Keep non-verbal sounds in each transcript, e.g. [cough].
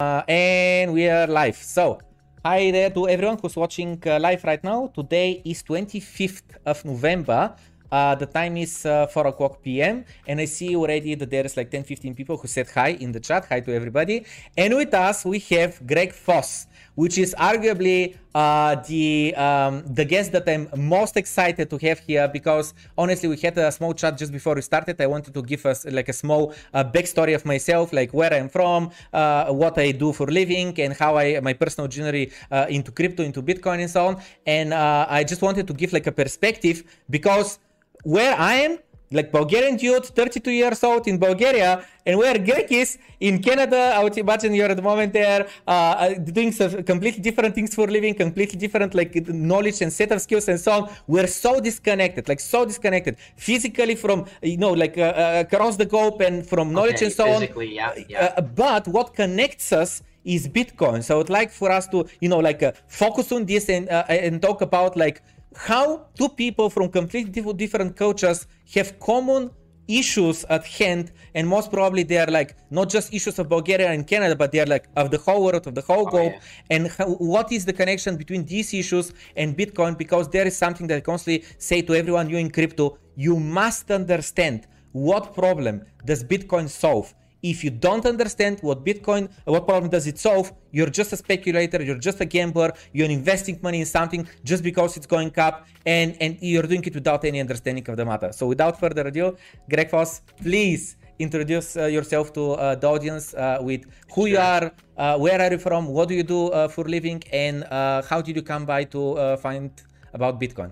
Uh, and we are live. So, hi there to everyone who's watching uh, live right now. Today is 25th of November. Uh, the time is uh, 4 o'clock p.m. And I see already that there is like 10 15 people who said hi in the chat. Hi to everybody. And with us, we have Greg Foss which is arguably uh, the um, the guest that I'm most excited to have here because honestly we had a small chat just before we started. I wanted to give us like a small uh, backstory of myself, like where I'm from, uh, what I do for living, and how I my personal journey uh, into crypto, into Bitcoin, and so on. And uh, I just wanted to give like a perspective because where I am like Bulgarian dude, 32 years old in Bulgaria, and where Greg is in Canada. I would imagine you're at the moment there uh, uh doing some completely different things for living, completely different like knowledge and set of skills and so on. We're so disconnected, like so disconnected physically from you know like uh, uh, across the globe and from knowledge okay, and so physically, on. Yeah, yeah. Uh, but what connects us is Bitcoin. So I'd like for us to you know like uh, focus on this and and talk about like how two people from completely different cultures have common issues at hand? And most probably they are like not just issues of bulgaria and canada but they are like of the whole world of the whole oh, globe. yeah. and how, what is the connection between these issues and bitcoin? Because there is something that i constantly say to everyone you in crypto you must understand what problem does bitcoin solve if you don't understand what Bitcoin, what problem does it solve, you're just a speculator, you're just a gambler, you're investing money in something just because it's going up, and, and you're doing it without any understanding of the matter. So without further ado, Greg Foss, please introduce uh, yourself to uh, the audience uh, with who you are, uh, where are you from, what do you do uh, for living, and uh, how did you come by to find about Bitcoin?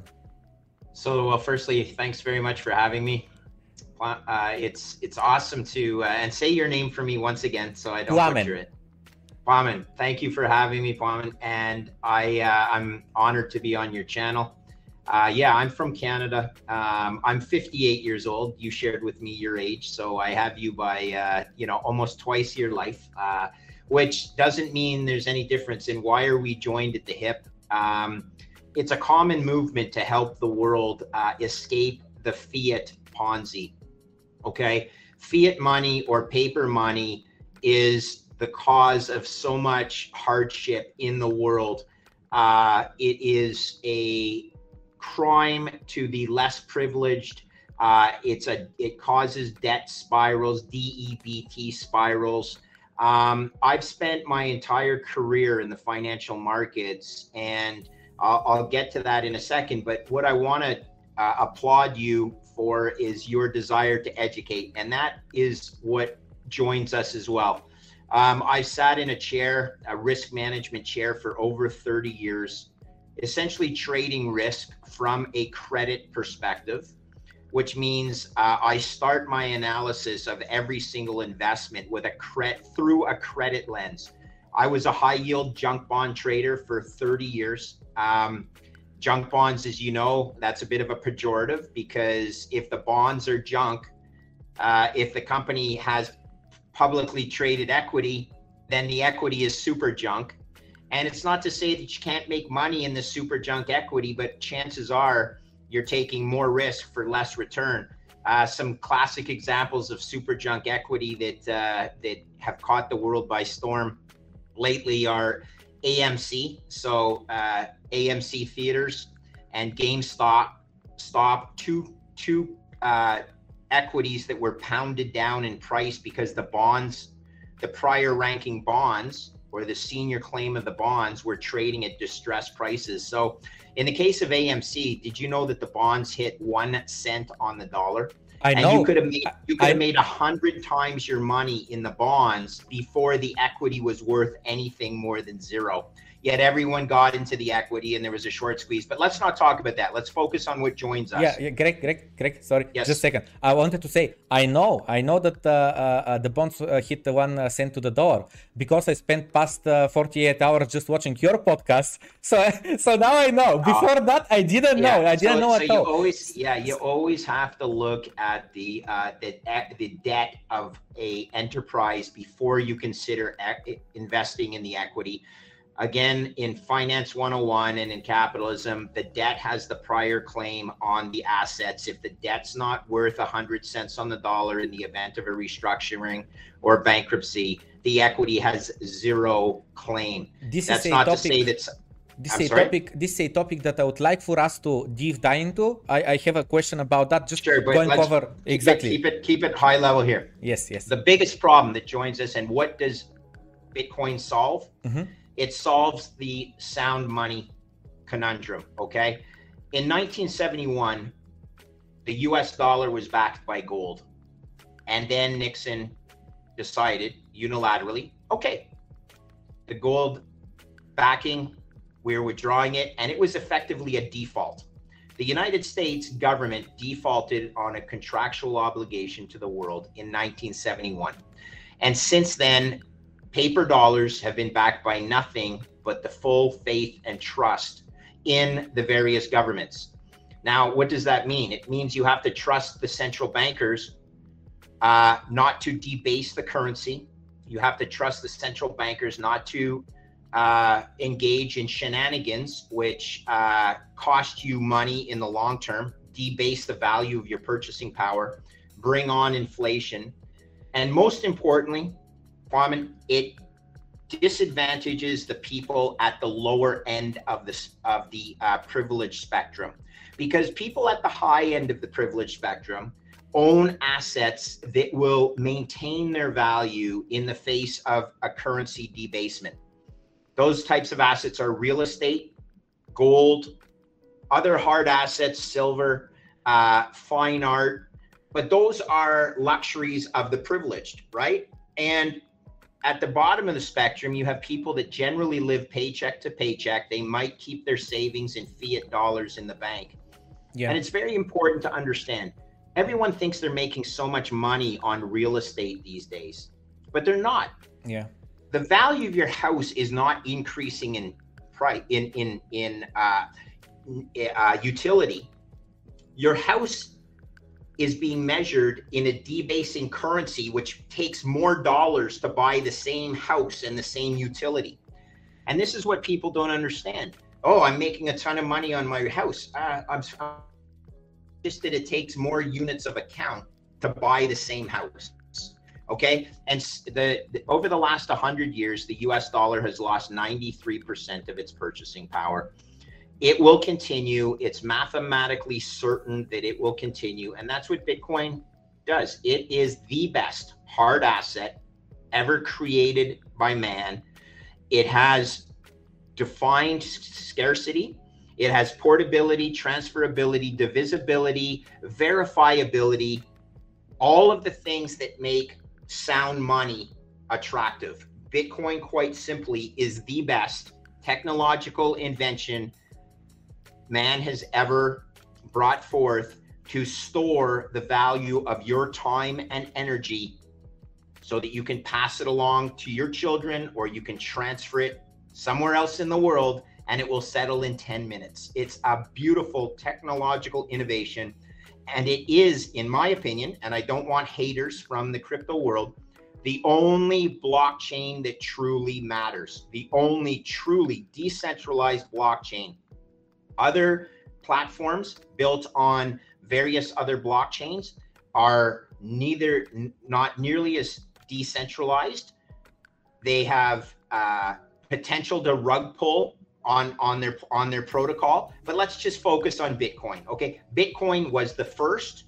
So, well, firstly, thanks very much for having me. Uh, it's it's awesome to uh, and say your name for me once again, so I don't butcher it. Plamen, thank you for having me, Plamen, and I uh, I'm honored to be on your channel. Uh, yeah, I'm from Canada. Um, I'm 58 years old. You shared with me your age, so I have you by uh, you know almost twice your life, uh, which doesn't mean there's any difference in why are we joined at the hip. Um, it's a common movement to help the world escape the fiat Ponzi Okay. Fiat money or paper money is the cause of so much hardship in the world. Uh, it is a crime to the less privileged. Uh, it's a it causes debt spirals, DEBT spirals. Um, I've spent my entire career in the financial markets, and I'll, I'll get to that in a second. But what I want to uh, applaud you for is your desire to educate. And that is what joins us as well. Um, I sat in a chair, a risk management chair, for over 30 years, essentially trading risk from a credit perspective, which means uh, I start my analysis of every single investment with a credit through a credit lens. I was a high yield junk bond trader for 30 years. Um, junk bonds, as you know, that's a bit of a pejorative because if the bonds are junk, uh, if the company has publicly traded equity, then the equity is super junk. And it's not to say that you can't make money in the super junk equity, but chances are you're taking more risk for less return. Uh, some classic examples of super junk equity that uh, that have caught the world by storm lately are AMC. So uh, AMC theaters and GameStop, stop two two uh, equities that were pounded down in price because the bonds, the prior ranking bonds or the senior claim of the bonds were trading at distressed prices. So, in the case of AMC, did you know that the bonds hit one cent on the dollar? I and know. You could have made you could have made a hundred times your money in the bonds before the equity was worth anything more than zero. Yet everyone got into the equity and there was a short squeeze. But let's not talk about that. Let's focus on what joins us. Yeah, yeah Greg, Greg, Greg. Sorry, yes. just a second. I wanted to say I know, I know that uh, uh, the bonds uh, hit the one uh, cent to the dollar because I spent past uh, 48 hours just watching your podcast. [laughs] So, so now I know. Ah. Before that, I didn't yeah. know. I didn't so, know so at all. Always, yeah, you always have to look at the uh, the the debt of a enterprise before you consider investing in the equity again in finance 101 and in capitalism the debt has the prior claim on the assets if the debt's not worth 100 cents on the dollar in the event of a restructuring or bankruptcy the equity has zero claim. This That's is not topic, to say that. This is a sorry? topic. This is a topic that I would like for us to deep dive into. I, I have a question about that. Just Sure, going over keep exactly. It, keep it keep it high level here. Yes, yes. The biggest problem that joins us, and what does Bitcoin solve? Mhm. It solves the sound money conundrum. Okay, in 1971, the U.S. dollar was backed by gold, and then Nixon decided unilaterally, okay, the gold backing, we're withdrawing it, and it was effectively a default. The United States government defaulted on a contractual obligation to the world in 1971. And since then, paper dollars have been backed by nothing but the full faith and trust in the various governments. Now, what does that mean? It means you have to trust the central bankers uh, not to debase the currency. You have to trust the central bankers not to uh, engage in shenanigans, which uh, cost you money in the long term, debase the value of your purchasing power, bring on inflation, and most importantly, It disadvantages the people at the lower end of the of the uh, privilege spectrum, because people at the high end of the privilege spectrum own assets that will maintain their value in the face of a currency debasement. Those types of assets are real estate, gold, other hard assets, silver, uh, fine art, but those are luxuries of the privileged, right? And at the bottom of the spectrum, you have people that generally live paycheck to paycheck. They might keep their savings in fiat dollars in the bank. yeah. And it's very important to understand everyone thinks they're making so much money on real estate these days, but they're not. yeah. The value of your house is not increasing in price in in in uh, uh, utility. Your house is being measured in a debasing currency, which takes more dollars to buy the same house and the same utility. And this is what people don't understand. Oh, I'm making a ton of money on my house. Uh, I'm just that it takes more units of account to buy the same house. Okay, and the, the over the last 100 years, the U.S. dollar has lost 93% of its purchasing power. It will continue. It's mathematically certain that it will continue, and that's what Bitcoin does. It is the best hard asset ever created by man. It has defined scarcity. It has portability, transferability, divisibility, verifiability, all of the things that make sound money attractive. Bitcoin, quite simply, is the best technological invention man has ever brought forth to store the value of your time and energy so that you can pass it along to your children or you can transfer it somewhere else in the world and it will settle in 10 minutes. It's a beautiful technological innovation. And it is, in my opinion, and I don't want haters from the crypto world, the only blockchain that truly matters, the only truly decentralized blockchain. Other platforms built on various other blockchains are neither not nearly as decentralized. They have uh, potential to rug pull on on their on their protocol but let's just focus on bitcoin okay bitcoin was the first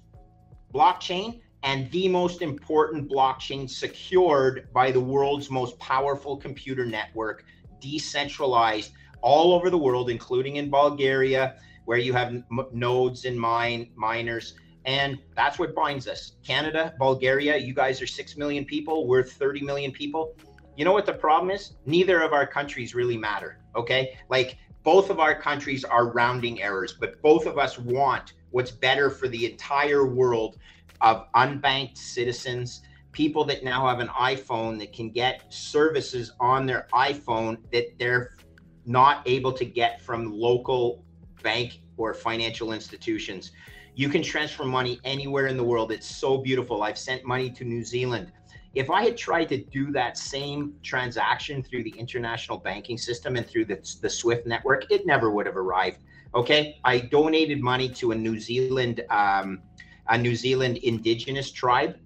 blockchain and the most important blockchain secured by the world's most powerful computer network decentralized all over the world including in bulgaria where you have nodes and mine miners and that's what binds us canada bulgaria you guys are 6 million people we're 30 million people you know what the problem is? Neither of our countries really matter. Okay. Like both of our countries are rounding errors, but both of us want what's better for the entire world of unbanked citizens, people that now have an iPhone that can get services on their iPhone that they're not able to get from local bank or financial institutions. You can transfer money anywhere in the world. It's so beautiful. I've sent money to New Zealand if I had tried to do that same transaction through the international banking system and through the, the SWIFT network, it never would have arrived. Okay, I donated money to a New Zealand um, a New Zealand indigenous tribe,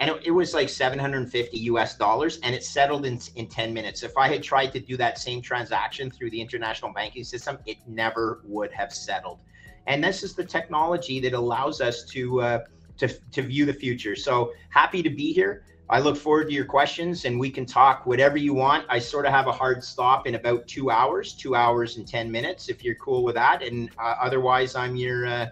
and it, it, was like 750 US dollars and it settled in, in 10 minutes. If I had tried to do that same transaction through the international banking system, it never would have settled. And this is the technology that allows us to, uh, to, to view the future. So happy to be here. I look forward to your questions and we can talk whatever you want. I sort of have a hard stop in about two hours, two hours and 10 minutes, if you're cool with that. And uh, otherwise I'm your, uh,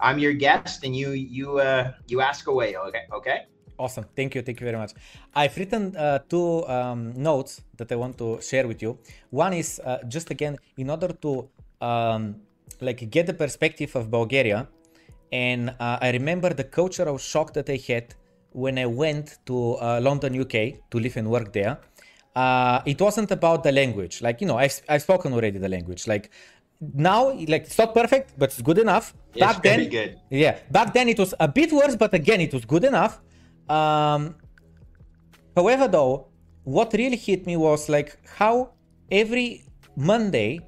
I'm your guest and you, you, uh, you ask away. Okay. Okay. Awesome. Thank you. Thank you very much. I've written uh, two um, notes that I want to share with you. One is uh, just again, in order to um, like get the perspective of Bulgaria. And uh, I remember the cultural shock that I had when I went to uh, London, UK to live and work there. Uh, it wasn't about the language. Like, you know, I've, I've spoken already the language. Like, now like it's not perfect but it's good enough it's back then good. yeah back then it was a bit worse but again it was good enough um, however, though, what really hit me was like how every Monday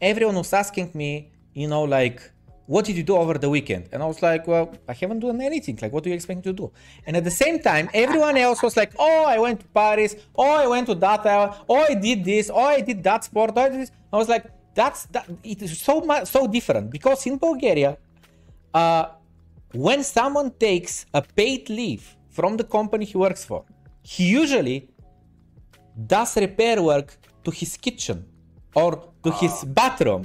everyone was asking me, you know, like, what did you do over the weekend? And I was like, well, I haven't done anything. Like, what do you expect me to do? And at the same time, everyone else was like, oh, I went to Paris. Oh, I went to that. Oh, I did this. Oh, I did that sport. Oh, I, did this. I was like, that's that. It is so much so different because in Bulgaria, uh, when someone takes a paid leave from the company he works for. He usually does repair work to his kitchen or to his ah. bathroom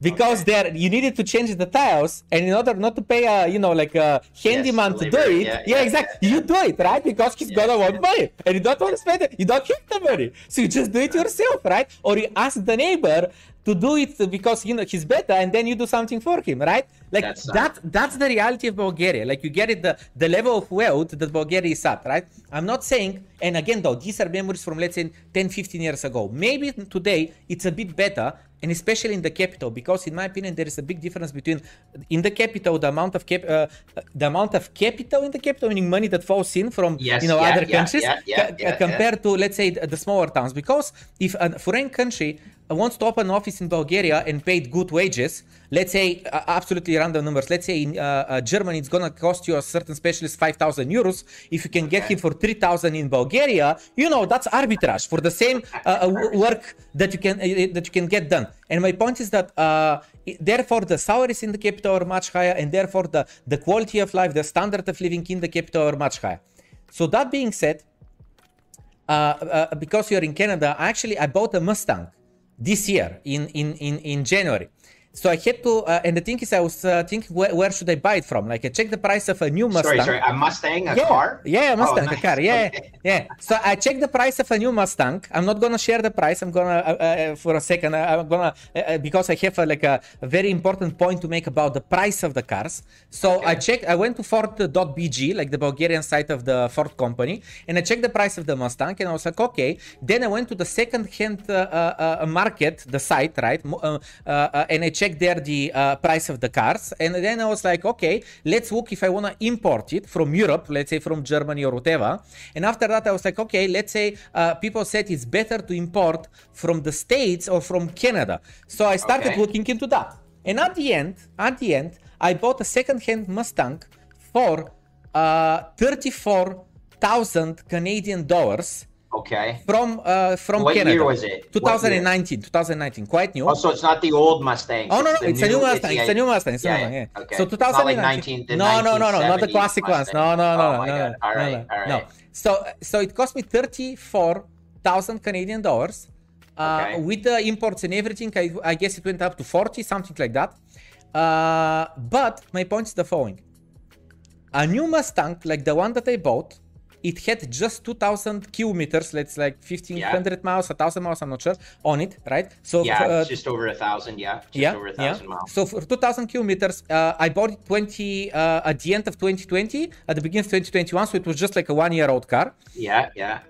because okay. there you needed to change the tiles and in order not to pay a you know like a handyman yes, to do it yeah, yeah, yeah exactly. yeah, you do it right? Because he's gonna want money and you don't want to spend it you don't have the money. So you just do it yourself right? Or you ask the neighbor to do it because you know he's better and then you do something for him right like that's that that's the reality of bulgaria. Like you get it the, the level of wealth that bulgaria is at right? I'm not saying and again though these are memories from let's say 10 15 years ago. Maybe today it's a bit better and especially in the capital because in my opinion there is a big difference between in the capital the amount of cap uh, the amount of capital in the capital meaning money that falls in from yes, you know yeah, other yeah, countries yeah, compared to let's say the, the smaller towns. Because if a foreign country wants to open an office in Bulgaria and paid good wages, let's say uh, absolutely random numbers, let's say in uh, uh, Germany it's gonna cost you a certain specialist 5,000 euros. If you can get him for 3,000 in Bulgaria, you know that's arbitrage for the same uh, uh, work that you can uh, that you can get done. And my point is that therefore the salaries in the capital are much higher, and therefore the the quality of life, the standard of living in the capital are much higher. So that being said. because you're in Canada, actually, I bought a Mustang this year in in in, in January. So I had to, uh, and the thing is, I was uh, thinking, where, where, should I buy it from? Like, I checked the price of a new Mustang. Sorry, sorry, a Mustang, a yeah. car? Yeah, a Mustang, oh, nice. a car. Yeah, okay. yeah. So I checked the price of a new Mustang. I'm not gonna share the price. I'm gonna, uh, uh for a second, uh, I'm gonna, uh, because I have like a, a, very important point to make about the price of the cars. So okay. I checked, I went to Ford.bg, like the Bulgarian site of the Ford company, and I checked the price of the Mustang, and I was like, okay. Then I went to the second-hand market, the site, right, and I checked there the uh, price of the cars. And then I was like, okay, let's look if I want to import it from Europe, let's say from Germany or whatever. And after that, I was like, okay, let's say uh, people said it's better to import from the States or from Canada. So I started okay. looking into that. And at the end, at the end, I bought a second-hand Mustang for uh, 34,000 Canadian dollars Okay. From uh from what Canada. year was it? 2019. 2019. Quite new. Oh, so it's not the old Mustang. Oh no, no, it's, a new Mustang. It's, a new Mustang. It's a new yeah. yeah. Okay. So 2019. Like no, no, no, no, not the classic ones. No, no, no, oh, no, no, no, all right, no, all right. no. So so it cost me 34,000 Canadian dollars. Uh, okay. With the imports and everything, I, I guess it went up to 40, something like that. Uh, but my point is the following: a new Mustang like the one that I bought it had just 2000 kilometers let's like 1500 yeah. miles 1000 miles i'm not sure on it right? So yeah uh, just over a thousand yeah just yeah, over a thousand yeah. miles. So for 2000 kilometers uh, i bought it 20 uh, at the end of 2020 at the beginning of 2021 so it was just like a one year old car. Yeah yeah.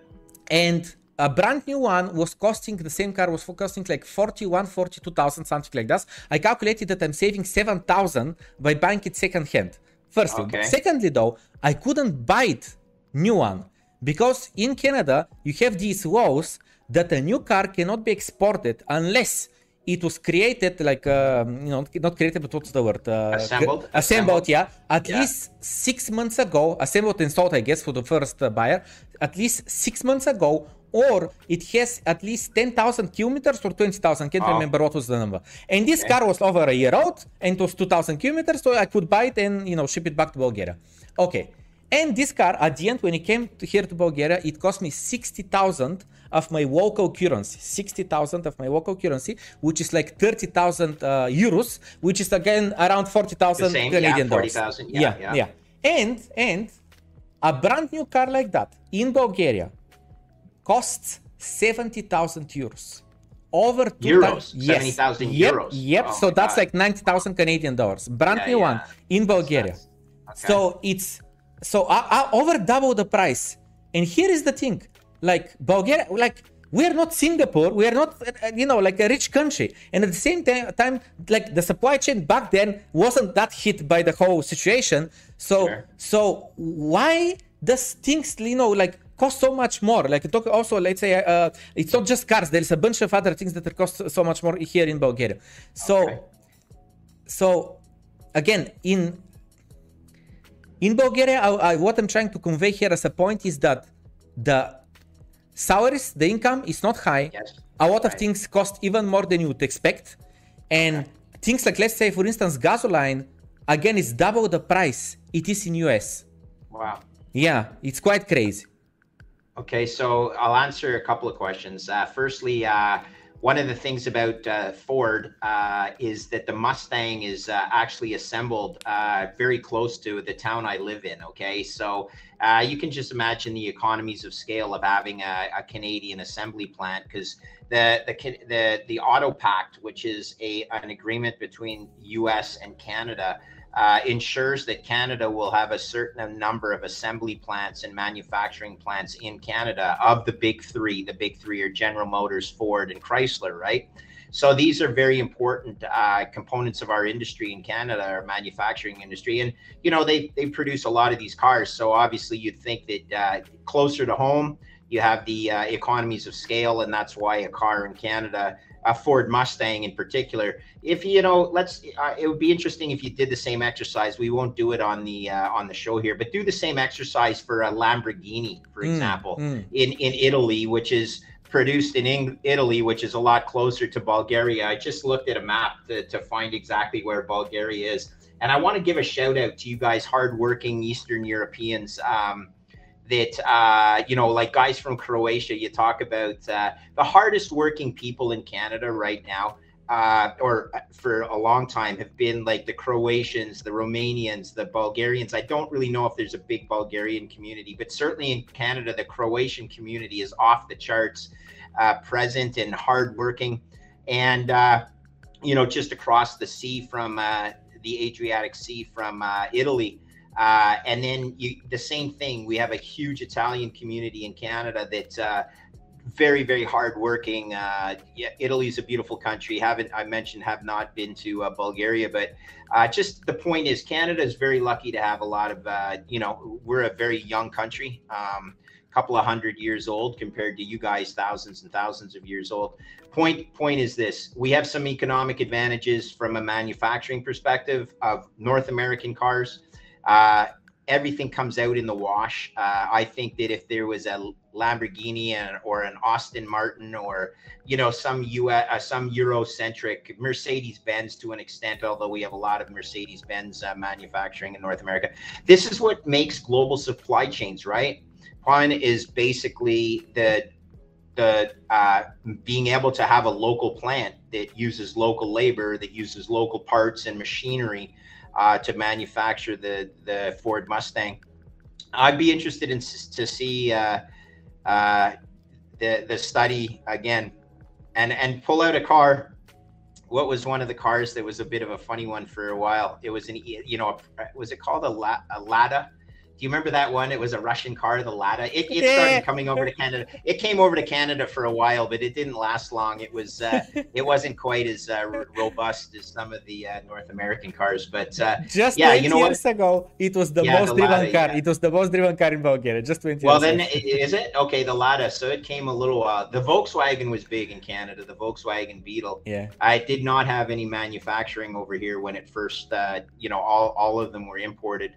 And a brand new one was costing the same car was costing like 41 42000 something like that. I calculated that i'm saving 7000 by buying it second hand firstly okay. secondly though i couldn't buy it new one. Because in Canada, you have these laws that a new car cannot be exported unless it was created like uh, you know not created but what's the word uh, assembled assembled yeah at yeah. least six months ago assembled and sold i guess for the first uh, buyer at least six months ago or it has at least 10,000 kilometers or 20,000, can't oh. remember what was the number. And this okay. car was over a year old and it was 2,000 kilometers, so I could buy it and, you know, ship it back to Bulgaria. Okay. And this car, at the end, when it came to here to Bulgaria, it cost me 60,000 of my local currency. 60,000 of my local currency, which is like 30,000 uh, euros, which is again around 40,000 Canadian yeah, 40, dollars. Yeah, yeah, yeah, yeah. And, and a brand new car like that in Bulgaria costs 70,000 euros. Over two euros, yes. 70,000 yep, euros. Yep, oh so that's God. like 90,000 Canadian dollars. Brand yeah, new yeah. one in Bulgaria. Okay. So it's so I, I over double the price. And here is the thing, like Bulgaria, like we're not Singapore, we are not, uh, uh, you know, like a rich country. And at the same time, like the supply chain back then wasn't that hit by the whole situation. So, sure. so why does things, you know, like cost so much more? Like talk also, let's say, uh, uh, it's not just cars. There's a bunch of other things that cost so much more here in Bulgaria. So, okay. so again, in in Bulgaria, I, I, what I'm trying to convey here as a point is that the salaries, the income is not high. Yes. A lot right. of things cost even more than you would expect. And okay. things like, let's say, for instance, gasoline, again, is double the price it is in US. Wow. Yeah, it's quite crazy. Okay, so I'll answer a couple of questions. Uh, firstly, uh, one of the things about uh, Ford uh, is that the Mustang is uh, actually assembled uh, very close to the town I live in. Okay, so uh, you can just imagine the economies of scale of having a, a Canadian assembly plant because the, the the the Auto Pact, which is a an agreement between U.S. and Canada uh, ensures that Canada will have a certain number of assembly plants and manufacturing plants in Canada of the big three. The big three are General Motors, Ford, and Chrysler, right? So these are very important uh, components of our industry in Canada, our manufacturing industry, and you know they they produce a lot of these cars. So obviously, you'd think that uh, closer to home, you have the uh, economies of scale, and that's why a car in Canada a Ford Mustang in particular. If you know, let's. Uh, it would be interesting if you did the same exercise. We won't do it on the uh, on the show here, but do the same exercise for a Lamborghini, for mm, example, mm. in in Italy, which is produced in Eng- Italy, which is a lot closer to Bulgaria. I just looked at a map to, to find exactly where Bulgaria is, and I want to give a shout out to you guys, hardworking Eastern Europeans. Um, that uh, you know, like guys from Croatia, you talk about uh, the hardest working people in Canada right now, uh, or uh, for a long time, have been like the Croatians, the Romanians, the Bulgarians. I don't really know if there's a big Bulgarian community, but certainly in Canada, the Croatian community is off the charts, uh, present and hardworking, and uh, you know, just across the sea from the Adriatic Sea from Italy uh, and then you, the same thing, we have a huge Italian community in Canada that's uh, very, very hardworking. Uh, yeah, Italy's a beautiful country. Haven't I mentioned have not been to uh, Bulgaria, but uh, just the point is, Canada is very lucky to have a lot of. Uh, you know, we're a very young country. Um, couple of hundred years old compared to you guys thousands and thousands of years old point point is this we have some economic advantages from a manufacturing perspective of north american cars uh, everything comes out in the wash. Uh, I think that if there was a Lamborghini or an Aston Martin or you know some US uh, some Eurocentric Mercedes Benz to an extent, although we have a lot of Mercedes Benz uh, manufacturing in North America. This is what makes global supply chains right. One is basically the the uh, being able to have a local plant that uses local labor, that uses local parts and machinery uh, to manufacture the the Ford Mustang. I'd be interested in to see uh, uh, the the study again, and and pull out a car. What was one of the cars that was a bit of a funny one for a while? It was an you know was it called a, La, a Lada? Do you remember that one? It was a Russian car, the Lada. It, it started coming over to Canada. It came over to Canada for a while, but it didn't last long. It was uh, [laughs] it wasn't quite as uh, robust as some of the uh, North American cars. But uh, just yeah, you know years what? ago, it was the yeah, most the driven Lada, car. Yeah. It was the most driven car in Bulgaria. Just twenty. Well, then ago. is it okay? The Lada. So it came a little. Uh, the Volkswagen was big in Canada. The Volkswagen Beetle. Yeah. I did not have any manufacturing over here when it first. Uh, you know, all all of them were imported.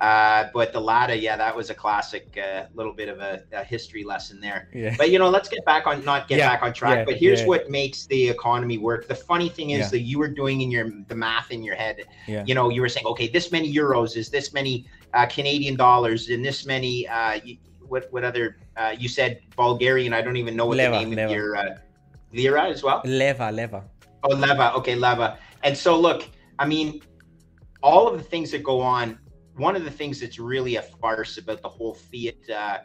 Uh, but the Lada, yeah, that was a classic, uh, little bit of a, a, history lesson there. Yeah. But you know, let's get back on, not get yeah. back on track. Yeah. But here's what makes the economy work. The funny thing is that you were doing in your the math in your head. You know, you were saying, okay, this many euros is this many uh, Canadian dollars, and this many. Uh, what what other? Uh, you said Bulgarian. I don't even know what leva, the name leva. of your lira as well. Leva, leva. Oh, leva. Okay, leva. And so look, I mean, all of the things that go on one of the things that's really a farce about the whole fiat uh,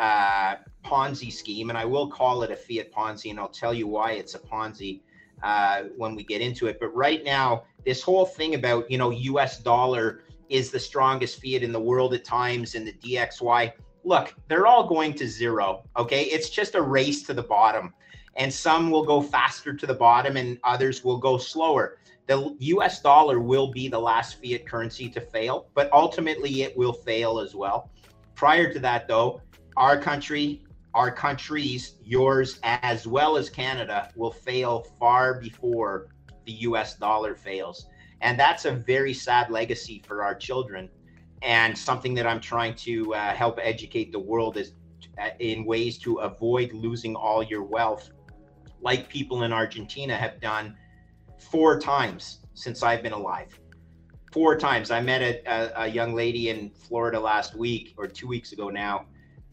uh, Ponzi scheme, and I will call it a fiat Ponzi, and I'll tell you why it's a Ponzi uh, when we get into it. But right now, this whole thing about you know U.S. dollar is the strongest fiat in the world at times, and the DXY. Look, they're all going to zero. Okay, it's just a race to the bottom, and some will go faster to the bottom, and others will go slower the US dollar will be the last fiat currency to fail, but ultimately it will fail as well. Prior to that, though, our country, our countries, yours as well as Canada, will fail far before the US dollar fails. And that's a very sad legacy for our children. And something that I'm trying to uh, help educate the world is uh, in ways to avoid losing all your wealth, like people in Argentina have done four times since I've been alive. Four times. I met a, a, a young lady in Florida last week or two weeks ago now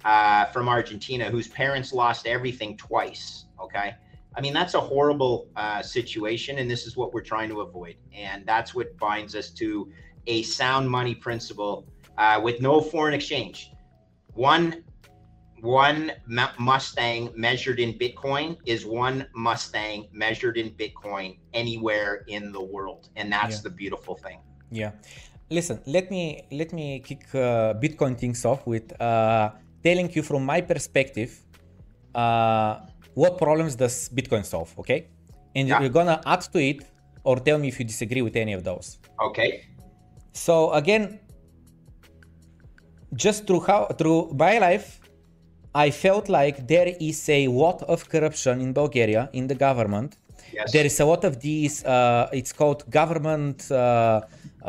uh, from Argentina whose parents lost everything twice. Okay. I mean, that's a horrible uh, situation, and this is what we're trying to avoid. And that's what binds us to a sound money principle uh, with no foreign exchange. One one Mustang measured in Bitcoin is one Mustang measured in Bitcoin anywhere in the world, and that's yeah. the beautiful thing. Yeah, listen. Let me let me kick uh, Bitcoin things off with uh, telling you from my perspective uh, what problems does Bitcoin solve. Okay, and yeah. you're gonna add to it or tell me if you disagree with any of those. Okay. So again, just through how through my life I felt like there is a lot of corruption in Bulgaria in the government. Yes. There is a lot of these. Uh, it's called government. Uh,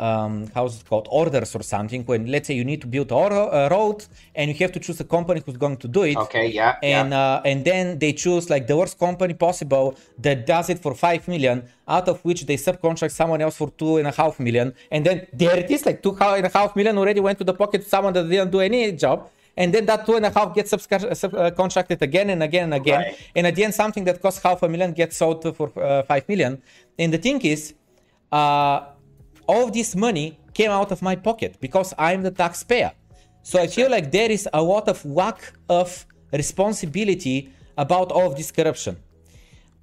um, how's it called orders or something when let's say you need to build a road and you have to choose a company who's going to do it okay yeah and yeah. Uh, and then they choose like the worst company possible that does it for five million out of which they subcontract someone else for two and a half million and then there it is like two and a half million already went to the pocket of someone that didn't do any job and then that two and a half gets subcontracted uh, again and again and again. Right. And at the end, something that costs half a million gets sold for uh, five million. And the thing is, uh, all of this money came out of my pocket because I'm the taxpayer. So I feel like there is a lot of lack of responsibility about all of this corruption.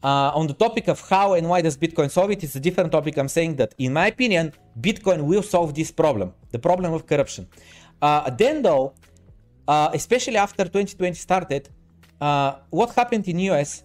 Uh, on the topic of how and why does Bitcoin solve it, it's a different topic. I'm saying that, in my opinion, Bitcoin will solve this problem, the problem of corruption. Uh, then, though, uh, especially after 2020 started, uh, what happened in US?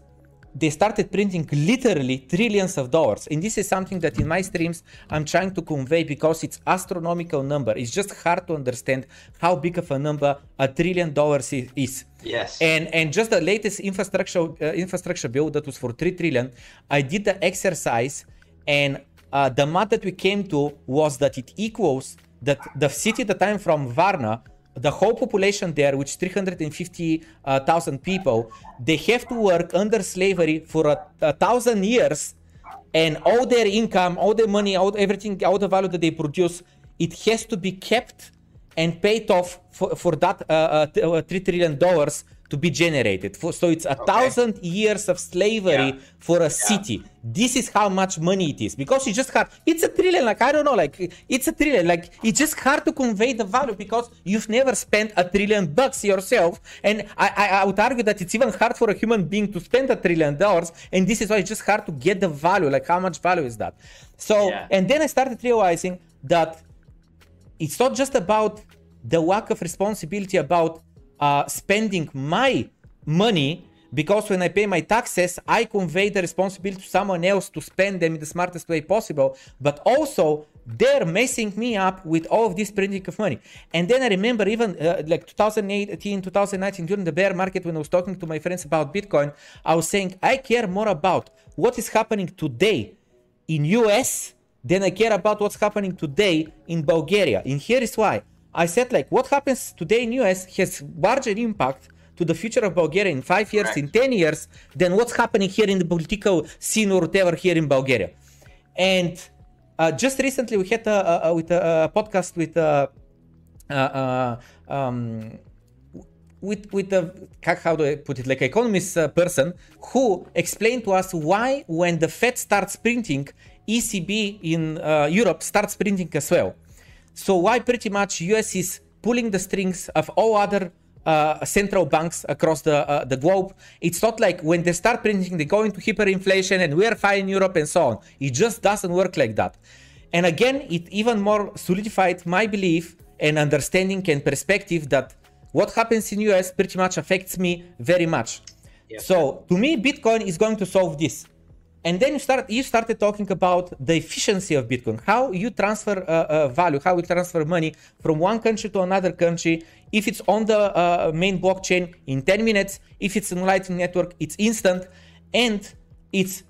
They started printing literally trillions of dollars, and this is something that in my streams I'm trying to convey because it's astronomical number. It's just hard to understand how big of a number a trillion dollars is. Yes. And and just the latest infrastructure uh, infrastructure bill that was for three trillion, I did the exercise, and uh, the math that we came to was that it equals that the city that I'm from, Varna, the whole population there, which 350,000 uh, people, they have to work under slavery for a, a, thousand years, and all their income, all their money, all everything, all the value that they produce, it has to be kept and paid off for, for that uh, uh, uh three trillion dollars to be generated. So it's a okay. thousand years of slavery yeah. for a yeah. city. This is how much money it is because it's just hard. It's a trillion, like I don't know, like it's a trillion. Like it's just hard to convey the value because you've never spent a trillion bucks yourself. And I, I, I would argue that it's even hard for a human being to spend a trillion dollars. And this is why it's just hard to get the value. Like how much value is that? So, yeah. and then I started realizing that it's not just about the lack of responsibility about uh, spending my money because when I pay my taxes, I convey the responsibility to someone else to spend them in the smartest way possible. But also, they're messing me up with all of this printing of money. And then I remember even uh, like 2018, 2019, during the bear market, when I was talking to my friends about Bitcoin, I was saying I care more about what is happening today in US than I care about what's happening today in Bulgaria. And here is why. I said like what happens today in US has larger impact to the future of Bulgaria in five years, in 10 years, than what's happening here in the political scene or whatever here in Bulgaria. And uh, just recently we had a, a, a with a, a, podcast with a, uh, uh um, with with the how do I put it like economist uh, person who explained to us why when the Fed starts printing, ECB in uh, Europe starts printing as well. So why pretty much US is pulling the strings of all other uh, central banks across the uh, the globe. It's not like when they start printing, they go into hyperinflation and we're fine in Europe and so on. It just doesn't work like that. And again, it even more solidified my belief and understanding and perspective that what happens in US pretty much affects me very much. So to me, Bitcoin is going to solve this and then you start you started talking about the efficiency of bitcoin. How you transfer uh, uh, value how you transfer money from one country to another country. If it's on the uh, main blockchain in 10 minutes if it's in lightning network it's instant. And it's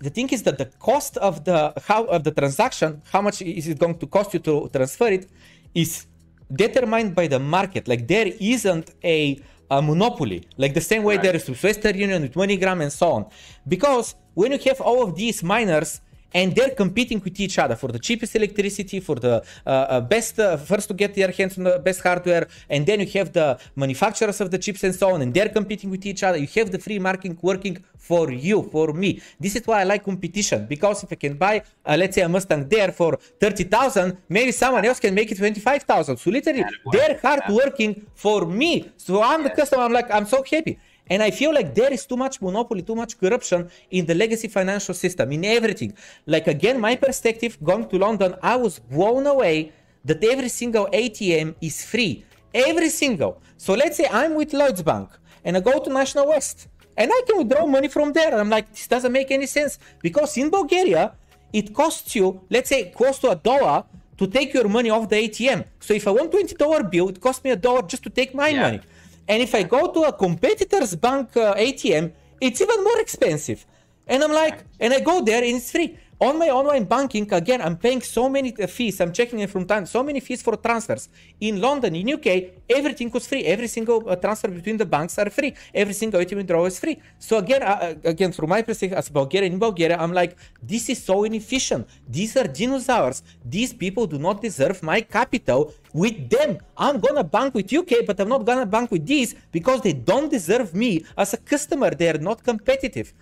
the thing is that the cost of the how of the transaction how much is it going to cost you to transfer it is determined by the market. Like there isn't a a monopoly, like the same way right. there is with Western Union, with MoneyGram, and so on. Because when you have all of these miners and they're competing with each other for the cheapest electricity, for the uh, uh, best, uh, first to get their hands on the best hardware, and then you have the manufacturers of the chips and so on, and they're competing with each other. You have the free market working for you, for me. This is why I like competition because if I can buy, uh, let's say, a Mustang there for 30,000, maybe someone else can make it 25,000. So literally, they're hard working for me. So I'm the customer. I'm like, I'm so happy. And I feel like there is too much monopoly, too much corruption in the legacy financial system, in everything. Like, again, my perspective going to London, I was blown away that every single ATM is free. Every single. So let's say I'm with Lloyds Bank and I go to National West and I can withdraw money from there. And I'm like, this doesn't make any sense because in Bulgaria, it costs you, let's say, close to a dollar to take your money off the ATM. So if I want $20 bill, it costs me a dollar just to take my yeah. money. And if I go to a competitor's bank uh, ATM, it's even more expensive. And I'm like, and I go there and it's free on my online banking again i'm paying so many uh, fees. I'm checking it from time so many fees for transfers. In london in uk everything was free. Every single uh, transfer between the banks are free. Every single atm withdrawal is free. So again uh, uh, again from my perspective as bulgarian in bulgaria i'm like this is so inefficient. These are dinosaurs. These people do not deserve my capital with them. I'm gonna bank with uk but i'm not gonna bank with these because they don't deserve me as a customer. They're not competitive.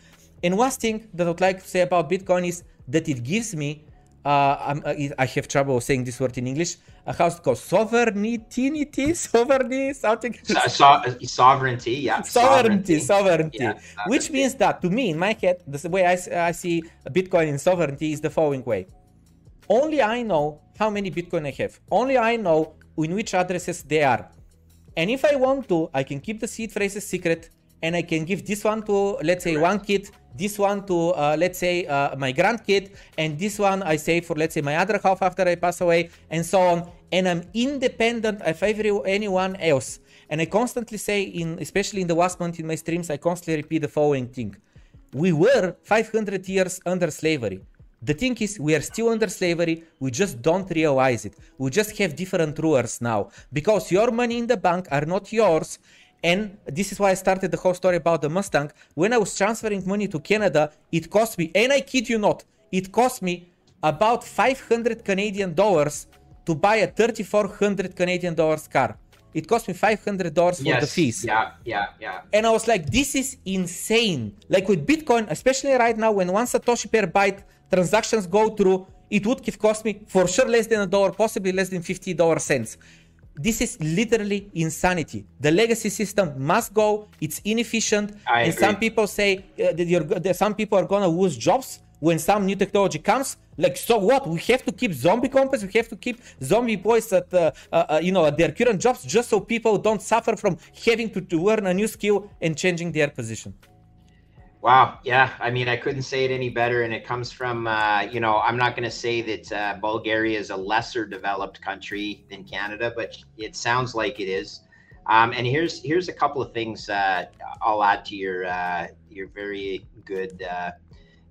And one thing that i would like to say about bitcoin is that it gives me uh, uh i have trouble saying this word in English. A house called sovereignty, sovereignty, something. So, so, sovereignty, yeah. [laughs] Sovereignty, sovereignty, sovereignty. Yeah, which means that to me, in my head, the way I, I see Bitcoin in sovereignty is the following way. Only I know how many Bitcoin I have. Only I know in which addresses they are. And if I want to, I can keep the seed phrases secret and I can give this one to, let's say, one kid this one to uh, let's say uh, my grandkid and this one i save for let's say my other half after i pass away and so on. And i'm independent of every anyone else. And i constantly say in especially in the last month in my streams i constantly repeat the following thing. We were 500 years under slavery. The thing is, we are still under slavery, we just don't realize it. We just have different rulers now. Because your money in the bank are not yours, and this is why I started the whole story about the Mustang. When I was transferring money to Canada, it cost me, and I kid you not, it cost me about 500 Canadian dollars to buy a 3400 Canadian dollars car. It cost me $500 for yes, the fees. Yeah, yeah, yeah. And I was like, this is insane. Like with Bitcoin, especially right now, when one Satoshi per byte transactions go through, it would have cost me for sure less than a dollar, possibly less than $50 cents. This is literally insanity. The legacy system must go. It's inefficient. I and agree. some people say uh, that, that some people are going to lose jobs when some new technology comes. Like, so what? We have to keep zombie companies. We have to keep zombie boys at, uh, uh, uh, you know, at their current jobs just so people don't suffer from having to, to learn a new skill and changing their position. Wow. Yeah. I mean, I couldn't say it any better. And it comes from, uh, you know, I'm not going to say that uh, Bulgaria is a lesser developed country than Canada, but it sounds like it is. Um, and here's here's a couple of things uh, I'll add to your uh, your very good uh,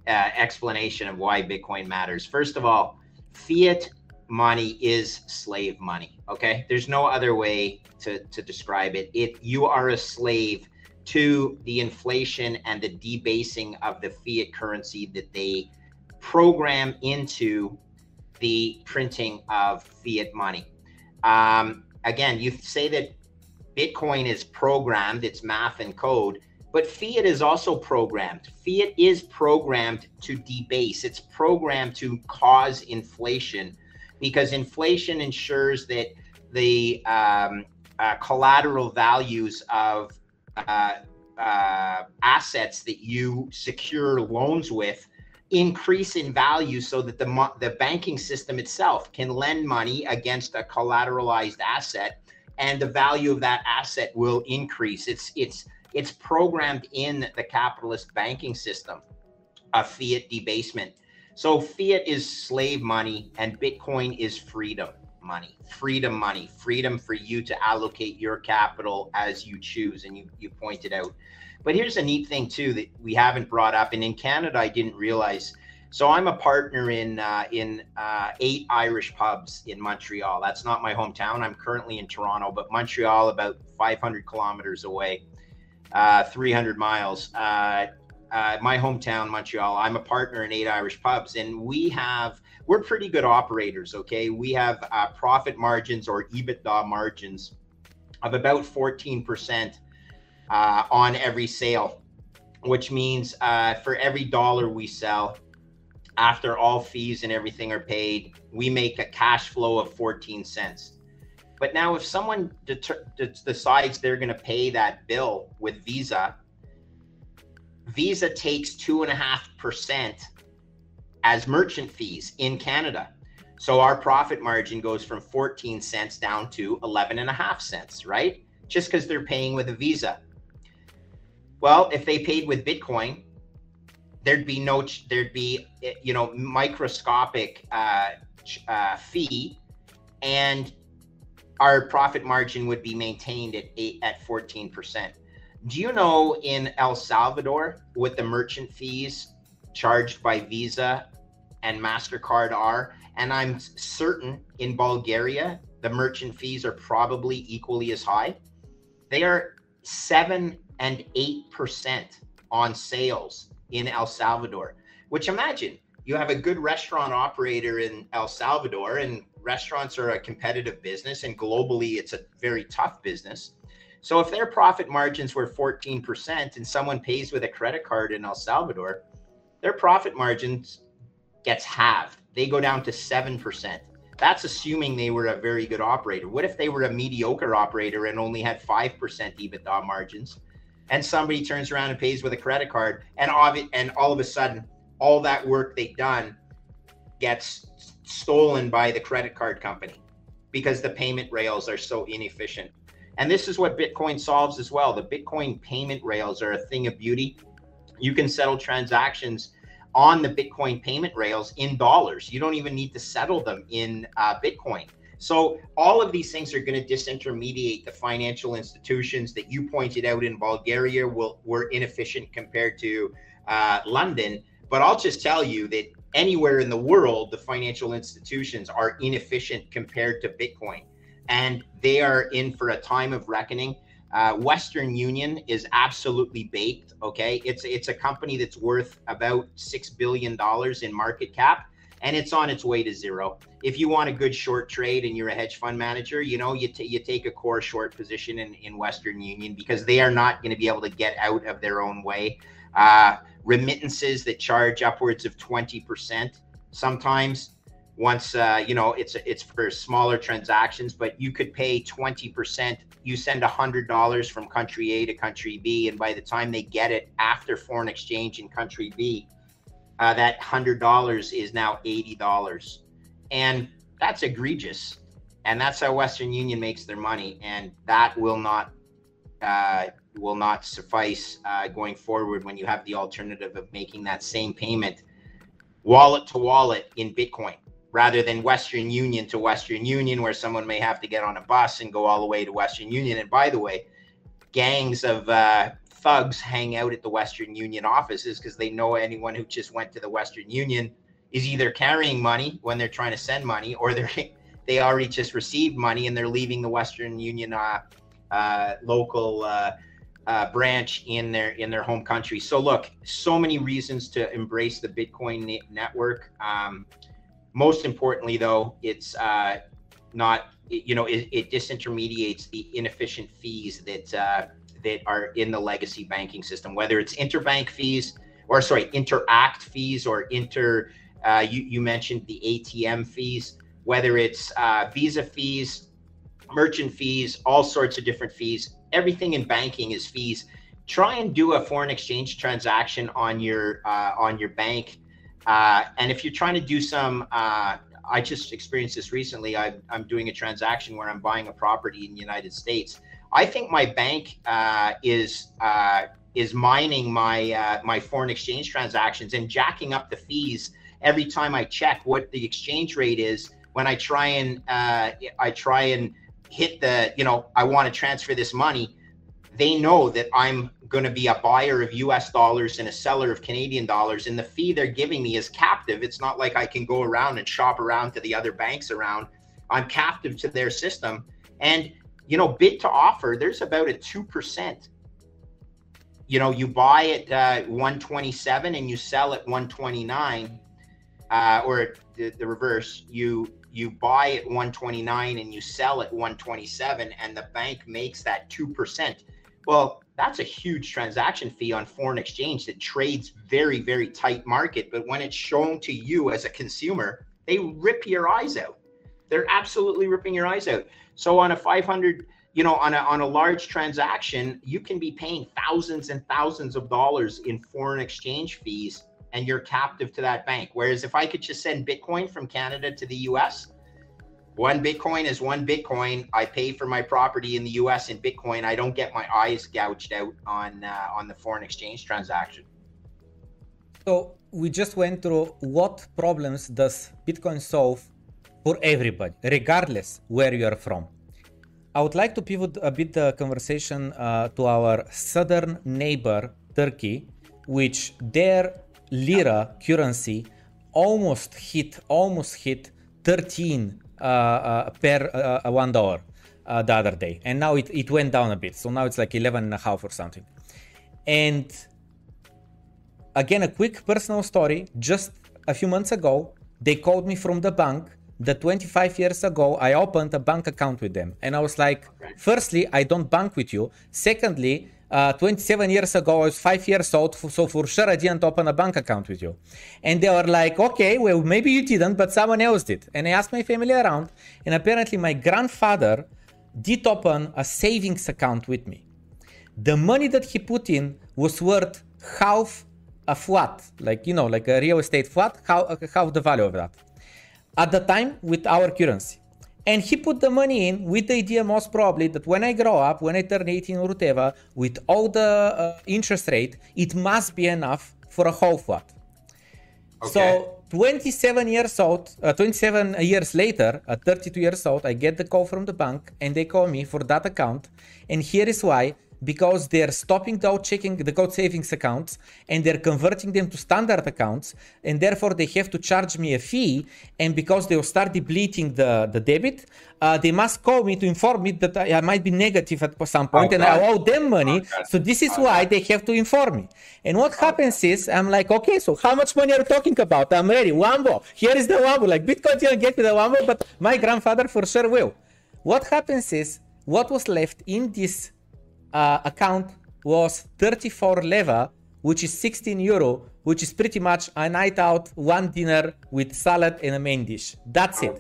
uh, explanation of why Bitcoin matters. First of all, fiat money is slave money. Okay, there's no other way to to describe it. It you are a slave to the inflation and the debasing of the fiat currency that they program into the printing of fiat money. Um, again, you say that Bitcoin is programmed, it's math and code, but fiat is also programmed. Fiat is programmed to debase, it's programmed to cause inflation because inflation ensures that the um, uh, collateral values of uh, uh, assets that you secure loans with increase in value so that the the banking system itself can lend money against a collateralized asset and the value of that asset will increase. It's it's it's programmed in the capitalist banking system a fiat debasement. So fiat is slave money and bitcoin is freedom money, freedom money, freedom for you to allocate your capital as you choose. And you, you pointed out. But here's a neat thing, too, that we haven't brought up. And in Canada, I didn't realize. So I'm a partner in uh, in uh, eight Irish pubs in Montreal. That's not my hometown. I'm currently in Toronto, but Montreal, about 500 kilometers away, uh, 300 miles. Uh, uh, my hometown, Montreal. I'm a partner in eight Irish pubs, and we have we're pretty good operators. Okay, we have uh, profit margins or EBITDA margins of about 14% uh, on every sale, which means uh, for every dollar we sell, after all fees and everything are paid, we make a cash flow of 14 cents. But now, if someone decides they're going to pay that bill with Visa, Visa takes two and a half percent as merchant fees in Canada. So our profit margin goes from 14 cents down to 11 and a half cents, right? Just because they're paying with a Visa. Well, if they paid with Bitcoin, there'd be no, there'd be, you know, microscopic uh, uh, fee, and our profit margin would be maintained at eight at 14 percent. Do you know in El Salvador what the merchant fees charged by Visa and MasterCard are. And I'm certain in Bulgaria, the merchant fees are probably equally as high. They are seven and eight percent on sales in El Salvador, which imagine you have a good restaurant operator in El Salvador, and restaurants are a competitive business, and globally, it's a very tough business. So, if their profit margins were 14% and someone pays with a credit card in El Salvador, their profit margins gets halved. They go down to 7%. That's assuming they were a very good operator. What if they were a mediocre operator and only had 5% EBITDA margins? And somebody turns around and pays with a credit card, and all, and all of a sudden, all that work they've done gets stolen by the credit card company because the payment rails are so inefficient. And this is what Bitcoin solves as well. The Bitcoin payment rails are a thing of beauty. You can settle transactions on the Bitcoin payment rails in dollars. You don't even need to settle them in uh, Bitcoin. So all of these things are going to disintermediate the financial institutions that you pointed out in Bulgaria will, were inefficient compared to uh, London. But I'll just tell you that anywhere in the world, the financial institutions are inefficient compared to Bitcoin. And they are in for a time of reckoning. Uh, Western Union is absolutely baked. Okay, it's it's a company that's worth about six billion dollars in market cap, and it's on its way to zero. If you want a good short trade and you're a hedge fund manager, you know you t- you take a core short position in in Western Union because they are not going to be able to get out of their own way. Uh, remittances that charge upwards of twenty percent sometimes once uh, you know it's it's for smaller transactions but you could pay 20% you send $100 from country a to country b and by the time they get it after foreign exchange in country b uh, that hundred dollars is now eighty dollars, and that's egregious. And that's how Western Union makes their money, and that will not uh, will not suffice uh, going forward when you have the alternative of making that same payment wallet to wallet in Bitcoin rather than Western Union to Western Union, where someone may have to get on a bus and go all the way to Western Union. And by the way, gangs of uh, thugs hang out at the Western Union offices because they know anyone who just went to the Western Union is either carrying money when they're trying to send money or they're [laughs] they already just received money and they're leaving the Western Union uh, uh, local uh, uh, branch in their in their home country. So look, so many reasons to embrace the Bitcoin network. Um, most importantly, though, it's uh, not you know it, it, disintermediates the inefficient fees that uh, that are in the legacy banking system, whether it's interbank fees or sorry Interac fees or inter. Uh, you you mentioned the ATM fees, whether it's uh, Visa fees, merchant fees, all sorts of different fees everything in banking is fees. Try and do a foreign exchange transaction on your uh, on your bank, uh, and if you're trying to do some, uh, I just experienced this recently. I, I'm doing a transaction where I'm buying a property in the United States. I think my bank uh, is uh, is mining my uh, my foreign exchange transactions and jacking up the fees every time I check what the exchange rate is when I try and I try and hit the, you know, I want to transfer this money, they know that I'm going to be a buyer of US dollars and a seller of Canadian dollars. And the fee they're giving me is captive. It's not like I can go around and shop around to the other banks around. I'm captive to their system. And, you know, bid to offer, there's about a 2%. You know, you buy at uh, 127 and you sell at 129, uh, or the, the reverse. You you buy at 129 and you sell at 127 and the bank makes that 2%. Well, that's a huge transaction fee on foreign exchange that trades very, very tight market. But when it's shown to you as a consumer, they rip your eyes out. They're absolutely ripping your eyes out. So on a 500, you know, on a, on a large transaction, you can be paying thousands and thousands of dollars in foreign exchange fees and you're captive to that bank. Whereas if I could just send Bitcoin from Canada to the US, one Bitcoin is one Bitcoin. I pay for my property in the US in Bitcoin. I don't get my eyes gouged out on uh, on the foreign exchange transaction. So we just went through what problems does Bitcoin solve for everybody, regardless where you are from. I would like to pivot a bit the conversation uh, to our southern neighbor, Turkey, which their lira currency almost hit almost hit 13 uh, uh, per uh, one dollar uh, the other day. And now it, it went down a bit. So now it's like 11 and a half or something. And again a quick personal story. Just a few months ago they called me from the bank that 25 years ago. I opened a bank account with them. And i was like firstly i don't bank with you. Secondly uh, 27 years ago, I was five years old, so for sure I didn't open a bank account with you. And they were like, okay, well, maybe you didn't, but someone else did. And I asked my family around, and apparently my grandfather did open a savings account with me. The money that he put in was worth half a flat, like, you know, like a real estate flat, half, half the value of that. At the time, with our currency. And he put the money in with the idea, most probably, that when I grow up, when I turn 18 or whatever, with all the uh, interest rate, it must be enough for a whole flat. Okay. So 27 years old, uh, 27 years later, at 32 years old, I get the call from the bank and they call me for that account. And here is why because they're stopping the checking the code savings accounts and they're converting them to standard accounts and therefore they have to charge me a fee and because they'll start depleting the, the debit uh, they must call me to inform me that I, I might be negative at some point okay. and I owe them money. Okay. so this is okay. why they have to inform me. And what happens is I'm like okay so how much money are you talking about? I'm ready. Lambo. Here is the Lambo. Like Bitcoin didn't get me the Lambo but my grandfather for sure will. What happens is what was left in this uh, account was 34 leva, which is 16 euro, which is pretty much a night out, one dinner with salad and a main dish. That's it.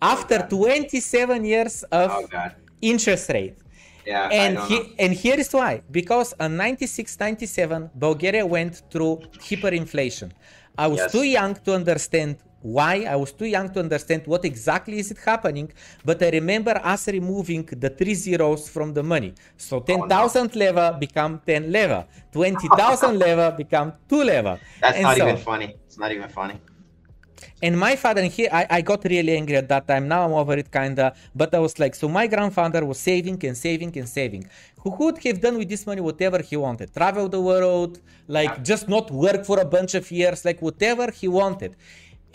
After 27 years of oh, interest rate. Yeah, and he, and here is why because in 96 97 bulgaria went through hyperinflation i was yes. too young to understand why i was too young to understand what exactly is it happening but i remember us removing the three zeros from the money so 10000 oh, no. leva become 10 leva 20000 [laughs] leva become 2 leva that's and not so, even funny it's not even funny and my father, and he I, I got really angry at that time. Now I'm over it, kinda. But I was like, so my grandfather was saving and saving and saving. Who could have done with this money whatever he wanted, travel the world, like just not work for a bunch of years, like whatever he wanted.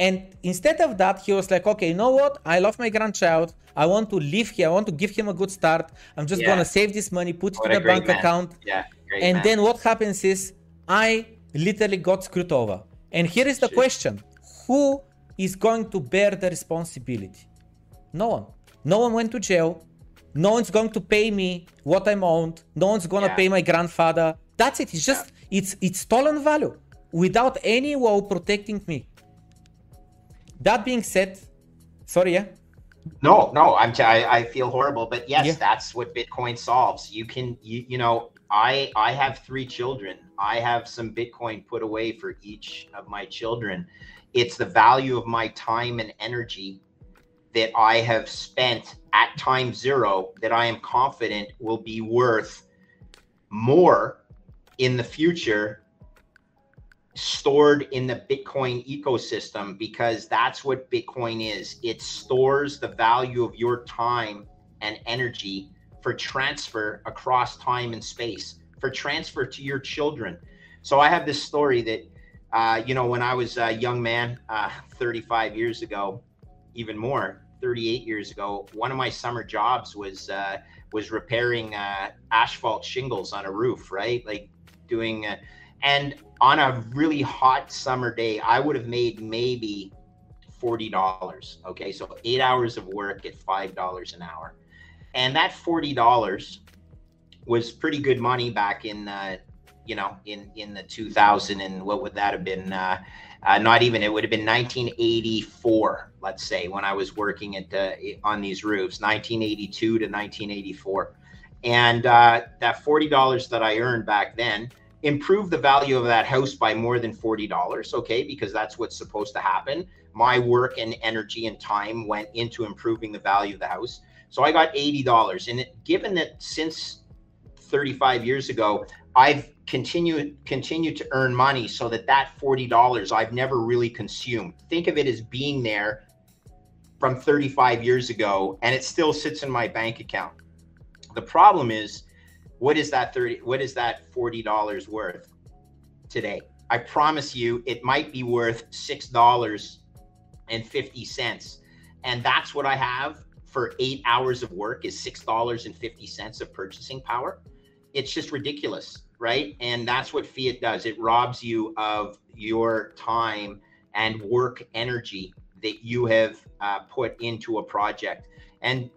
And instead of that, he was like, okay, you know what? I love my grandchild. I want to live here. I want to give him a good start. I'm just yeah. gonna save this money, put what it in a, bank man. account. Yeah, and man. then what happens is I literally got screwed over. And here is the question who is going to bear the responsibility? No one. No one went to jail. No one's going to pay me what I'm owed. No one's gonna yeah. pay my grandfather. That's it. It's just yeah. it's it's stolen value without any law protecting me. That being said, sorry, yeah. No, no, I'm t- I, I feel horrible, but yes, yeah. that's what Bitcoin solves. You can you you know I I have three children. I have some Bitcoin put away for each of my children it's the value of my time and energy that I have spent at time zero that I am confident will be worth more in the future stored in the Bitcoin ecosystem because that's what Bitcoin is. It stores the value of your time and energy for transfer across time and space, for transfer to your children. So I have this story that uh, you know, when I was a young man, uh, 35 years ago, even more, 38 years ago, one of my summer jobs was uh, was repairing uh, asphalt shingles on a roof, right? Like doing, uh, and on a really hot summer day, I would have made maybe forty dollars. Okay, so eight hours of work at five dollars an hour, and that forty dollars was pretty good money back in uh, you know, in in the 2000 and what would that have been? Uh, uh, not even it would have been 1984, let's say, when I was working at the, on these roofs, 1982 to 1984, and uh, that forty dollars that I earned back then improved the value of that house by more than forty dollars. Okay, because that's what's supposed to happen. My work and energy and time went into improving the value of the house. So I got eighty dollars, and it, given that since 35 years ago, I've continued continued to earn money so that that $40 I've never really consumed. Think of it as being there from 35 years ago and it still sits in my bank account. The problem is what is that 30 what is that $40 worth today? I promise you it might be worth $6.50 and that's what I have for 8 hours of work is $6.50 of purchasing power. It's just ridiculous right? And that's what fiat does. It robs you of your time and work energy that you have uh, put into a project. And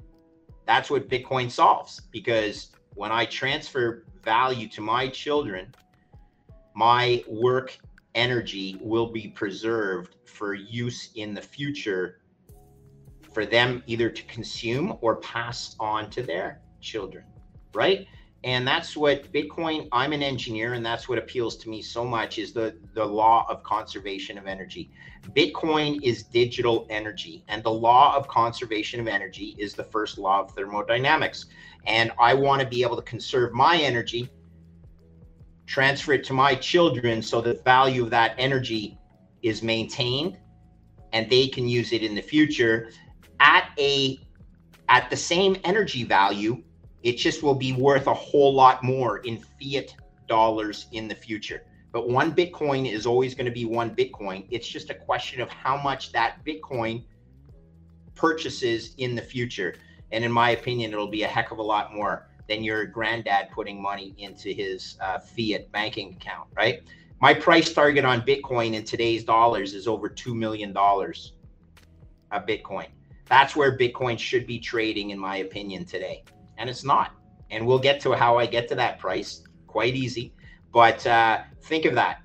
that's what Bitcoin solves because when I transfer value to my children, my work energy will be preserved for use in the future for them either to consume or pass on to their children, right? and that's what bitcoin i'm an engineer and that's what appeals to me so much is the the law of conservation of energy bitcoin is digital energy and the law of conservation of energy is the first law of thermodynamics and i want to be able to conserve my energy transfer it to my children so the value of that energy is maintained and they can use it in the future at a at the same energy value it just will be worth a whole lot more in fiat dollars in the future. But one Bitcoin is always going to be one Bitcoin. It's just a question of how much that Bitcoin purchases in the future. And in my opinion, it'll be a heck of a lot more than your granddad putting money into his uh, fiat banking account, right? My price target on Bitcoin in today's dollars is over $2 million a Bitcoin. That's where Bitcoin should be trading, in my opinion, today and it's not. And we'll get to how I get to that price quite easy. But uh, think of that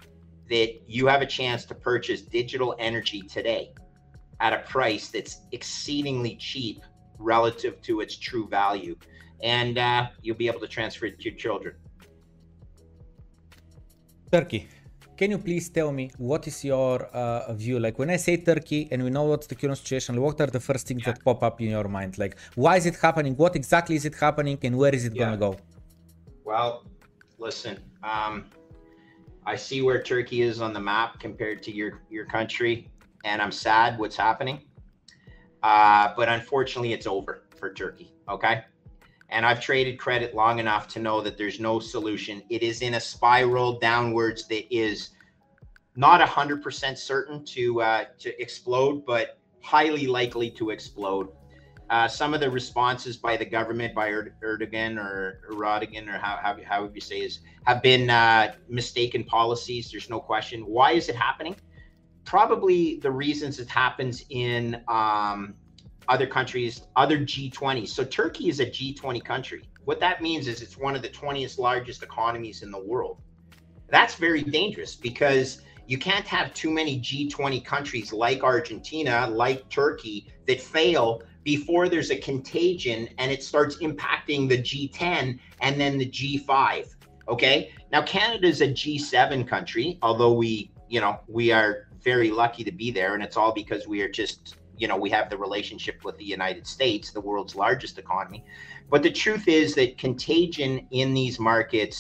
that you have a chance to purchase digital energy today at a price that's exceedingly cheap relative to its true value. and uh, you'll be able to transfer it to your children. Turkey. Can you please tell me what is your uh, view? Like when I say Turkey and we know what's the current situation, what are the first things yeah. that pop up in your mind? Like why is it happening? What exactly is it happening and where is it yeah. going to go? Well, listen, um, I see where Turkey is on the map compared to your, your country and I'm sad what's happening. Uh, but unfortunately, it's over for Turkey. Okay. And I've traded credit long enough to know that there's no solution. It is in a spiral downwards that is not 100% certain to uh, to explode, but highly likely to explode. Uh, some of the responses by the government, by Erdogan or Erdogan, or how, how, however you say is, have been uh, mistaken policies. There's no question. Why is it happening? Probably the reasons it happens in um, other countries, other G20. So Turkey is a G20 country. What that means is it's one of the 20th largest economies in the world. That's very dangerous because you can't have too many G20 countries like Argentina, like Turkey, that fail before there's a contagion and it starts impacting the G10 and then the G5. Okay. Now, Canada is a G7 country, although we, you know, we are very lucky to be there. And it's all because we are just you know we have the relationship with the United States, the world's largest economy. But the truth is that contagion in these markets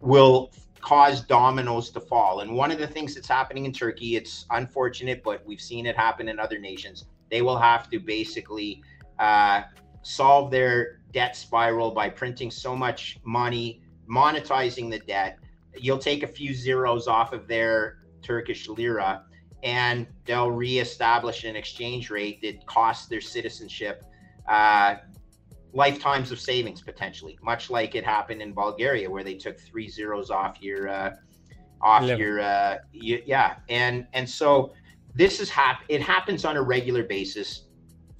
will cause dominoes to fall. And one of the things that's happening in Turkey, it's unfortunate, but we've seen it happen in other nations. They will have to basically uh, solve their debt spiral by printing so much money, monetizing the debt. You'll take a few zeros off of their Turkish lira and they'll reestablish an exchange rate that costs their citizenship uh, lifetimes of savings potentially, much like it happened in Bulgaria where they took three zeros off your uh, off your uh, you, yeah, and and so this is hap- it happens on a regular basis.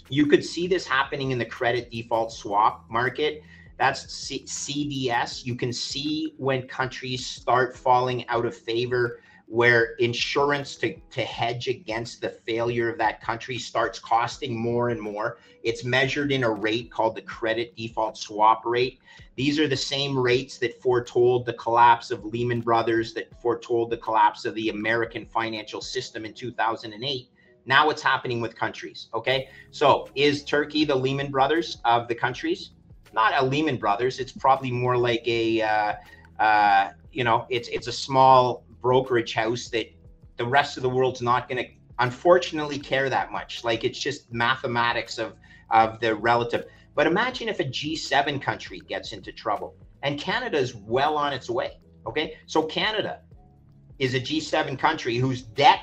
You could see this happening in the credit default swap market. That's C- CDS. You can see when countries start falling out of favor where insurance to, to hedge against the failure of that country starts costing more and more. It's measured in a rate called the credit default swap rate. These are the same rates that foretold the collapse of Lehman Brothers, that foretold the collapse of the American financial system in 2008. Now what's happening with countries. Okay. So is Turkey the Lehman Brothers of the countries? Not a Lehman Brothers. It's probably more like a, uh, uh, you know, it's it's a small brokerage house that the rest of the world's not going to unfortunately care that much like it's just mathematics of of the relative but imagine if a G7 country gets into trouble and Canada is well on its way okay so Canada is a G7 country whose debt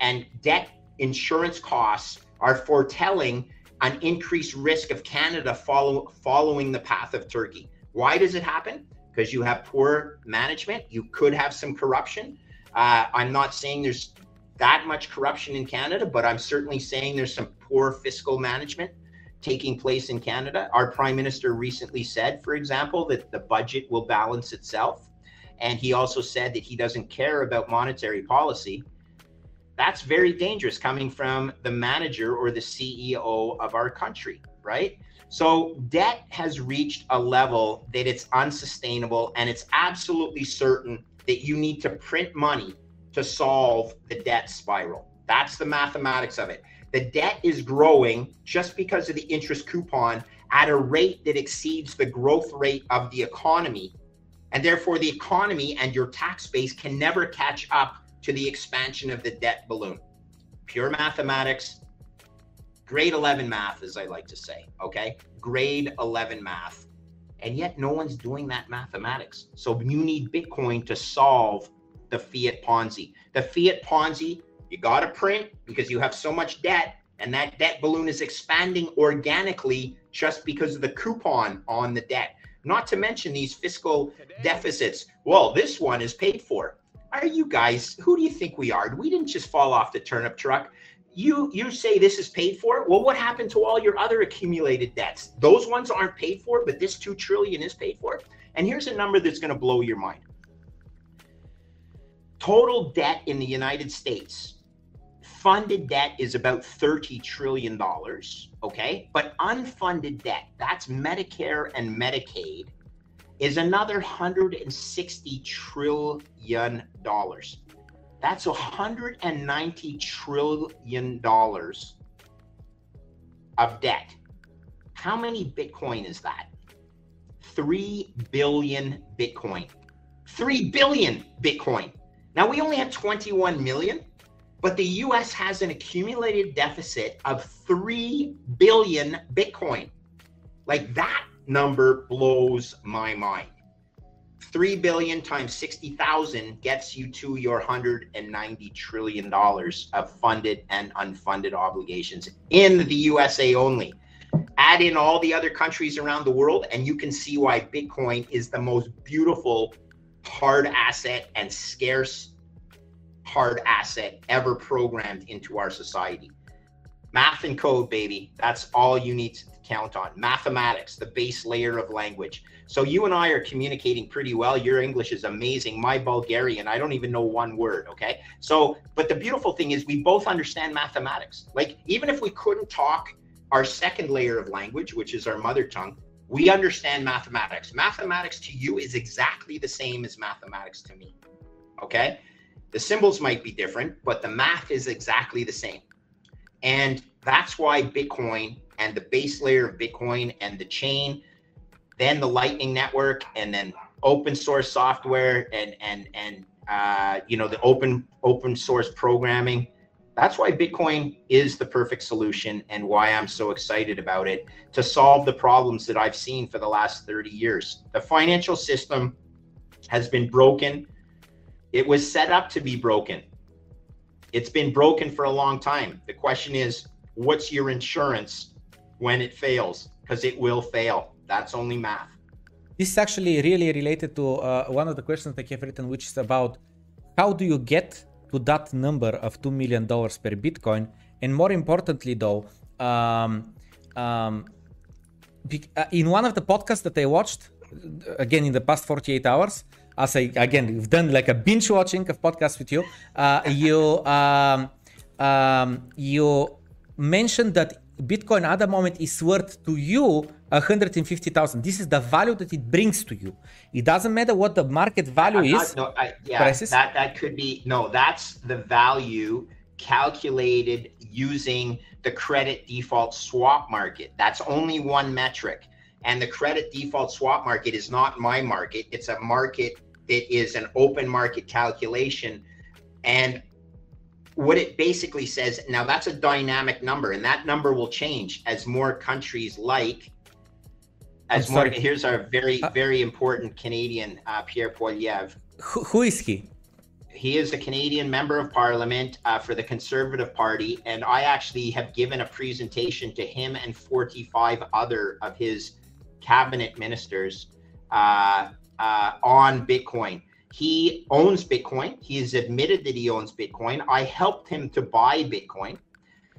and debt insurance costs are foretelling an increased risk of Canada follow, following the path of Turkey. Why does it happen? Because you have poor management. You could have some corruption. Uh, I'm not saying there's that much corruption in Canada, but I'm certainly saying there's some poor fiscal management taking place in Canada. Our prime minister recently said, for example, that the budget will balance itself. And he also said that he doesn't care about monetary policy. That's very dangerous coming from the manager or the CEO of our country, right? So debt has reached a level that it's unsustainable and it's absolutely certain that you need to print money to solve the debt spiral. That's the mathematics of it. The debt is growing just because of the interest coupon at a rate that exceeds the growth rate of the economy. And therefore, the economy and your tax base can never catch up to the expansion of the debt balloon. Pure mathematics, grade 11 math, as I like to say, okay? Grade 11 math. And yet no one's doing that mathematics. So you need Bitcoin to solve the fiat Ponzi. The fiat Ponzi, you got to print because you have so much debt and that debt balloon is expanding organically just because of the coupon on the debt. Not to mention these fiscal deficits. Well, this one is paid for. Are you guys, who do you think we are? We didn't just fall off the turnip truck you you say this is paid for? Well what happened to all your other accumulated debts? Those ones aren't paid for but this 2 trillion is paid for? And here's a number that's going to blow your mind. Total debt in the united states funded debt is about 30 trillion dollars okay? But unfunded debt that's medicare and medicaid is another 160 trillion dollars that's 190 trillion dollars of debt how many bitcoin is that 3 billion bitcoin 3 billion bitcoin now we only have 21 million but the US has an accumulated deficit of 3 billion Bitcoin. Like that number blows my mind. 3 billion times 60,000 gets you to your 190 trillion dollars of funded and unfunded obligations in the USA only. Add in all the other countries around the world and you can see why Bitcoin is the most beautiful hard asset and scarce hard asset ever programmed into our society. Math and code, baby. That's all you need to count on. Mathematics, the base layer of language. So you and I are communicating pretty well. Your English is amazing. My Bulgarian, I don't even know one word. Okay. So, but the beautiful thing is we both understand mathematics. Like, even if we couldn't talk our second layer of language, which is our mother tongue, we understand mathematics. Mathematics to you is exactly the same as mathematics to me. Okay. The symbols might be different, but the math is exactly the same. And that's why Bitcoin and the base layer of Bitcoin and the chain, then the Lightning Network, and then open source software and and and uh, you know the open open source programming. That's why Bitcoin is the perfect solution and why I'm so excited about it to solve the problems that I've seen for the last 30 years. The financial system has been broken it was set up to be broken. It's been broken for a long time. The question is, what's your insurance when it fails? Because it will fail. That's only math. This is actually really related to uh, one of the questions that have written, which is about how do you get to that number of $2 million per Bitcoin? And more importantly, though, um, um, uh, in one of the podcasts that I watched, again in the past 48 hours, as I again we've done like a binge watching of podcasts with you. Uh, you um, um, you mentioned that Bitcoin at the moment is worth to you 150,000. This is the value that it brings to you. It doesn't matter what the market value is. No, I, yeah, prices. that that could be no. That's the value calculated using the credit default swap market. That's only one metric. And the credit default swap market is not my market. It's a market it is an open market calculation. And what it basically says now that's a dynamic number, and that number will change as more countries like. As more, here's our very, uh, very important Canadian, uh, Pierre Poilievre. Who, who is he? He is a Canadian member of parliament uh, for the Conservative Party. And I actually have given a presentation to him and 45 other of his cabinet ministers uh, uh, on Bitcoin. He owns Bitcoin. He has admitted that he owns Bitcoin. I helped him to buy Bitcoin.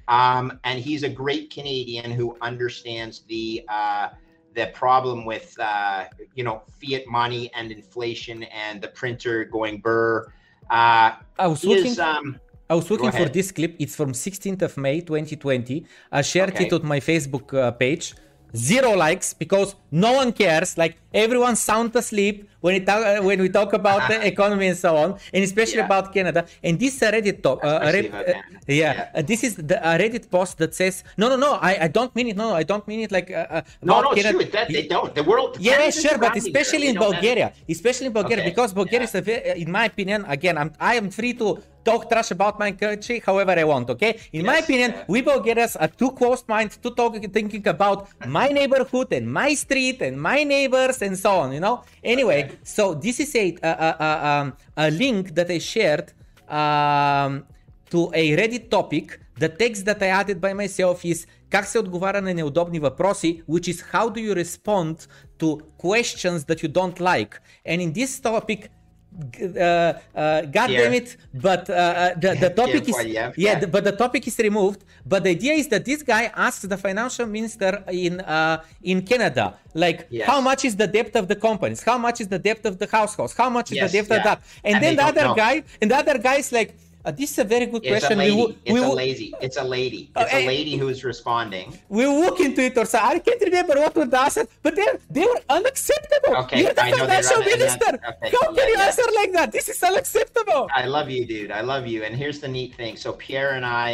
Um, and he's a great Canadian who understands the uh, the problem with uh, you know fiat money and inflation and the printer going burr. Uh, I was looking. Is, um, I was looking for this clip. It's from 16th of May 2020. I shared okay. it on my Facebook uh, page zero likes because no one cares. Like everyone's sound asleep when we talk uh, when we talk about the [laughs] economy and so on, and especially yeah. about Canada. And this Reddit talk, uh, Reddit, uh, yeah, yeah. Uh, this is the Reddit post that says, no, no, no, I, I don't mean it. No, I don't mean it like uh, no, no, Canada. That, they don't. The world. The yeah, sure, but especially in Bulgaria, especially in Bulgaria, okay. because Bulgaria is, a very, in my opinion, again, I'm I am free to talk trash about my country however I want, okay? In yes, my opinion, yeah. we Bulgarians are too close-minded to talk, thinking about my neighborhood and my street and my neighbors and so on, you know? Anyway, okay. so this is a, a, a, um, a, link that I shared um, to a Reddit topic. The text that I added by myself is как се отговаря на неудобни въпроси, which is how do you respond to questions that you don't like. And in this topic, uh, uh, God damn it! But uh, uh the, the topic is yeah, yeah the, but the topic is removed. But the idea is that this guy asks the financial minister in uh, in Canada, like, yes. how much is the debt of the companies? How much is the debt of the households? How much is yes, the debt yeah. of that? And, and then the other know. guy, and the other guy is like, Uh, this is a very good it's question. A lady. We, it's we, a lady. It's a lady. [laughs] Oh, It's a lady who's responding. We'll look into it or so. I can't remember what was the answer, but they they were unacceptable. Okay, You're the I financial minister. okay, How can you yeah. answer like that? This is unacceptable. I love you, dude. I love you. And here's the neat thing. So Pierre and I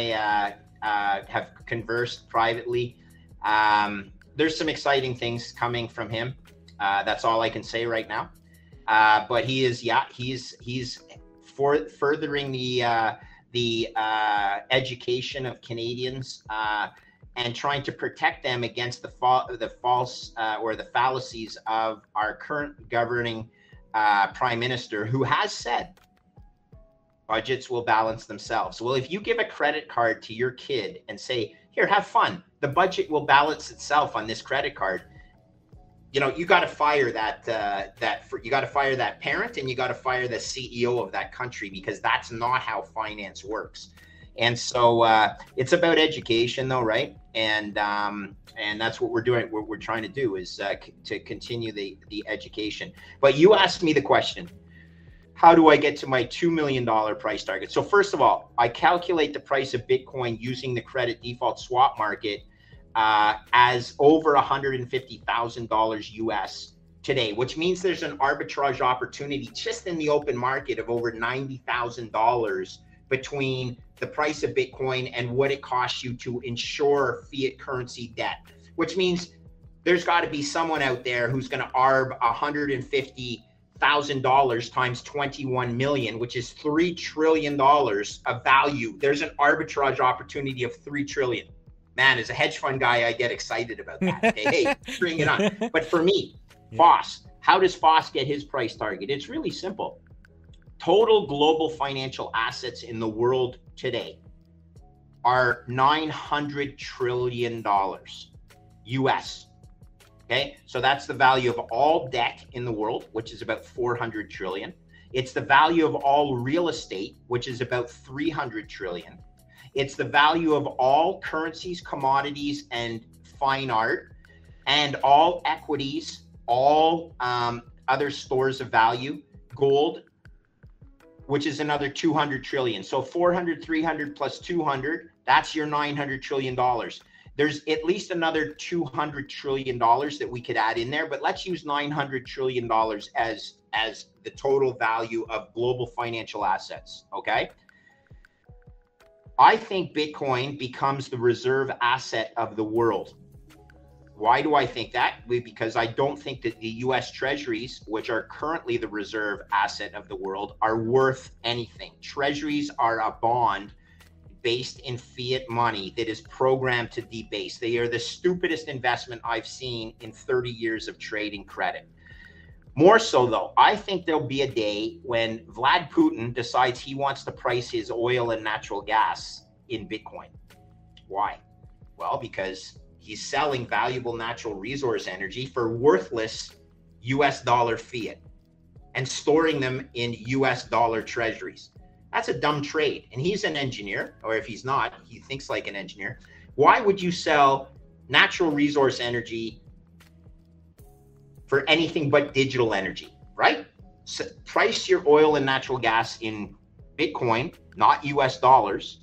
uh, uh, have conversed privately. Um, there's some exciting things coming from him. Uh, that's all I can say right now. Uh, but he is, yeah, he's he's for furthering the uh, the uh, education of Canadians uh, and trying to protect them against the fa- the false uh, or the fallacies of our current governing uh, prime minister, who has said budgets will balance themselves. Well, if you give a credit card to your kid and say, "Here, have fun," the budget will balance itself on this credit card. You know, you got to fire that uh, that you got to fire that parent and you got to fire the CEO of that country because that's not how finance works. And so uh, it's about education, though, right? And um, and that's what we're doing. What we're trying to do is uh, c- to continue the the education. But you asked me the question how do I get to my $2 million price target? So, first of all, I calculate the price of Bitcoin using the credit default swap market uh, as over $150,000 US today, which means there's an arbitrage opportunity just in the open market of over $90,000 between the price of Bitcoin and what it costs you to insure fiat currency debt, which means there's got to be someone out there who's going to arb 150 thousand dollars times 21 million which is three trillion dollars of value. There's an arbitrage opportunity of three trillion man as a hedge fund guy i get excited about that okay hey [laughs] bring it on but for me Yeah. foss how does foss get his price target it's really simple total global financial assets in the world today are 900 trillion dollars us Okay, so that's the value of all debt in the world, which is about 400 trillion. It's the value of all real estate, which is about 300 trillion. It's the value of all currencies, commodities, and fine art, and all equities, all um, other stores of value, gold, which is another 200 trillion. So 400, 300 plus 200, that's your 900 trillion dollars. There's at least another 200 trillion dollars that we could add in there but let's use 900 trillion dollars as as the total value of global financial assets okay i think bitcoin becomes the reserve asset of the world why do i think that because i don't think that the us treasuries which are currently the reserve asset of the world are worth anything treasuries are a bond based in fiat money that is programmed to debase. They are the stupidest investment I've seen in 30 years of trading credit. More so, though, I think there'll be a day when Vlad Putin decides he wants to price his oil and natural gas in Bitcoin. Why? Well, because he's selling valuable natural resource energy for worthless US dollar fiat and storing them in US dollar treasuries. That's a dumb trade. And he's an engineer, or if he's not, he thinks like an engineer. Why would you sell natural resource energy for anything but digital energy, right? So price your oil and natural gas in Bitcoin, not US dollars,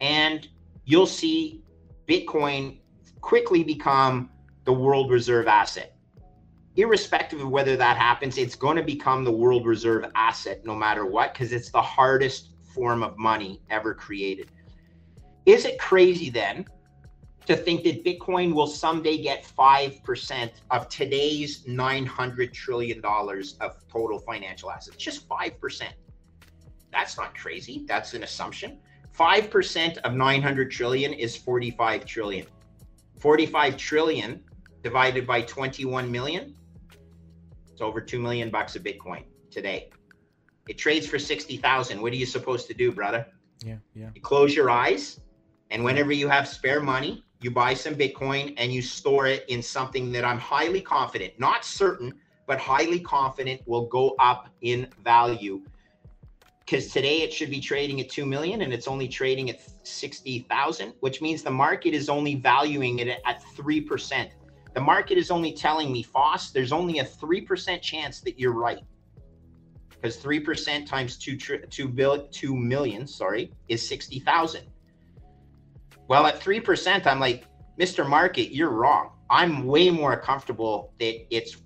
and you'll see Bitcoin quickly become the world reserve asset. Irrespective of whether that happens, it's going to become the world reserve asset no matter what, because it's the hardest form of money ever created. Is it crazy then to think that Bitcoin will someday get 5% of today's $900 trillion of total financial assets? Just 5%. That's not crazy. That's an assumption. 5% of 900 trillion is 45 trillion. 45 trillion divided by 21 million, it's over 2 million bucks of Bitcoin today. It trades for 60,000. What are you supposed to do, brother? Yeah, yeah. You close your eyes, and whenever you have spare money, you buy some Bitcoin and you store it in something that I'm highly confident, not certain, but highly confident will go up in value. Because today it should be trading at 2 million and it's only trading at 60,000, which means the market is only valuing it at 3%. The market is only telling me, Foss, there's only a 3% chance that you're right. because 3% times 2 tri- 2 bill 2 million, sorry, is 60,000. Well, at 3%, I'm like, Mr. Market, you're wrong. I'm way more comfortable that it's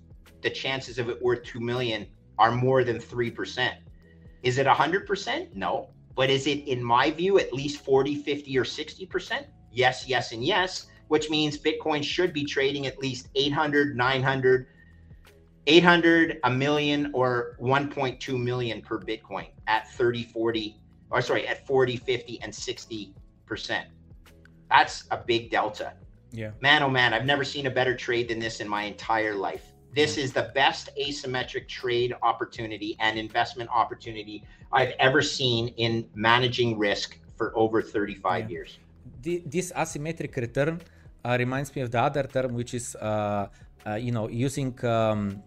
the chances of it worth 2 million are more than 3%. Is it 100%? No. But is it, in my view, at least 40, 50, or 60%? Yes, yes, and yes, which means Bitcoin should be trading at least 800, 900, 800, a million, or 1.2 million per Bitcoin at 30, 40, or sorry, at 40, 50, and 60%. That's a big delta. Yeah. Man, oh man, I've never seen a better trade than this in my entire life. This is the best asymmetric trade opportunity and investment opportunity I've ever seen in managing risk for over 35 yeah. years. The, this asymmetric return uh, reminds me of the other term, which is, uh, uh, you know, using um,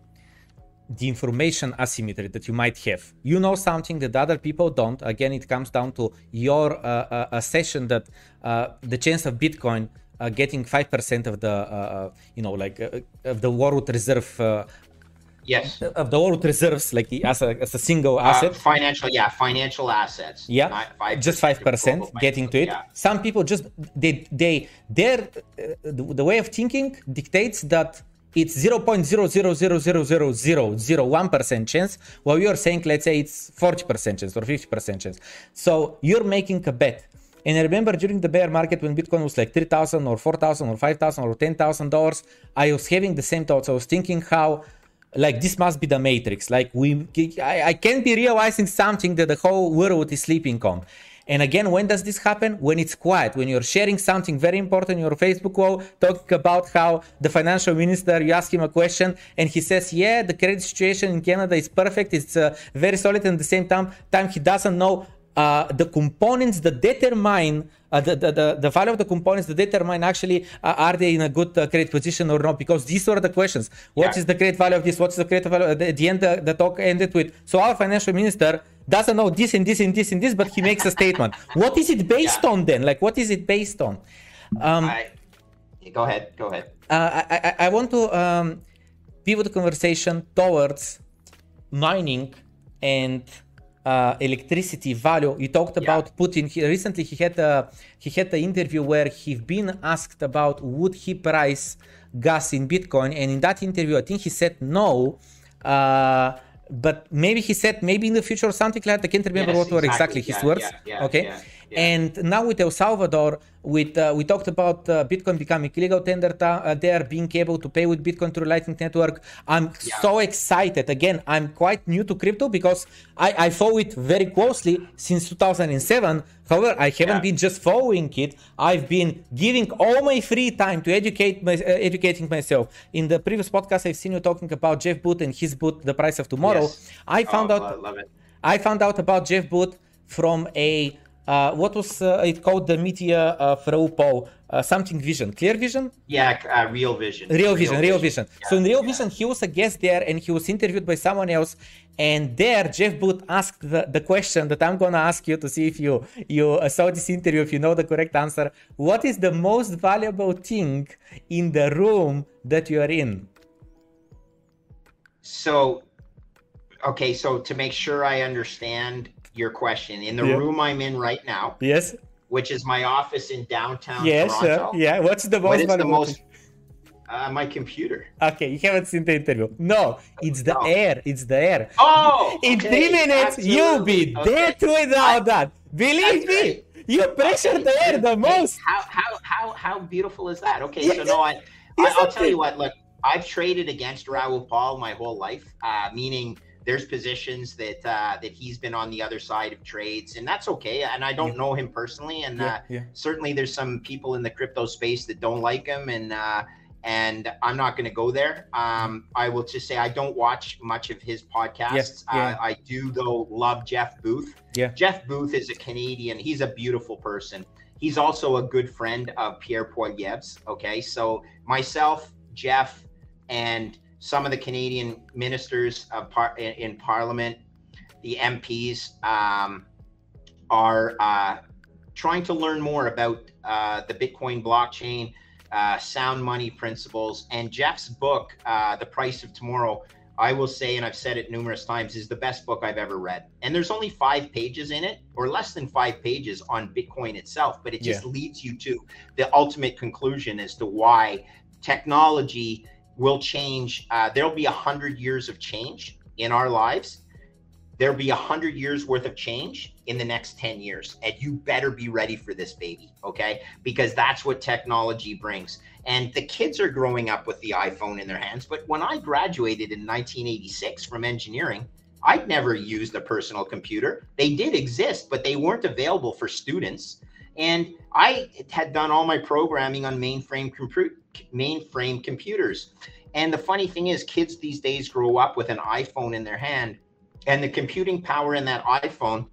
the information asymmetry that you might have. You know something that other people don't. Again, it comes down to your uh, uh, session that uh, the chance of Bitcoin uh, getting 5% of the, uh, uh, you know, like of the world reserve. yes. Of the world reserves, like as a, as a single asset. financial, yeah, financial assets. Yeah. Five just 5% getting to it. Yeah. Some people just, they, they, their, the, the way of thinking dictates that it's 0.0000001% chance, while you're saying, let's say it's 40% chance or 50% chance. So you're making a bet. And I remember during the bear market when Bitcoin was like 3,000 or 4,000 or 5,000 or $10,000, I was having the same thoughts. I was thinking how like this must be the matrix. Like we, I, I can't be realizing something that the whole world is sleeping on. And again, when does this happen? When it's quiet, when you're sharing something very important in your Facebook wall, talking about how the financial minister, you ask him a question and he says, yeah, the credit situation in Canada is perfect. It's uh, very solid. And at the same time, time he doesn't know uh, the components that determine uh, the, the, the, the, value of the components that determine actually uh, are they in a good uh, credit position or not? Because these were the questions. What yeah. is the credit value of this? What is the credit value at the end the, the talk ended with so our financial minister doesn't know this and this and this and this but he makes a statement. [laughs] What is it based yeah. on then? Like what is it based on? Um, I, go ahead go ahead. Uh, I, I, I want to um, pivot the conversation towards mining and uh, electricity value. You talked yeah. about Putin. He, recently, he had a he had an interview where he been asked about would he price gas in Bitcoin, and in that interview, I think he said no. Uh, but maybe he said maybe in the future or something like that. I can't remember yes, what were exactly, his yeah, words. Yeah, okay. And now with El Salvador, with uh, we talked about uh, Bitcoin becoming legal tender ta- uh, there, being able to pay with Bitcoin through Lightning Network. I'm yeah. so excited. Again, I'm quite new to crypto because I, I follow it very closely since 2007. However, I haven't yeah. been just following it. I've been giving all my free time to educate my, uh, educating myself. In the previous podcast, I've seen you talking about Jeff Booth and his book, The Price of Tomorrow. Yes. I found oh, out. Love it. I found out about Jeff Booth from a uh, what was uh, it called? The media of Pal, uh, something vision, clear vision? Yeah, uh, real vision. Real vision, real, vision. Yeah, so in real yeah. vision, he was a guest there and he was interviewed by someone else. And there, Jeff Booth asked the, the question that I'm gonna ask you to see if you you uh, saw this interview, if you know the correct answer. What is the most valuable thing in the room that you are in? So, okay, so to make sure I understand your question. In the yeah. room I'm in right now. Yes. Which is my office in downtown yes, Toronto. Uh, yeah. What's the most? What is the most? Uh, my computer. Okay, you haven't seen the interview. No, it's the no. air. It's the air. Oh, in okay. three minutes Absolutely. you'll be okay. dead without I, that. Believe me, you pressure the air the most. How how how how beautiful is that? Okay, so no, I, I will tell you what. Look, I've traded against Raoul Pal my whole life, uh, meaning there's positions that uh, that he's been on the other side of trades, and that's okay. And I don't yeah. know him personally, and yeah, uh, yeah. certainly there's some people in the crypto space that don't like him, and uh, and I'm not going to go there. Um, I will just say I don't watch much of his podcasts. Uh, I do though love Jeff Booth. Yeah, Jeff Booth is a Canadian. He's a beautiful person. He's also a good friend of Pierre Poilievre's. Okay, so myself, Jeff, and some of the Canadian ministers par- in Parliament, the MPs, um, are uh, trying to learn more about uh, the Bitcoin blockchain, uh, sound money principles, and Jeff's book, uh, The Price of Tomorrow, I will say, and I've said it numerous times, is the best book I've ever read. And there's only five pages in it, or less than five pages on Bitcoin itself, but it just yeah. leads you to the ultimate conclusion as to why technology will change. Uh, there'll be a hundred years of change in our lives. There'll be a hundred years worth of change in the next 10 years. And you better be ready for this baby. Okay. Because that's what technology brings. And the kids are growing up with the iPhone in their hands. But when I graduated in 1986 from engineering, I'd never used a personal computer. They did exist, but they weren't available for students. And I had done all my programming on mainframe compu- mainframe computers. And the funny thing is, kids these days grow up with an iPhone in their hand, and the computing power in that iPhone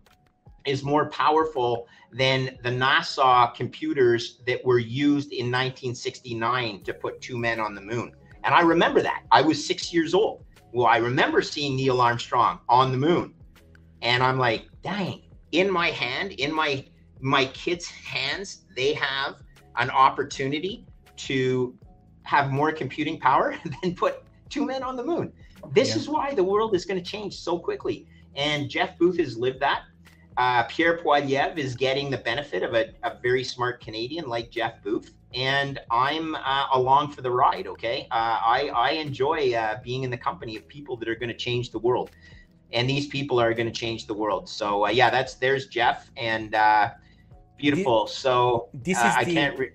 is more powerful than the NASA computers that were used in 1969 to put two men on the moon. And I remember that. I was six years old. Well, I remember seeing Neil Armstrong on the moon. And I'm like, dang, in my hand, in my my kids' hands, they have an opportunity to have more computing power [laughs] than put two men on the moon. This yeah. is why the world is going to change so quickly. And Jeff Booth has lived that. Uh, Pierre Poilievre is getting the benefit of a, a, very smart Canadian like Jeff Booth, and I'm uh, along for the ride. Okay, uh, I I enjoy uh, being in the company of people that are going to change the world, and these people are going to change the world. So uh, yeah, that's there's Jeff, and uh, beautiful. So this is I the... can't. Re-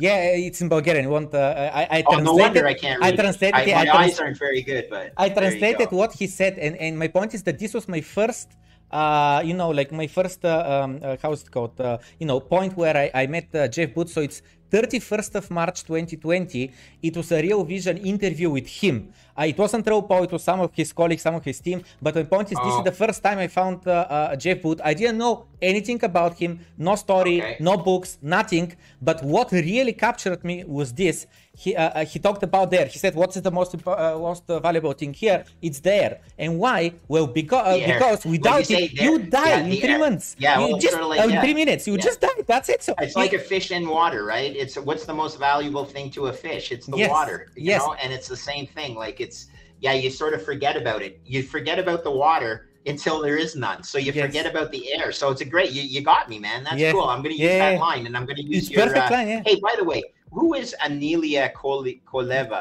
yeah, it's in Bulgarian. Want uh, I, I oh, no wonder I can't. I translated. I, my I eyes aren't very good, but I translated what he said, and and my point is that this was my first uh, you know, like my first, uh, um, uh, how's it called, uh, you know, point where I, I met uh, Jeff Booth. So it's 31st of March 2020. It was a Real Vision interview with him. Uh, it wasn't Raoul Pal, it was some of his colleagues, some of his team. But my point is, oh. this is oh. the first time I found Jeff Booth. I didn't know anything about him, no story, okay. no books, nothing. But what really captured me was this he uh, uh, he talked about there. He said, "What's the most uh, most valuable thing here? It's there. And why? Well, because uh, because without you it, you die yeah, in three air. months. Yeah, well, just uh, in three minutes, you yeah. just die. That's it. So it's like a fish in water, right? It's what's the most valuable thing to a fish? It's the yes. water. You yes. know, and it's the same thing. Like it's yeah, you sort of forget about it. You forget about the water until there is none. So you yes. forget about the air. So it's a great. You, you got me, man. That's cool. I'm going to use that line, and I'm going to use it's your. Perfect uh, line, yeah. Hey, by the way, who is Anelia Koleva?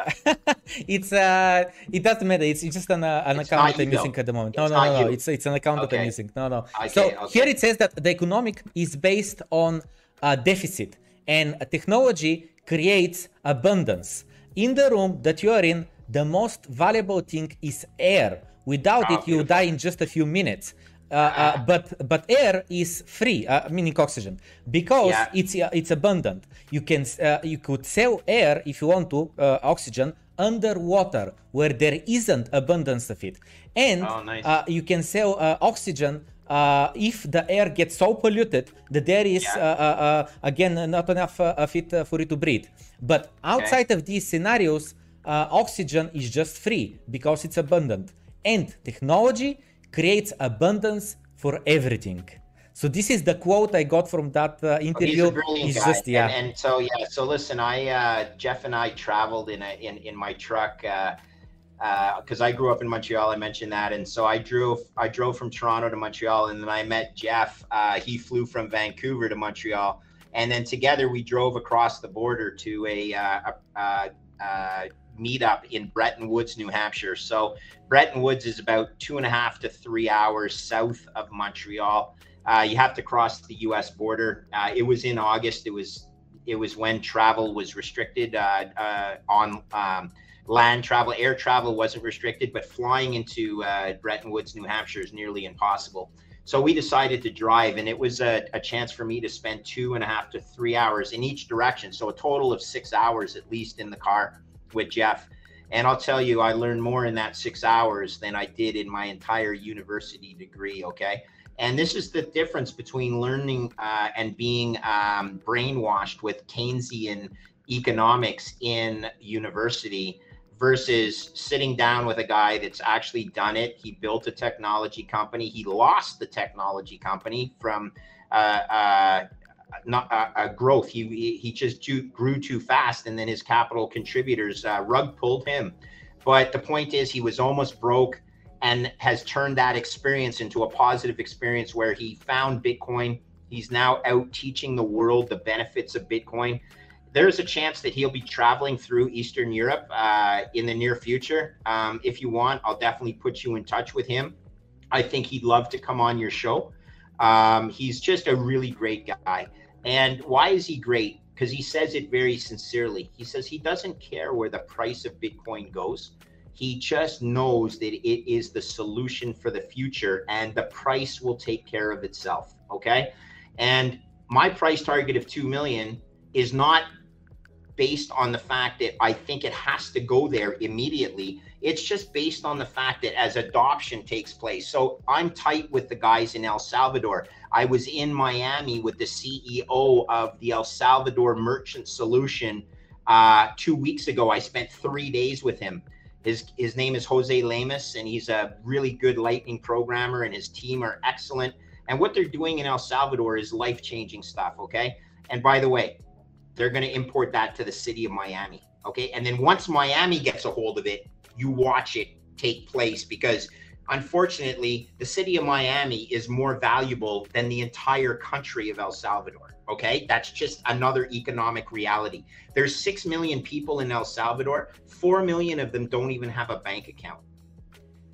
[laughs] it's uh, it doesn't matter. It's, it's just an, uh, an account that I'm using at the moment. No, it's no, no, no. It's it's an account okay. that I'm using. No, no. Okay, so okay. here it says that the economic is based on uh, deficit, and technology creates abundance. In the room that you are in, the most valuable thing is air. Without oh, it, you die in just a few minutes. Uh, uh, but but air is free, uh, meaning oxygen, because yeah. it's uh, it's abundant. You can uh, you could sell air if you want to uh, oxygen underwater where there isn't abundance of it, and oh, nice. you can sell oxygen. Uh, if the air gets so polluted that there is yeah. Uh, uh, again not enough of it for it to breathe, but outside okay. of these scenarios, oxygen is just free because it's abundant, and technology creates abundance for everything. So this is the quote I got from that uh, interview. Oh, he's a brilliant he's guy. Just, yeah. And, and, so yeah, so listen, I uh, Jeff and I traveled in a in in my truck because uh, uh I grew up in Montreal. I mentioned that, and so I drove I drove from Toronto to Montreal, and then I met Jeff. Uh, he flew from Vancouver to Montreal, and then together we drove across the border to a, uh, a, a meetup in Bretton Woods, New Hampshire. So Bretton Woods is about two and a half to three hours south of Montreal. Uh, you have to cross the U.S. border. Uh, it was in August. It was it was when travel was restricted uh, uh on um, land travel. Air travel wasn't restricted, but flying into uh, Bretton Woods, New Hampshire, is nearly impossible. So we decided to drive, and it was a, a, chance for me to spend two and a half to three hours in each direction. So a total of six hours at least in the car with Jeff. And I'll tell you, I learned more in that six hours than I did in my entire university degree. Okay. And this is the difference between learning uh, and being um, brainwashed with Keynesian economics in university versus sitting down with a guy that's actually done it. He built a technology company. He lost the technology company from uh, uh, not uh, uh, growth. He he just grew too fast, and then his capital contributors uh, rug pulled him. But the point is, he was almost broke and has turned that experience into a positive experience where he found Bitcoin. He's now out teaching the world the benefits of Bitcoin. There's a chance that he'll be traveling through Eastern Europe uh, in the near future. Um, if you want, I'll definitely put you in touch with him. I think he'd love to come on your show. Um, he's just a really great guy. And why is he great? Because he says it very sincerely. He says he doesn't care where the price of Bitcoin goes. He just knows that it is the solution for the future and the price will take care of itself. Okay. And my price target of 2 million is not based on the fact that I think it has to go there immediately. It's just based on the fact that as adoption takes place. So I'm tight with the guys in El Salvador. I was in Miami with the CEO of the El Salvador Merchant Solution uh, two weeks ago. I spent three days with him. His, his name is Jose Lemus, and he's a really good Lightning programmer, and his team are excellent. And what they're doing in El Salvador is life changing stuff. Okay. And by the way, they're going to import that to the city of Miami. Okay. And then once Miami gets a hold of it, you watch it take place because unfortunately, the city of Miami is more valuable than the entire country of El Salvador. Okay. That's just another economic reality. There's 6 million people in El Salvador, 4 million of them don't even have a bank account.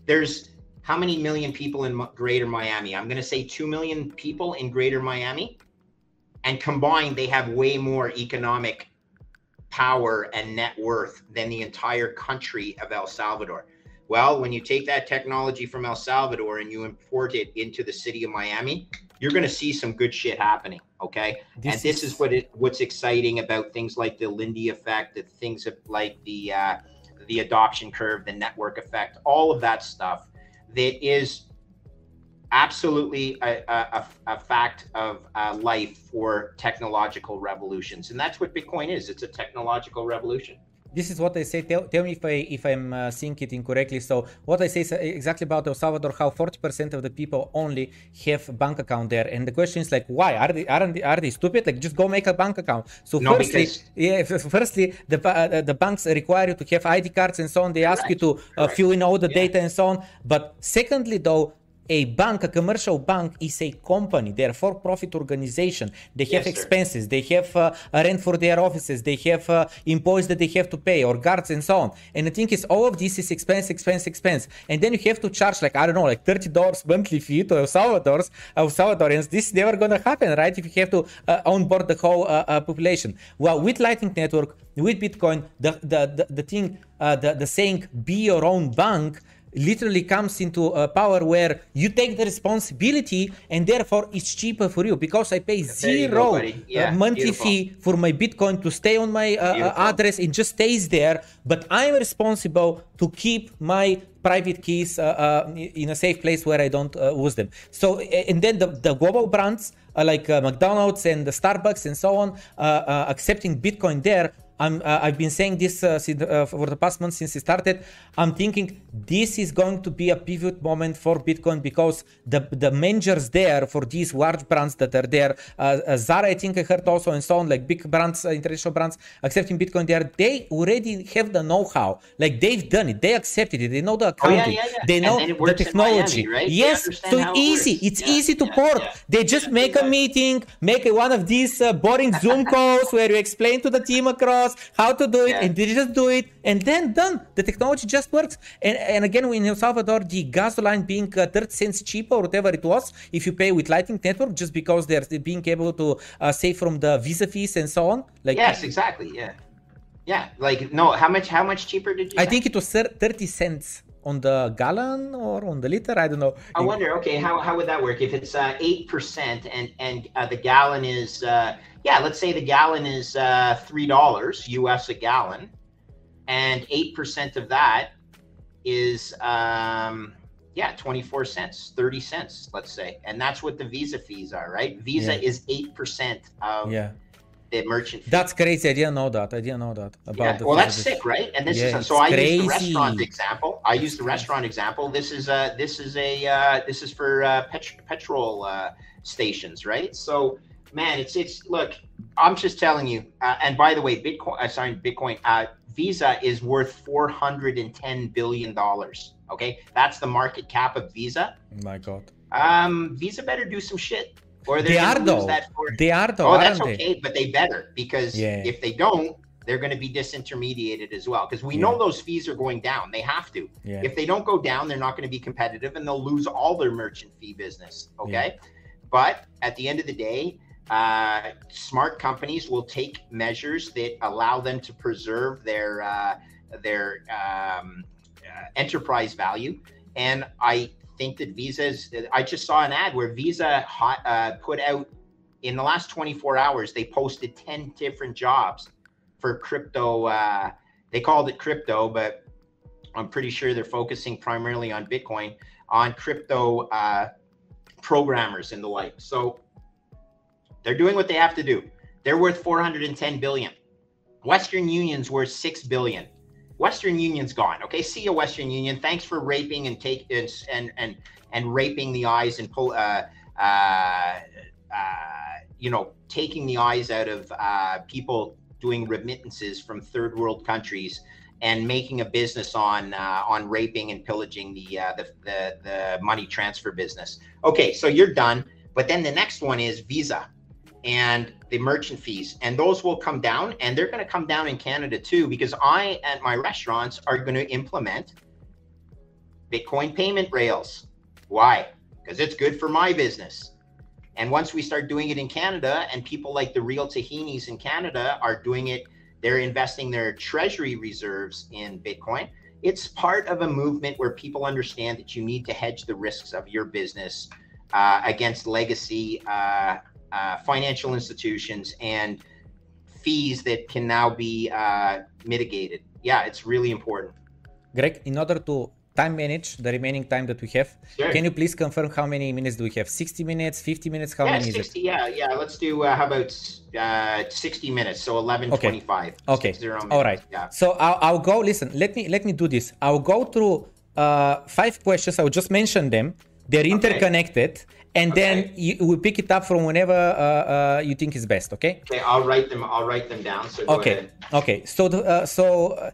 There's how many million people in greater Miami? I'm going to say 2 million people in greater Miami and combined they have way more economic power and net worth than the entire country of El Salvador. Well, when you take that technology from El Salvador and you import it into the city of Miami, you're going to see some good shit happening. Okay, this and this is, is what it what's exciting about things like the Lindy effect, the things like the uh, the adoption curve, the network effect, all of that stuff that is absolutely a, a, a fact of uh, life for technological revolutions, and that's what Bitcoin is. It's a technological revolution. This is what I say. Tell, tell me if I if I'm uh, seeing it incorrectly. So what I say is exactly about El Salvador, how 40% of the people only have bank account there, and the question is like, why are they aren't they, are they stupid? Like just go make a bank account. So no, firstly, because... yeah, firstly the uh, the banks require you to have ID cards and so on. They ask Correct. you to uh, fill in all the yeah. data and so on. But secondly, though a bank, a commercial bank, is a company. They're a for-profit organization. They have yes, expenses. Sir. They have uh, rent for their offices. They have uh, employees that they have to pay or guards and so on. And the thing is, all of this is expense, expense, expense. And then you have to charge like I don't know, like thirty dollars monthly fee to El Salvador's, El Salvadorians. This is never gonna happen, right? If you have to uh, onboard the whole uh, uh, population. Well, with Lightning Network, with Bitcoin, the the the, the thing, uh, the the saying, be your own bank literally comes into a power where you take the responsibility and therefore it's cheaper for you because I pay zero uh, yeah, monthly beautiful. fee for my Bitcoin to stay on my uh, uh address. It just stays there, but I'm responsible to keep my private keys uh, uh, in a safe place where I don't lose them. So, and then the, the global brands like McDonald's and the Starbucks and so on accepting Bitcoin there I'm, uh, I've been saying this uh, uh, for the past month since it started. I'm thinking this is going to be a pivot moment for Bitcoin because the the managers there for these large brands that are there, uh, uh Zara, I think I heard also, and so on, like big brands, uh, international brands accepting Bitcoin there, they already have the know-how. Like they've done it, they accepted it, they know the accounting, oh, yeah, yeah, yeah. they know the technology. Miami, right? Yes, so it's easy. It it's easy to port. They just make a meeting, make one of these boring Zoom [laughs] calls where you explain to the team across how to do it, yeah. and they just do it, and then done. The technology just works. And, and again, in El Salvador, the gasoline being uh, 30 cents cheaper, or whatever it was, if you pay with Lightning Network, just because they're being able to uh, save from the visa fees and so on. Like yes, exactly. Yeah, yeah. Like no, how much? How much cheaper did you? I think it was 30 cents on the gallon or on the liter i don't know i wonder okay how, how would that work if it's uh, 8% and and uh, the gallon is uh, yeah, let's say the gallon is uh, three dollars US a gallon, and eight percent of that is um, yeah, twenty four cents, thirty cents, let's say, and that's what the Visa fees are, right? Visa yeah. is eight percent of yeah. The merchant. That's crazy. I didn't know that. I didn't know that about. Yeah. well, that's sick, right? And this yeah, is so. I crazy. use the restaurant example. I use the restaurant example. This is a this is a uh, this is for uh, pet- petrol uh, stations, right? So man, it's it's look, I'm just telling you. Uh, and by the way, Bitcoin, uh, sorry, Bitcoin, uh, Visa is worth 410 billion dollars. Okay, that's the market cap of Visa. My God. Um, Visa better do some shit, or they are though. They are though. Oh, that's okay, they? but they better because yeah. if they don't, they're going to be disintermediated as well because we yeah. know those fees are going down. They have to. Yeah. If they don't go down, they're not going to be competitive and they'll lose all their merchant fee business. Okay. But at the end of the day, uh, smart companies will take measures that allow them to preserve their uh, their um, uh, enterprise value. And I think that Visa's. I just saw an ad where Visa hot, uh, put out in the last 24 hours. They posted 10 different jobs for crypto. Uh, they called it crypto, but I'm pretty sure they're focusing primarily on Bitcoin on crypto uh, programmers and the like. So they're doing what they have to do. They're worth 410 billion. Western Union's worth 6 billion. Western Union's gone. Okay, see you, Western Union. Thanks for raping and take and and and, and raping the eyes and pull uh, uh, uh, you know taking the eyes out of uh, people doing remittances from third world countries and making a business on uh, on raping and pillaging the, uh, the the the money transfer business. Okay, so you're done. But then the next one is Visa and the merchant fees. And those will come down and they're going to come down in canada too because i and my restaurants are going to implement bitcoin payment rails. Why? Because it's good for my business. And once we start doing it in canada and people like the real tahinis in canada are doing it they're investing their treasury reserves in bitcoin it's part of a movement where people understand that you need to hedge the risks of your business uh, against legacy uh, uh, financial institutions and fees that can now be uh, mitigated. Yeah, it's really important. Greg, in order to time manage the remaining time that we have, sure. can you please confirm how many minutes do we have? 60 minutes, 50 minutes? How yeah, many 60, is it? Yeah, yeah. Let's do, uh, how about uh, 60 minutes? So 11, okay. 25. Okay. All right. Yeah. So I'll, I'll, go, listen, let me, let me do this. I'll go through uh, five questions. I'll just mention them. They're interconnected. And okay. then you, we pick it up from whenever uh, uh, you think is best. Okay. Okay, I'll write them. I'll write them down. So okay. Okay. So the, uh, so. Uh,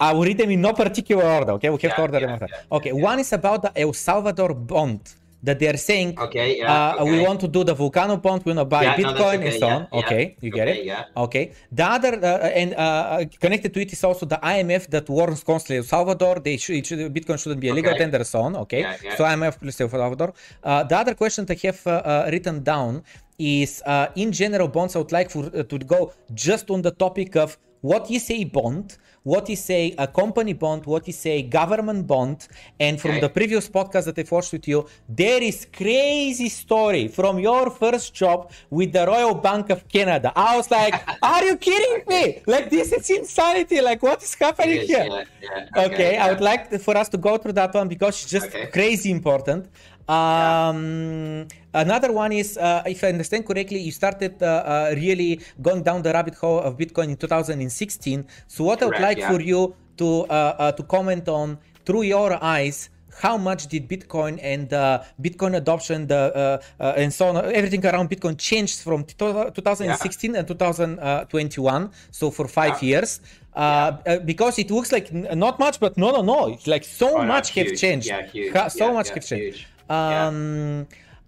I will read them in no particular order. Okay, we have yeah, to order yeah, them. Yeah, okay, one is about the El Salvador bond that they are saying, okay, yeah, uh, okay. we want to do the Volcano bond, we want to buy yeah, Bitcoin no, okay, and so on. Yeah, okay, you get it? Yeah. Okay. The other, uh, and uh, connected to it is also the IMF that warns constantly El Salvador, they should, should, Bitcoin shouldn't be a legal tender, so on. Okay. So IMF plus El Salvador. Uh, the other question that I have uh, uh, written down is, in general, bonds, I would like for, to go just on the topic of what is a bond, what is a, a company bond, what is a government bond. And from okay. the previous podcast that I watched with you, there is crazy story from your first job with the Royal Bank of Canada. I was like, [laughs] are you kidding me? Like this is insanity. Like what is happening is, here? Yeah, yeah. Okay, okay yeah. I would like for us to go through that one because it's just okay. crazy important. Um, yeah. Another one is, uh, if I understand correctly, you started uh, uh, really going down the rabbit hole of Bitcoin in 2016. So, what Correct, I would like yeah. for you to uh, uh, to comment on through your eyes how much did Bitcoin and uh, Bitcoin adoption the, uh, uh, and so on, everything around Bitcoin changed from 2016 yeah. and 2021, so for five yeah. years. Uh, yeah. because it looks like not much, but no, no, no, it's like so oh, much have changed. Yeah, huge. so much have changed. Um,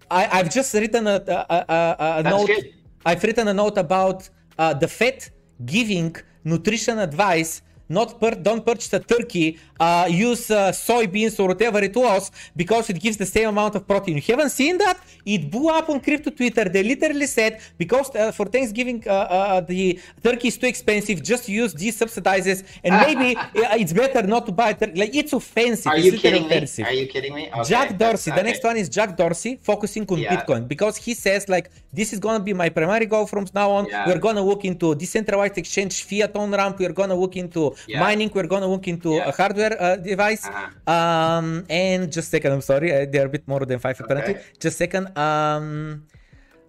I, have just written a, a, a, a note. Good. I've written a note about uh, the Fed giving nutrition advice not per- don't purchase a turkey, uh, use uh, soybeans or whatever it was because it gives the same amount of protein. You haven't seen that? It blew up on crypto Twitter. They literally said because uh, for Thanksgiving uh, uh, the turkey is too expensive, just use these subsidizes and maybe [laughs] it's better not to buy turkey. Like it's offensive. Are it's you kidding offensive. me? Are you kidding me? Okay. Jack Dorsey. Okay. The next one is Jack Dorsey focusing on yeah. Bitcoin because he says like this is gonna be my primary goal from now on. Yeah. We're gonna look into decentralized exchange, fiat on ramp. We're gonna look into yeah. mining. We're gonna look into yeah. a hardware uh, device. Uh-huh. Um, and just second, I'm sorry, uh, they're a bit more than five apparently. Okay. Just second. Um,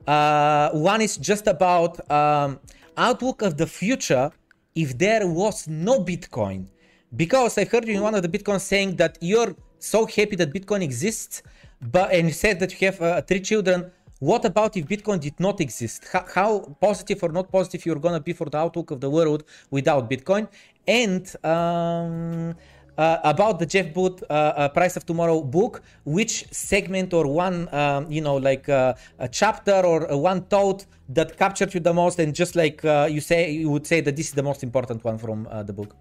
uh, one is just about um, outlook of the future if there was no Bitcoin. Because I heard you in one of the Bitcoin saying that you're so happy that Bitcoin exists, but and you said that you have uh, three children what about if Bitcoin did not exist? How, how positive or not positive you're gonna be for the outlook of the world without Bitcoin? And um, uh, about the Jeff Booth uh, uh, Price of Tomorrow book, which segment or one, um, you know, like uh, a chapter or uh, one thought that captured you the most, and just like uh, you say, you would say that this is the most important one from the book.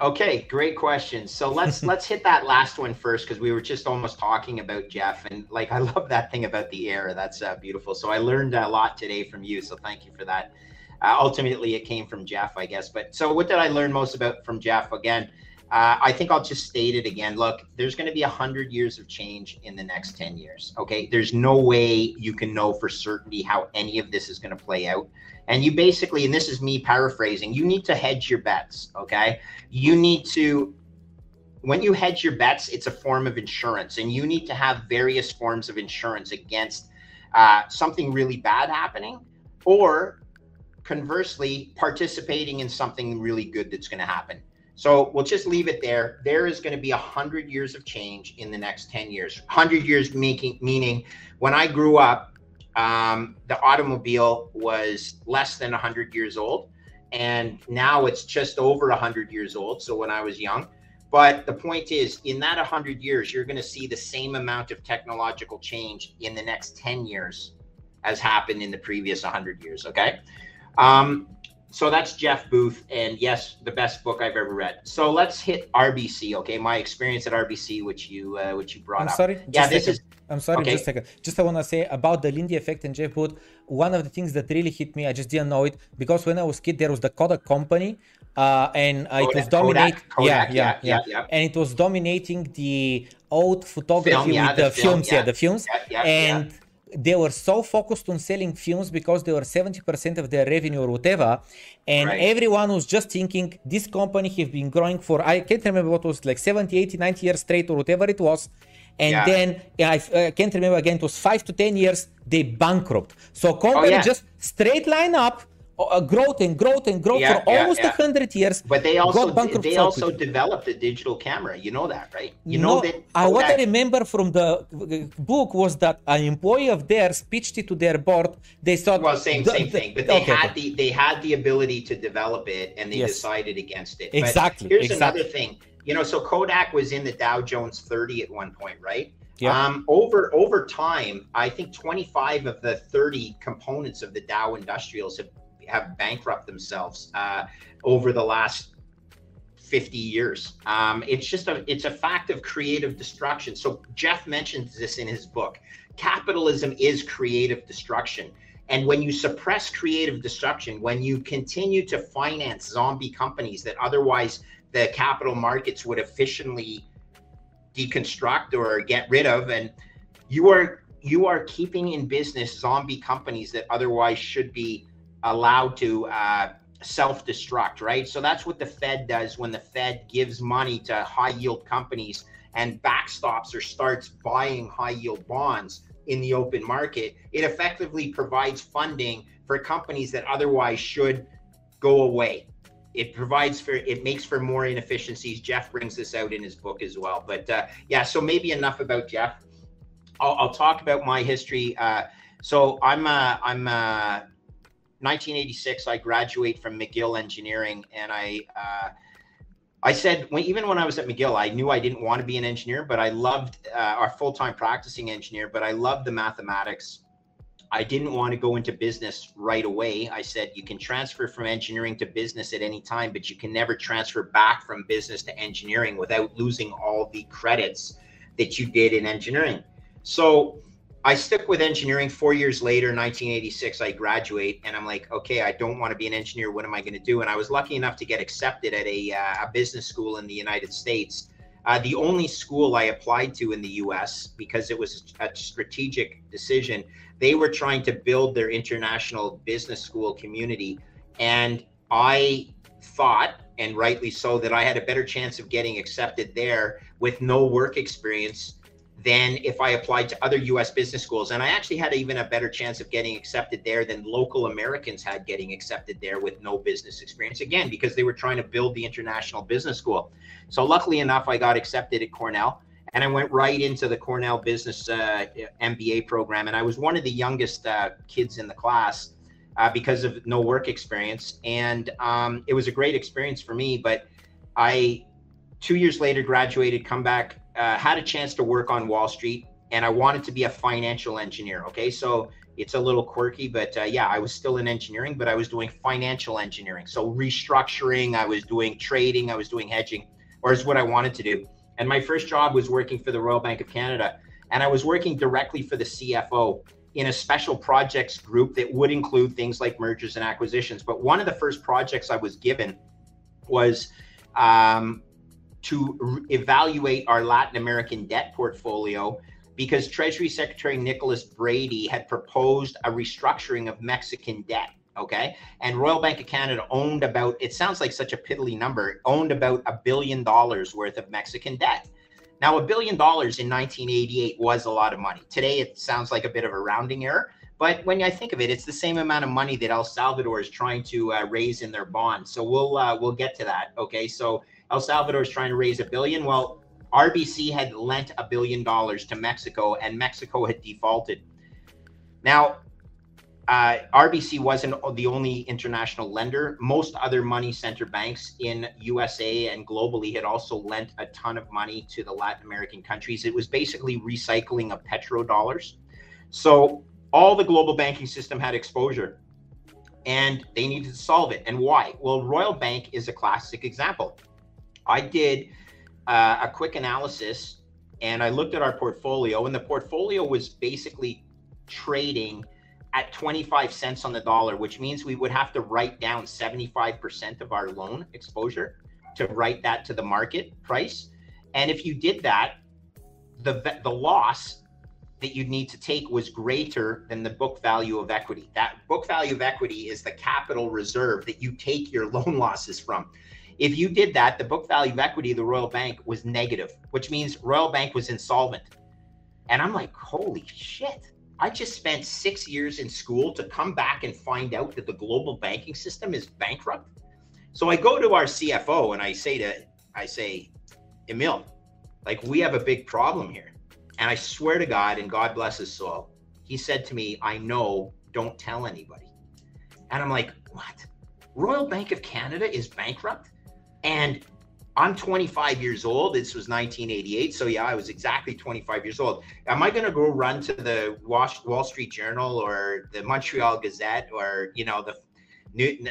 Okay, great question. So let's [laughs] let's hit that last one first because we were just almost talking about Jeff, and like [laughs] I love that thing about the air. That's uh, beautiful. So I learned a lot today from you. So thank you for that. Uh, ultimately, it came from Jeff, I guess. But so what did I learn most about from Jeff? Again uh, I think I'll just state it again. Look, there's going to be a hundred years of change in the next 10 years. Okay. There's no way you can know for certainty how any of this is going to play out. And you basically, and this is me paraphrasing, you need to hedge your bets. Okay. You need to, when you hedge your bets, it's a form of insurance, and you need to have various forms of insurance against uh, something really bad happening or conversely participating in something really good that's going to happen so we'll just leave it there. There is going to be a hundred years of change in the next 10 years. Hundred years making meaning when I grew up, um, the automobile was less than hundred years old. And now it's just over hundred years old. So when I was young, but the point is, in that 100 years, you're going to see the same amount of technological change in the next 10 years as happened in the previous 100 years. Okay. Um, so that's Jeff Booth, and yes, the best book I've ever read. So let's hit RBC, okay? My experience at RBC, which you uh, which you brought I'm up. sorry. Yeah, this is. I'm sorry, okay. just a second. Just I want to say about the Lindy effect and Jeff Booth. One of the things that really hit me, I just didn't know it because when I was kid, there was the Kodak company, uh, and uh, it was dominating. Yeah, yeah, yeah, yeah, and it was dominating the old photography film, yeah, with the, the film, films. Yeah, the films, and they were so focused on selling films because they were 70% of their revenue or whatever and right. everyone was just thinking this company have been growing for i can't remember what was like 70 80 90 years straight or whatever it was and yeah. then I, can't remember again it was 5 to 10 years they bankrupt so oh, company oh, yeah. just straight line up uh, growth and growth and growth yeah, for almost a yeah, hundred years. But they also they also developed a digital camera. You know that, right? You no, know that. What I remember from the uh, book was that an employee of theirs pitched it to their board. They thought well, same the, same thing, but they okay, had okay. the they had the ability to develop it, and they yes. decided against it. Exactly. But here's exactly. another thing. You know, so Kodak was in the Dow Jones 30 at one point, right? Yeah. Um, over over time, I think 25 of the 30 components of the Dow Industrials have have bankrupt themselves uh, over the last 50 years. Um, it's just a it's a fact of creative destruction. So Jeff mentions this in his book. Capitalism is creative destruction. And when you suppress creative destruction, when you continue to finance zombie companies that otherwise the capital markets would efficiently deconstruct or get rid of, and you are you are keeping in business zombie companies that otherwise should be allowed to uh, self destruct, right? So that's what the Fed does when the Fed gives money to high yield companies and backstops or starts buying high yield bonds in the open market. It effectively provides funding for companies that otherwise should go away. It provides for, it makes for more inefficiencies. Jeff brings this out in his book as well. But uh, yeah, so maybe enough about Jeff. I'll, I'll talk about my history. Uh, so I'm, I'm, uh, 1986, I graduate from McGill Engineering, and I uh, I said when, even when I was at McGill, I knew I didn't want to be an engineer, but I loved uh, our full time practicing engineer. But I loved the mathematics. I didn't want to go into business right away. I said you can transfer from engineering to business at any time, but you can never transfer back from business to engineering without losing all the credits that you did in engineering. So I stuck with engineering. Four years later, 1986, I graduate, and I'm like, okay, I don't want to be an engineer. What am I going to do? And I was lucky enough to get accepted at a, uh, a business school in the United States. Uh, the only school I applied to in the U.S. because it was a strategic decision. They were trying to build their international business school community, and I thought, and rightly so, that I had a better chance of getting accepted there with no work experience than if I applied to other US business schools. And I actually had even a better chance of getting accepted there than local Americans had getting accepted there with no business experience. Again, because they were trying to build the international business school. So luckily enough, I got accepted at Cornell. and I went right into the Cornell Business uh, MBA program. And I was one of the youngest uh, kids in the class uh, because of no work experience. And um, it was a great experience for me. But I, two years later, graduated, come back, uh, had a chance to work on Wall Street, and I wanted to be a financial engineer. Okay, so it's a little quirky, but uh, yeah, I was still in engineering, but I was doing financial engineering. So restructuring, I was doing trading, I was doing hedging, or is what I wanted to do. And my first job was working for the Royal Bank of Canada, and I was working directly for the CFO in a special projects group that would include things like mergers and acquisitions. But one of the first projects I was given was um, to re- evaluate our Latin American debt portfolio because Treasury Secretary Nicholas Brady had proposed a restructuring of Mexican debt. Okay. And Royal Bank of Canada owned about, it sounds like such a piddly number, owned about a billion dollars worth of Mexican debt. Now, a billion dollars in 1988 was a lot of money. Today, it sounds like a bit of a rounding error. But when I think of it, it's the same amount of money that El Salvador is trying to uh, raise in their bonds. So we'll uh, we'll get to that. Okay, so El Salvador is trying to raise a billion. Well, RBC had lent a billion dollars to Mexico, and Mexico had defaulted. Now, uh, RBC wasn't the only international lender. Most other money center banks in USA and globally had also lent a ton of money to the Latin American countries. It was basically recycling of petrodollars. So all the global banking system had exposure and they needed to solve it. And why? Well, Royal Bank is a classic example. I did uh, a quick analysis and I looked at our portfolio, and the portfolio was basically trading at 25 cents on the dollar, which means we would have to write down 75% of our loan exposure to write that to the market price. And if you did that, the the loss that you'd need to take was greater than the book value of equity. That book value of equity is the capital reserve that you take your loan [laughs] losses from. If you did that, the book value of equity of the Royal Bank was negative, which means Royal Bank was insolvent. And I'm like, holy shit I just spent six years in school to come back and find out that the global banking system is bankrupt. So I go to our CFO and I say to, I say, Emil, like we have a big problem here. And I swear to God, and God bless his soul, he said to me, I know, don't tell anybody. And I'm like, what? Royal Bank of Canada is bankrupt? And I'm 25 years old. This was 1988. So, yeah, I was exactly 25 years old. Am I going to go run to the Wall Street Journal or the Montreal Gazette or, you know, the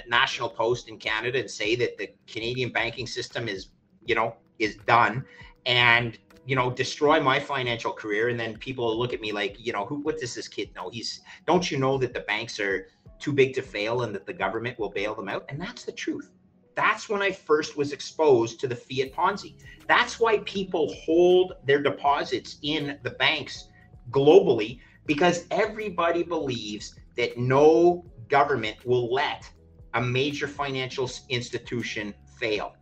National Post in Canada and say that the Canadian banking system is, you know, is done and, you know, destroy my financial career? And then people look at me like, you know, who, what does this kid know? He's, don't you know that the banks are too big to fail and that the government will bail them out? And that's the truth that's when I first was exposed to the fiat Ponzi. That's why people hold their deposits in the banks globally because everybody believes that no government will let a major financial institution fail.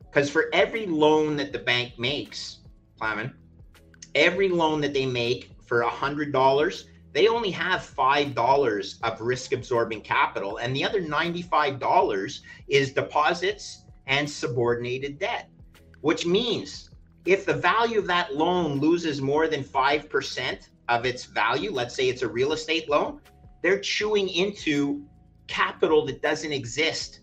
Because for every loan that the bank makes, Plamen, every loan that they make for a hundred dollars, they only have $5 of risk absorbing capital, and the other $95 is deposits and subordinated debt, which means if the value of that loan loses more than 5% of its value, let's say it's a real estate loan, they're chewing into capital that doesn't exist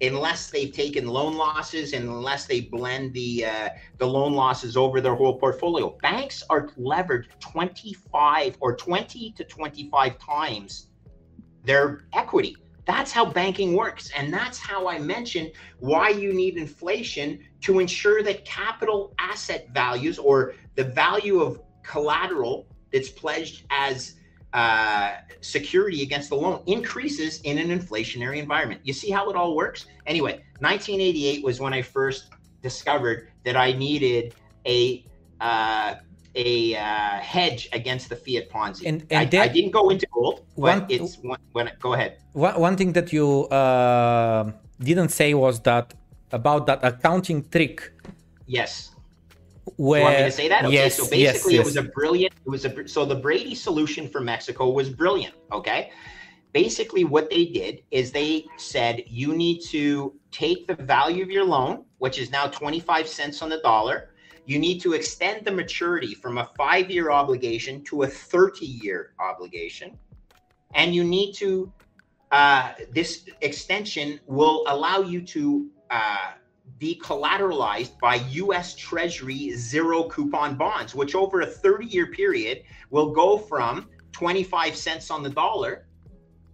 unless they've taken loan losses and unless they blend the uh, the loan losses over their whole portfolio. Banks are levered 25 or 20 to 25 times their equity. That's how banking works. And that's how I mentioned why you need inflation to ensure that capital asset values or the value of collateral that's pledged as uh, security against the loan increases in an inflationary environment. You see how it all works? Anyway, 1988 was when I first discovered that I needed a uh, a uh, hedge against the fiat Ponzi. And, and I, I, didn't go into gold, but one, it's one, when go ahead. One, one thing that you uh, didn't say was that about that accounting trick. Yes where, you want me to say that? Okay, yes, so basically yes, yes. it was a brilliant, it was a, so the Brady solution for Mexico was brilliant. Okay. Basically what they did is they said, you need to take the value of your loan, which is now 25 cents on the dollar. you need to extend the maturity from a five year obligation to a 30 year obligation. And you need to, uh, this extension will allow you to uh, be collateralized by US Treasury zero coupon bonds, which over a 30 year period will go from 25 cents on the dollar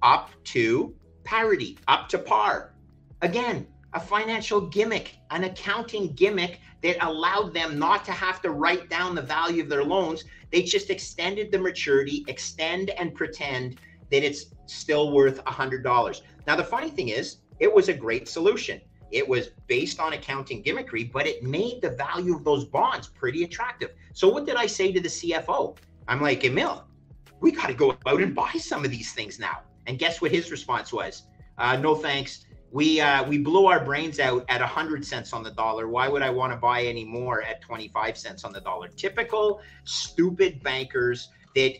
up to parity, up to par. Again, a financial gimmick, an accounting gimmick that allowed them not to have to write down the value of their loans. They just extended the maturity, extend and pretend that it's still worth $100. Now, the funny thing is, it was a great solution. It was based on accounting gimmickry, but it made the value of those bonds pretty attractive. So, what did I say to the CFO? I'm like, Emil, we got to go out and buy some of these things now. And guess what his response was? Uh, no thanks we uh, we blew our brains out at 100 cents on the dollar why would i want to buy any more at 25 cents on the dollar typical stupid bankers that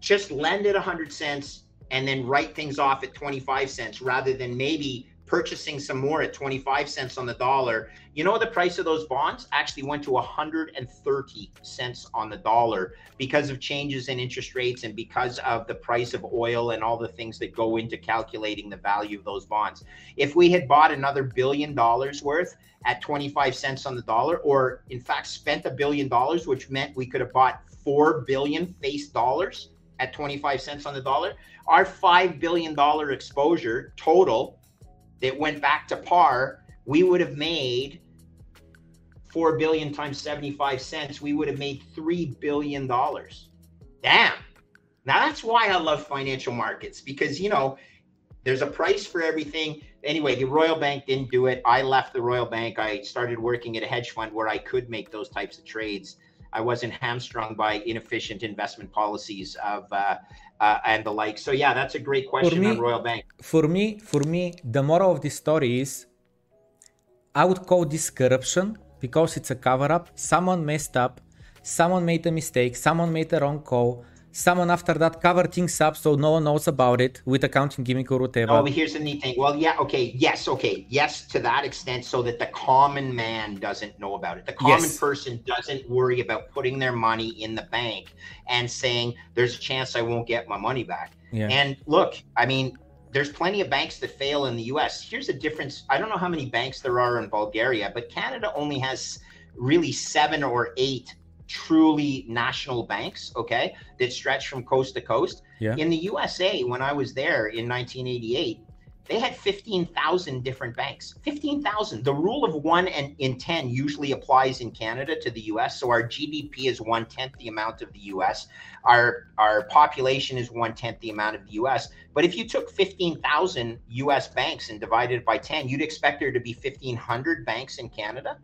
just lend at 100 cents and then write things off at 25 cents rather than maybe purchasing some more at 25 cents on the dollar. You know, the price of those bonds actually went to 130 cents on the dollar because of changes in interest rates and because of the price of oil and all the things that go into calculating the value of those bonds. If we had bought another billion dollars worth at 25 cents on the dollar, or in fact spent a billion dollars, which meant we could have bought 4 billion face dollars at 25 cents on the dollar, our $5 billion exposure total that went back to par, we would have made 4 billion times 75 cents, we would have made 3 billion dollars. Damn. Now that's why I love financial markets because you know, there's a price for everything. Anyway, the Royal Bank didn't do it. I left the Royal Bank. I started working at a hedge fund where I could make those types of trades. I wasn't hamstrung by inefficient investment policies of uh, uh, and the like. So yeah, that's a great question me, on Royal Bank. For me, for me, the moral of the story is, I would call this corruption because it's a cover up. Someone messed up, someone made a mistake, someone made a wrong call, someone after that covered things up so no one knows about it with accounting gimmick or whatever. Oh, but here's the neat thing. Well, yeah, okay, yes, okay, yes, to that extent, so that the common man doesn't know about it. The common yes. person doesn't worry about putting their money in the bank and saying, "There's a chance I won't get my money back." Yeah. And look, I mean, there's plenty of banks that fail in the U.S. Here's the difference. I don't know how many banks there are in Bulgaria, but Canada only has really seven or eight truly national banks, okay, that stretch from coast to coast. Yeah. In the USA, when I was there in 1988, they had 15,000 different banks. 15,000. The rule of one and in 10 usually applies in Canada to the US. So our GDP is one tenth the amount of the US. Our, our population is one tenth the amount of the US. But if you took 15,000 US banks and divided by 10, you'd expect there to be 1,500 banks in Canada.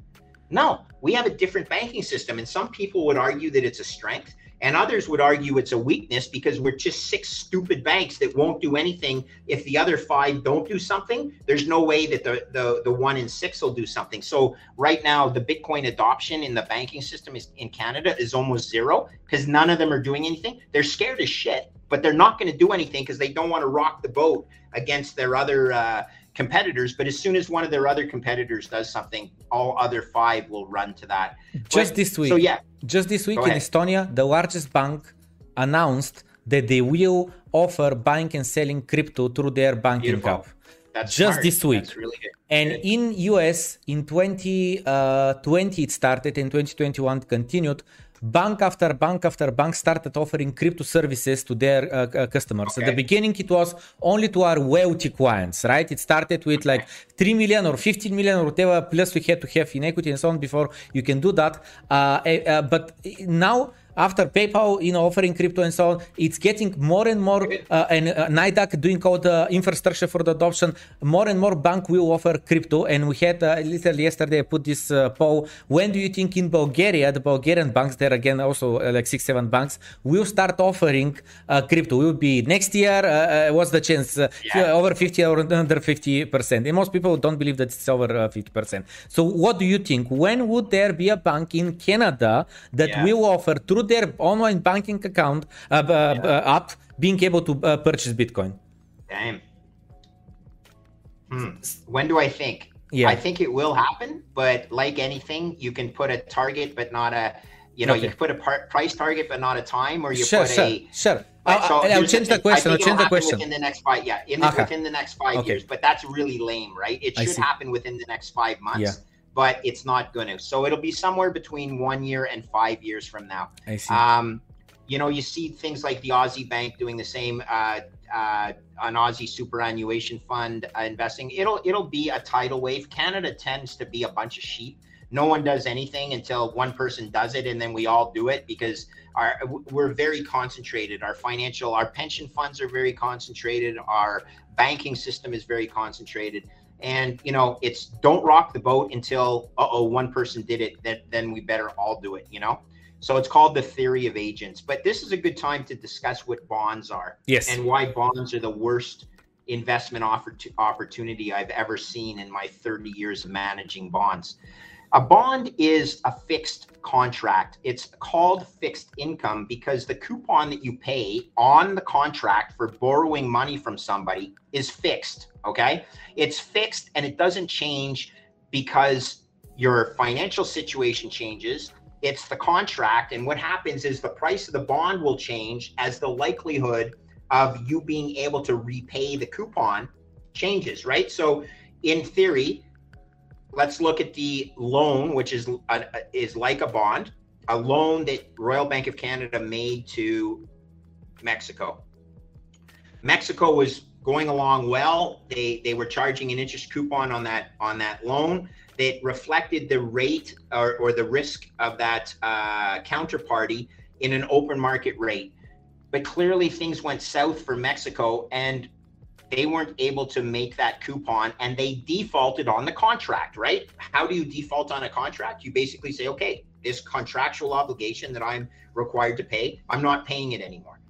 No, we have a different banking system. And some people would argue that it's a strength, and others would argue it's a weakness because we're just six stupid banks that won't do anything. If the other five don't do something, there's no way that the, the, the one in six will do something. So, right now, the Bitcoin adoption in the banking system is in Canada is almost zero because none of them are doing anything. They're scared as shit, but they're not going to do anything because they don't want to rock the boat against their other. Uh, competitors, but as soon as one of their other competitors does something, all other five will run to that. Just but, this week. So yeah. Just this week in Estonia, the largest bank announced that they will offer buying and selling crypto through their banking Beautiful. app. That's just smart. this week. Really and good. in US in 2020 uh, it started and 2021 continued bank after bank after bank started offering crypto services to their uh, uh, customers. Okay. At the beginning, it was only to our wealthy clients, right? It started with like 3 million or 15 million or whatever, plus we had to have in equity and so on before you can do that. Uh, eh, uh but now, after PayPal, you know, offering crypto and so on, it's getting more and more, uh, and uh, NYDIG doing all the infrastructure for the adoption. More and more bank will offer crypto, and we had uh, literally yesterday I put this uh, poll. When do you think in Bulgaria, the Bulgarian banks, there again also uh, like six, seven banks, will start offering uh, crypto? Will be next year? Uh, what's the chance? Yeah. Over 50 or under 50 percent? And most people don't believe that it's over 50 percent. So what do you think? When would there be a bank in Canada that yeah. will offer through their online banking account uh, uh, yeah. app being able to uh, purchase Bitcoin. Damn. Hmm. When do I think? Yeah. I think it will happen, but like anything, you can put a target, but not a, you know, okay. you put a par- price target, but not a time, or you sure, put sure, a. Sure. Right, so I'll, change the, the question. I'll change the question. Within the next five, yeah, in the, okay. within the next five okay. years, but that's really lame, right? It should happen within the next five months. Yeah. But it's not going to. So it'll be somewhere between one year and five years from now. I see. Um, you know, you see things like the Aussie Bank doing the same. Uh, uh, an Aussie superannuation fund uh, investing. It'll it'll be a tidal wave. Canada tends to be a bunch of sheep. No one does anything until one person does it, and then we all do it because our we're very concentrated. Our financial, our pension funds are very concentrated. Our banking system is very concentrated. And you know, it's don't rock the boat until uh oh one person did it. That then we better all do it. You know. So it's called the theory of agents. But this is a good time to discuss what bonds are. Yes. And why bonds are the worst investment opportunity I've ever seen in my 30 years of managing bonds. A bond is a fixed contract. It's called fixed income because the coupon that you pay on the contract for borrowing money from somebody is fixed. Okay. It's fixed and it doesn't change because your financial situation changes it's the contract. And what happens is the price of the bond will change as the likelihood of you being able to repay the coupon changes, right? So, in theory, let's look at the loan, which is a, is like a bond, a loan that Royal Bank of Canada made to Mexico. Mexico was going along well. They they were charging an interest coupon on that on that loan that reflected the rate or, or the risk of that uh, counterparty in an open market rate. But clearly, things went south for Mexico and they weren't able to make that coupon and they defaulted on the contract, right? How do you default on a contract? You basically say, okay, this contractual obligation that I'm required to pay, I'm not paying it anymore.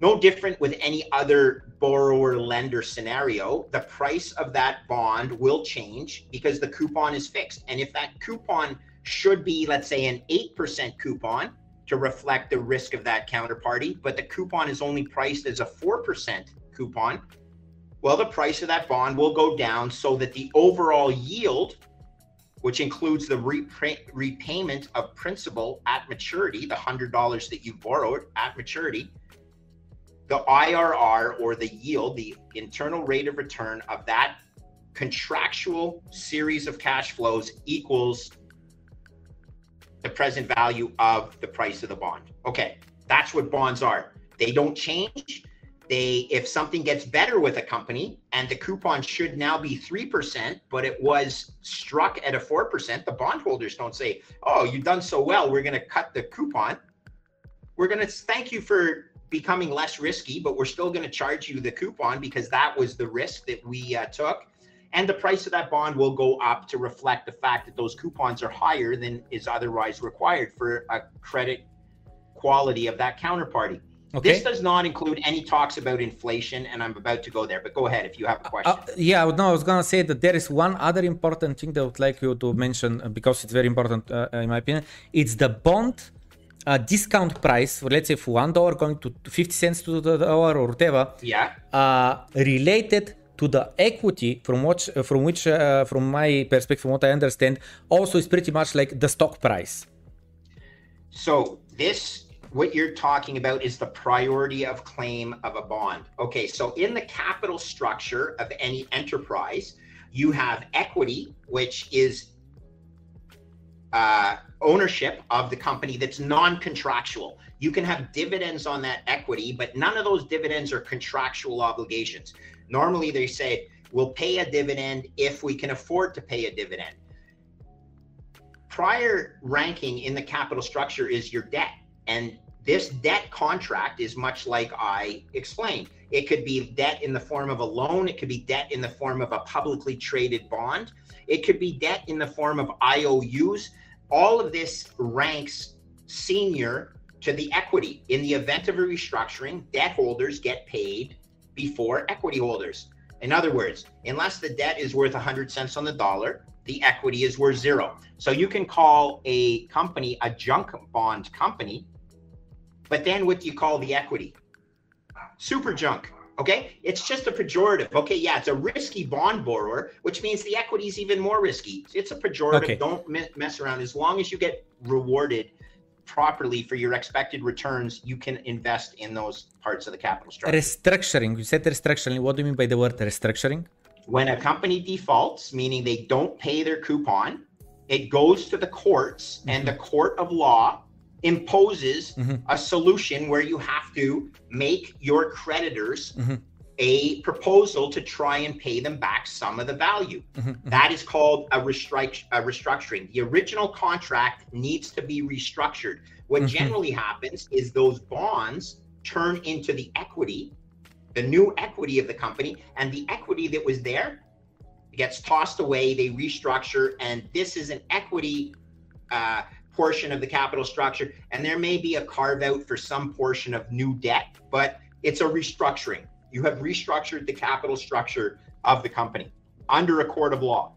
No different with any other borrower lender scenario. The price of that bond will change because the coupon is fixed. And if that coupon should be, let's say, an 8% coupon to reflect the risk of that counterparty, but the coupon is only priced as a 4% coupon, well, the price of that bond will go down so that the overall yield, which includes the repay- repayment of principal at maturity, the $100 that you borrowed at maturity, the IRR or the yield, the internal rate of return of that contractual series of cash flows equals the present value of the price of the bond. Okay, that's what bonds are. They don't change. They if something gets better with a company and the coupon should now be 3%, but it was struck at a 4%, the bondholders don't say, "Oh, you've done so well, we're going to cut the coupon." We're going to thank you for becoming less risky, but we're still going to charge you the coupon because that was the risk that we uh, took. And the price of that bond will go up to reflect the fact that those coupons are higher than is otherwise required for a credit quality of that counterparty. Okay. This does not include any talks about inflation, and I'm about to go there. But go ahead if you have a question. Uh, yeah, no, I was going to say that there is one other important thing that I would like you to mention uh, because it's very important, uh, in my opinion. It's the bond a discount price, for let's say for one dollar going to 50 cents to the dollar or whatever, yeah, uh, related to the equity from which, uh, from which, uh, from my perspective, from what I understand, also is pretty much like the stock price. So this, what you're talking about, is the priority of claim of a bond. Okay, so in the capital structure of any enterprise, you have equity, which is uh, ownership of the company that's non-contractual. You can have dividends on that equity, but none of those dividends are contractual obligations. Normally, they say we'll pay a dividend if we can afford to pay a dividend. Prior ranking in the capital structure is your debt, and this debt contract is much like I explained. It could be debt in the form of a loan, it could be debt in the form of a publicly traded bond, it could be debt in the form of IOUs all of this ranks senior to the equity. In the event of a restructuring, debt holders get paid before equity holders. In other words, unless the debt is worth 100 cents on the dollar, the equity is worth zero. So you can call a company a junk bond company, but then what do you call the equity? Super junk. Okay, it's just a pejorative. Okay, yeah, it's a risky bond borrower, which means the equity is even more risky. It's a pejorative. Okay. Don't mess around. As long as you get rewarded properly for your expected returns, you can invest in those parts of the capital structure. Restructuring. You said restructuring. What do you mean by the word restructuring? When a company defaults, meaning they don't pay their coupon, it goes to the courts, mm-hmm. and the court of law imposes mm-hmm. a solution where you have to make your creditors mm-hmm. a proposal to try and pay them back some of the value. Mm-hmm. That is called a, restruct- a, restructuring. The original contract needs to be restructured. What mm-hmm. generally happens is those bonds turn into the equity, the new equity of the company, and the equity that was there gets tossed away. They restructure, and this is an equity. Uh, portion of the capital structure. And there may be a carve out for some portion of new debt, but it's a restructuring. You have restructured the capital structure of the company under a court of law.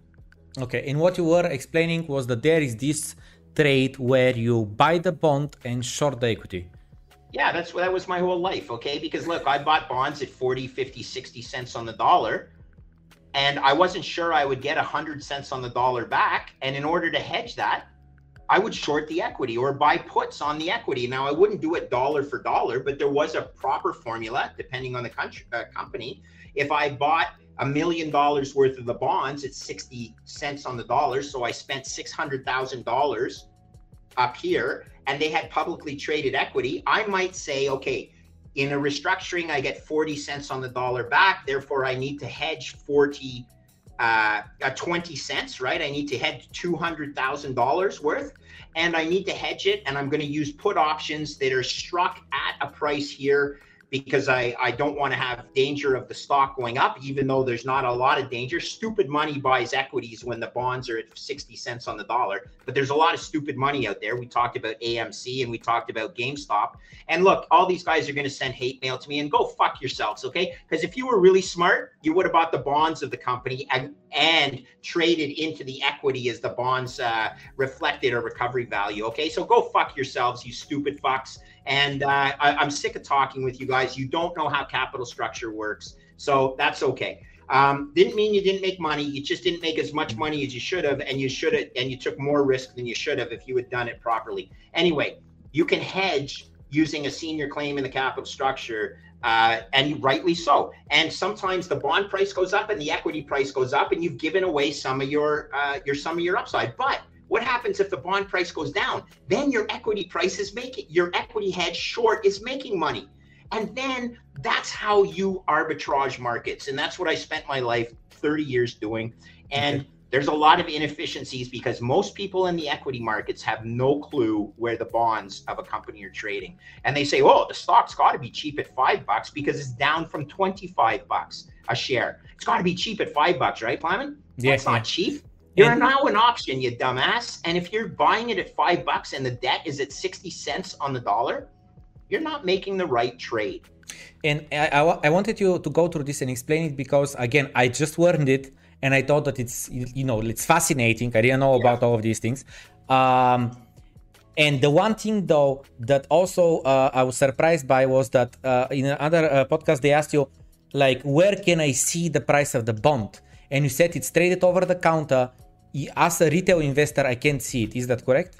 Okay. And what you were explaining was that there is this trade where you buy the bond and short the equity. Yeah, that's what that was my whole life, okay? Because look, I bought bonds at 40, 50, 60 cents on the dollar and I wasn't sure I would get 100 cents on the dollar back and in order to hedge that, I would short the equity or buy puts on the equity. Now, I wouldn't do it dollar for dollar, but there was a proper formula depending on the country, uh, company. If I bought a million dollars worth of the bonds at 60 cents on the dollar, so I spent $600,000 up here and they had publicly traded equity, I might say, okay, in a restructuring, I get 40 cents on the dollar back. Therefore, I need to hedge 40 uh, 20 cents, right? I need to hedge $200,000 worth and I need to hedge it. And I'm going to use put options that are struck at a price here because I, I don't want to have danger of the stock going up, even though there's not a lot of danger. Stupid money buys equities when the bonds are at 60 cents on the dollar. But there's a lot of stupid money out there. We talked about AMC and we talked about GameStop. And look, all these guys are going to send hate mail to me and go fuck yourselves, okay? Because if you were really smart, you would have bought the bonds of the company and, and traded into the equity as the bonds uh, reflected a recovery value, okay? So go fuck yourselves, you stupid fucks. And uh, I, am sick of talking with you guys. You don't know how capital structure works. So that's okay. Um, didn't mean you didn't make money. You just didn't make as much money as you should have, and you should have, and you took more risk than you should have if you had done it properly. Anyway, you can hedge using a senior claim in the capital structure, uh, and rightly so. And sometimes the bond price goes up and the equity price goes up, and you've given away some of your uh, your some of your upside. But what happens if the bond price goes down? Then your equity price is making your equity hedge short is making money. And then that's how you arbitrage markets. And that's what I spent my life 30 years doing. And okay. there's a lot of inefficiencies because most people in the equity markets have no clue where the bonds of a company are trading. And they say, oh, the stock's got to be cheap at five bucks because it's down from 25 bucks a share. It's got to be cheap at five bucks, right, Plamen? Yes, it's not cheap. You're and, now an option, you dumbass. And if you're buying it at five bucks and the debt is at 60 cents on the dollar, you're not making the right trade. And I, I, I wanted you to go through this and explain it because, again, I just learned it and I thought that it's, you know, it's fascinating. I didn't know yeah. about all of these things. Um, and the one thing though that also uh, I was surprised by was that uh, in another uh, podcast they asked you like where can I see the price of the bond, and you said it's traded over the counter as a retail investor, I can't see it. Is that correct?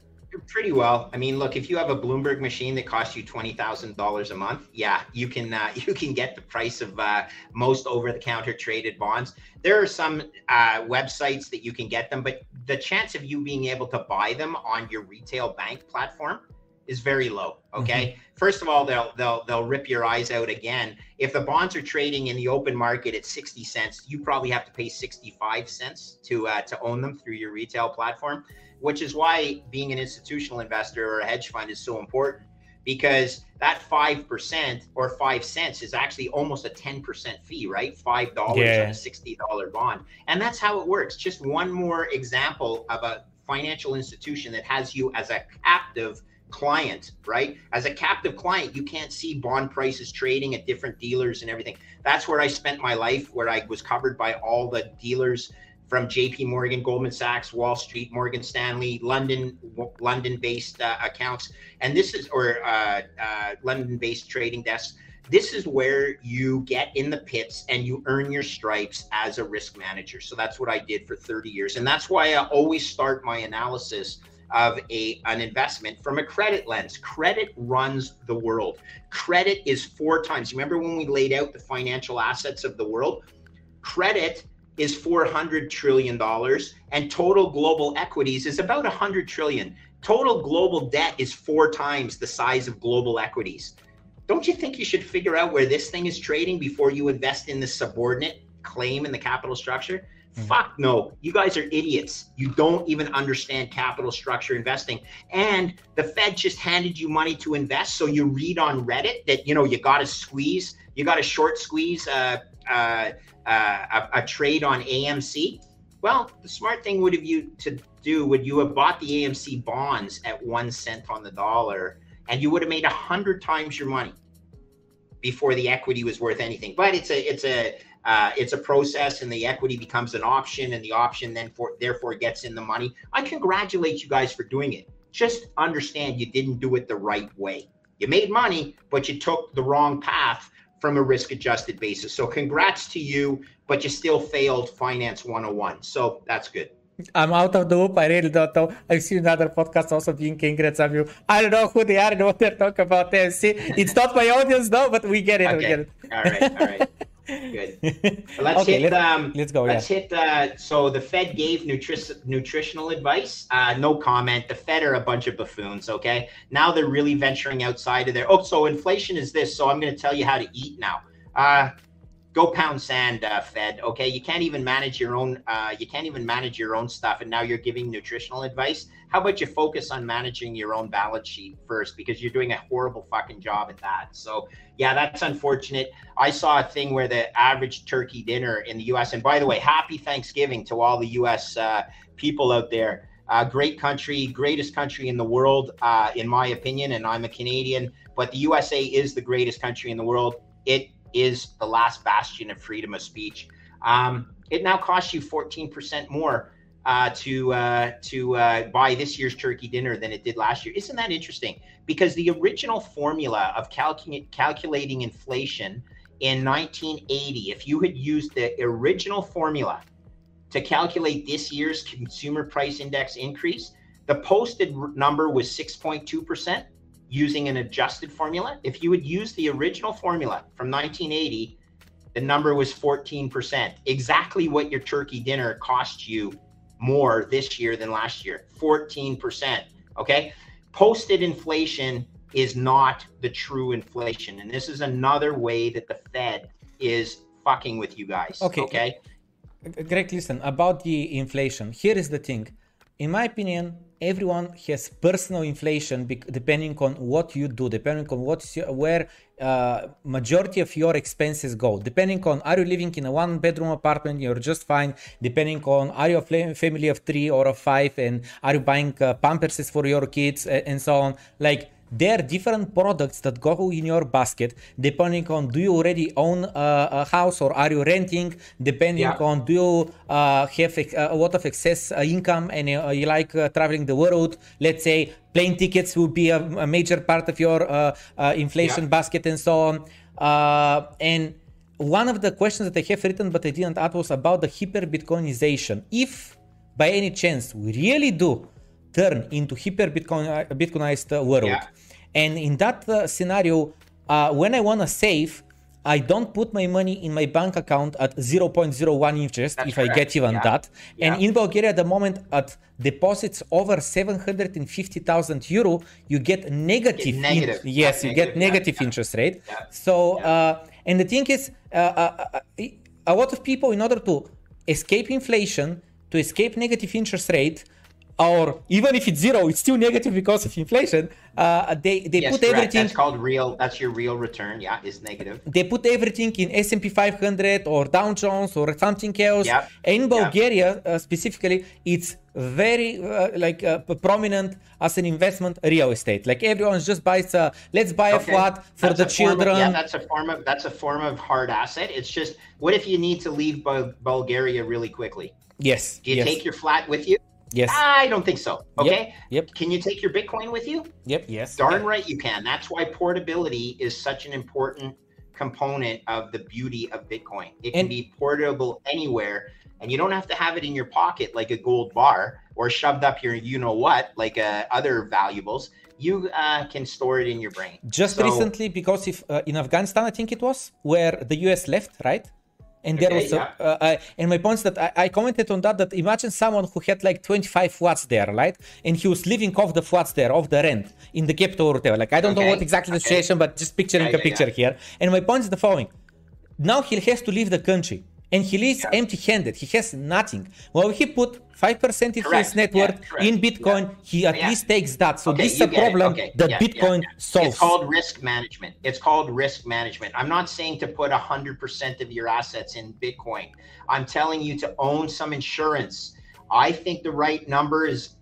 Pretty well. I mean, look, if you have a Bloomberg machine that costs you twenty thousand dollars a month, yeah, you can uh, [laughs] you can get the price of uh, most over-the-counter traded bonds. There are some uh, websites that you can get them, but the chance of you being able to buy them on your retail bank platform is very low. Okay. Mm-hmm. First of all, they'll they'll they'll rip your eyes out again. If the bonds are trading in the open market at 60 cents, you probably have to pay 65 cents to uh, to own them through your retail platform, which is why being an institutional investor or a hedge fund is so important because that 5% or 5 cents is actually almost a 10% fee, right? $5 yeah. on a $60 bond. And that's how it works. Just one more example of a financial institution that has you as a captive client, right? As a captive client, you can't see bond prices trading at different dealers and everything. That's where I spent my life, where I was covered by all the dealers from JP Morgan, Goldman Sachs, Wall Street, Morgan Stanley, London, London based uh, accounts. And this is, or uh, uh, London based trading desks. this is where you get in the pits and you earn your stripes as a risk manager. So that's what I did for 30 years. And that's why I always start my analysis of a an investment from a credit lens. Credit runs the world. Credit is four times. Remember when we laid out the financial assets of the world? Credit is 400 trillion dollars and total global equities is about 100 trillion. Total global debt is four times the size of global equities don't you think you should figure out where this thing is trading before you invest in the subordinate claim in the capital structure? Mm-hmm. Fuck no. You guys are idiots. You don't even understand capital structure investing. And the Fed just handed you money to invest. So you read on Reddit that, you know, you got to squeeze, you got to short squeeze uh, uh, uh, a, a trade on AMC. Well, the smart thing would have you to do would you have bought the AMC bonds at one cent on the dollar and you would have made a hundred times your money before the equity was worth anything. But it's a it's a uh, it's a process, and the equity becomes an option, and the option then for therefore gets in the money. I congratulate you guys for doing it. Just understand you didn't do it the right way. You made money, but you took the wrong path from a risk adjusted basis. So congrats to you, but you still failed finance 101. So that's good. I'm out of the loop. I really don't know. I've seen another podcast also being congrats of you. I don't know who they are and what they're talking about. See, it's not my audience though, but we get it. Okay. We get it. All right. All right. [laughs] Good. [laughs] let's okay, hit. Let's, um, let's go. Let's yeah. hit. Uh, so the Fed gave nutri- nutritional advice. Uh, no comment. The Fed are a bunch of buffoons. Okay. Now they're really venturing outside of their. Oh, so inflation is this. So I'm going to tell you how to eat now. Uh, go pound sand, uh, Fed. Okay, you can't even manage your own. Uh, you can't even manage your own stuff, and now you're giving nutritional advice. How about you focus on managing your own balance sheet first, because you're doing a horrible fucking job at that. So yeah, that's unfortunate. I saw a thing where the average turkey dinner in the U.S. And by the way, happy Thanksgiving to all the U.S. Uh, people out there. Uh, great country, greatest country in the world, uh, in my opinion. And I'm a Canadian, but the USA is the greatest country in the world. It is the last bastion of freedom of speech. Um, it now costs you 14% more uh, to uh, to uh, buy this year's turkey dinner than it did last year. Isn't that interesting? Because the original formula of calcu- calculating inflation in 1980, if you had used the original formula to calculate this year's consumer price index increase, the posted number was 6.2 percent using an adjusted formula. If you would use the original formula from 1980, the number was 14%. Exactly what your turkey dinner cost you more this year than last year 14%. Okay. Posted inflation is not the true inflation. And this is another way that the Fed is fucking with you guys. Okay. Okay. Greg, listen about the inflation. Here is the thing. In my opinion, everyone has personal inflation depending on what you do depending on what where uh, majority of your expenses go. Depending on are you living in a one bedroom apartment you're just fine. Depending on are you a family of three or of five and are you buying uh, pampers for your kids and so on. Like there are different products that go in your basket depending on do you already own a, a house or are you renting depending yeah. on do you uh, have a, a, lot of excess uh, income and uh, you like uh, traveling the world let's say plane tickets will be a, a major part of your uh, uh, inflation yeah. basket and so on and one of the questions that I have written but I didn't add was about the hyper Bitcoinization. If by any chance we really do turn into hyper Bitcoin, Bitcoinized world. Yeah. And in that uh, scenario, uh, when I want to save, I don't put my money in my bank account at 0.01 interest That's if correct. I get even yeah. that. Yeah. And in Bulgaria, at the moment, at deposits over 750,000 euro, you get negative. Get negative. In- yes, you negative. get negative yeah. interest rate. So, uh, and the thing is, uh, uh, uh, a lot of people, in order to escape inflation, to escape negative interest rate, or even if it's zero, it's still negative because of inflation. Uh, they they yes, put correct. everything. That's called real. That's your real return. Yeah, is negative. They put everything in S and P 500 or Dow Jones or something else. Yeah. In Bulgaria uh, specifically, it's very uh, like uh, prominent as an investment real estate. Like everyone just buys. A, let's buy okay. a flat for that's the children. Of, yeah, that's a form of that's a form of hard asset. It's just what if you need to leave Bulgaria really quickly? Yes. Do you yes. take your flat with you? Yes. I don't think so. Okay. Yep. yep. Can you take your Bitcoin with you? Yep. Yes. Darn right you can. That's why portability is such an important component of the beauty of Bitcoin. It can and, be portable anywhere, and you don't have to have it in your pocket like a gold bar or shoved up your you know what like uh, other valuables. You uh, can store it in your brain. Just so, recently, because if uh, in Afghanistan, I think it was where the US left, right? And there okay, was yeah. uh, uh, and my point is that I, I, commented on that that imagine someone who had like 25 flats there right and he was living off the flats there off the rent in the capital or whatever like i don't okay. know what exactly the okay. situation but just picturing yeah, a picture here and my point is the following now he has to leave the country and he leaves yeah. empty-handed. He has nothing. Well, he put five percent of his net worth yeah, in Bitcoin. Yeah. He at least takes that. So okay, this is a problem okay. that Bitcoin solves. It's called risk management. It's called risk management. I'm not saying to put hundred percent of your assets in Bitcoin. I'm telling you to own some insurance. I think the right number is.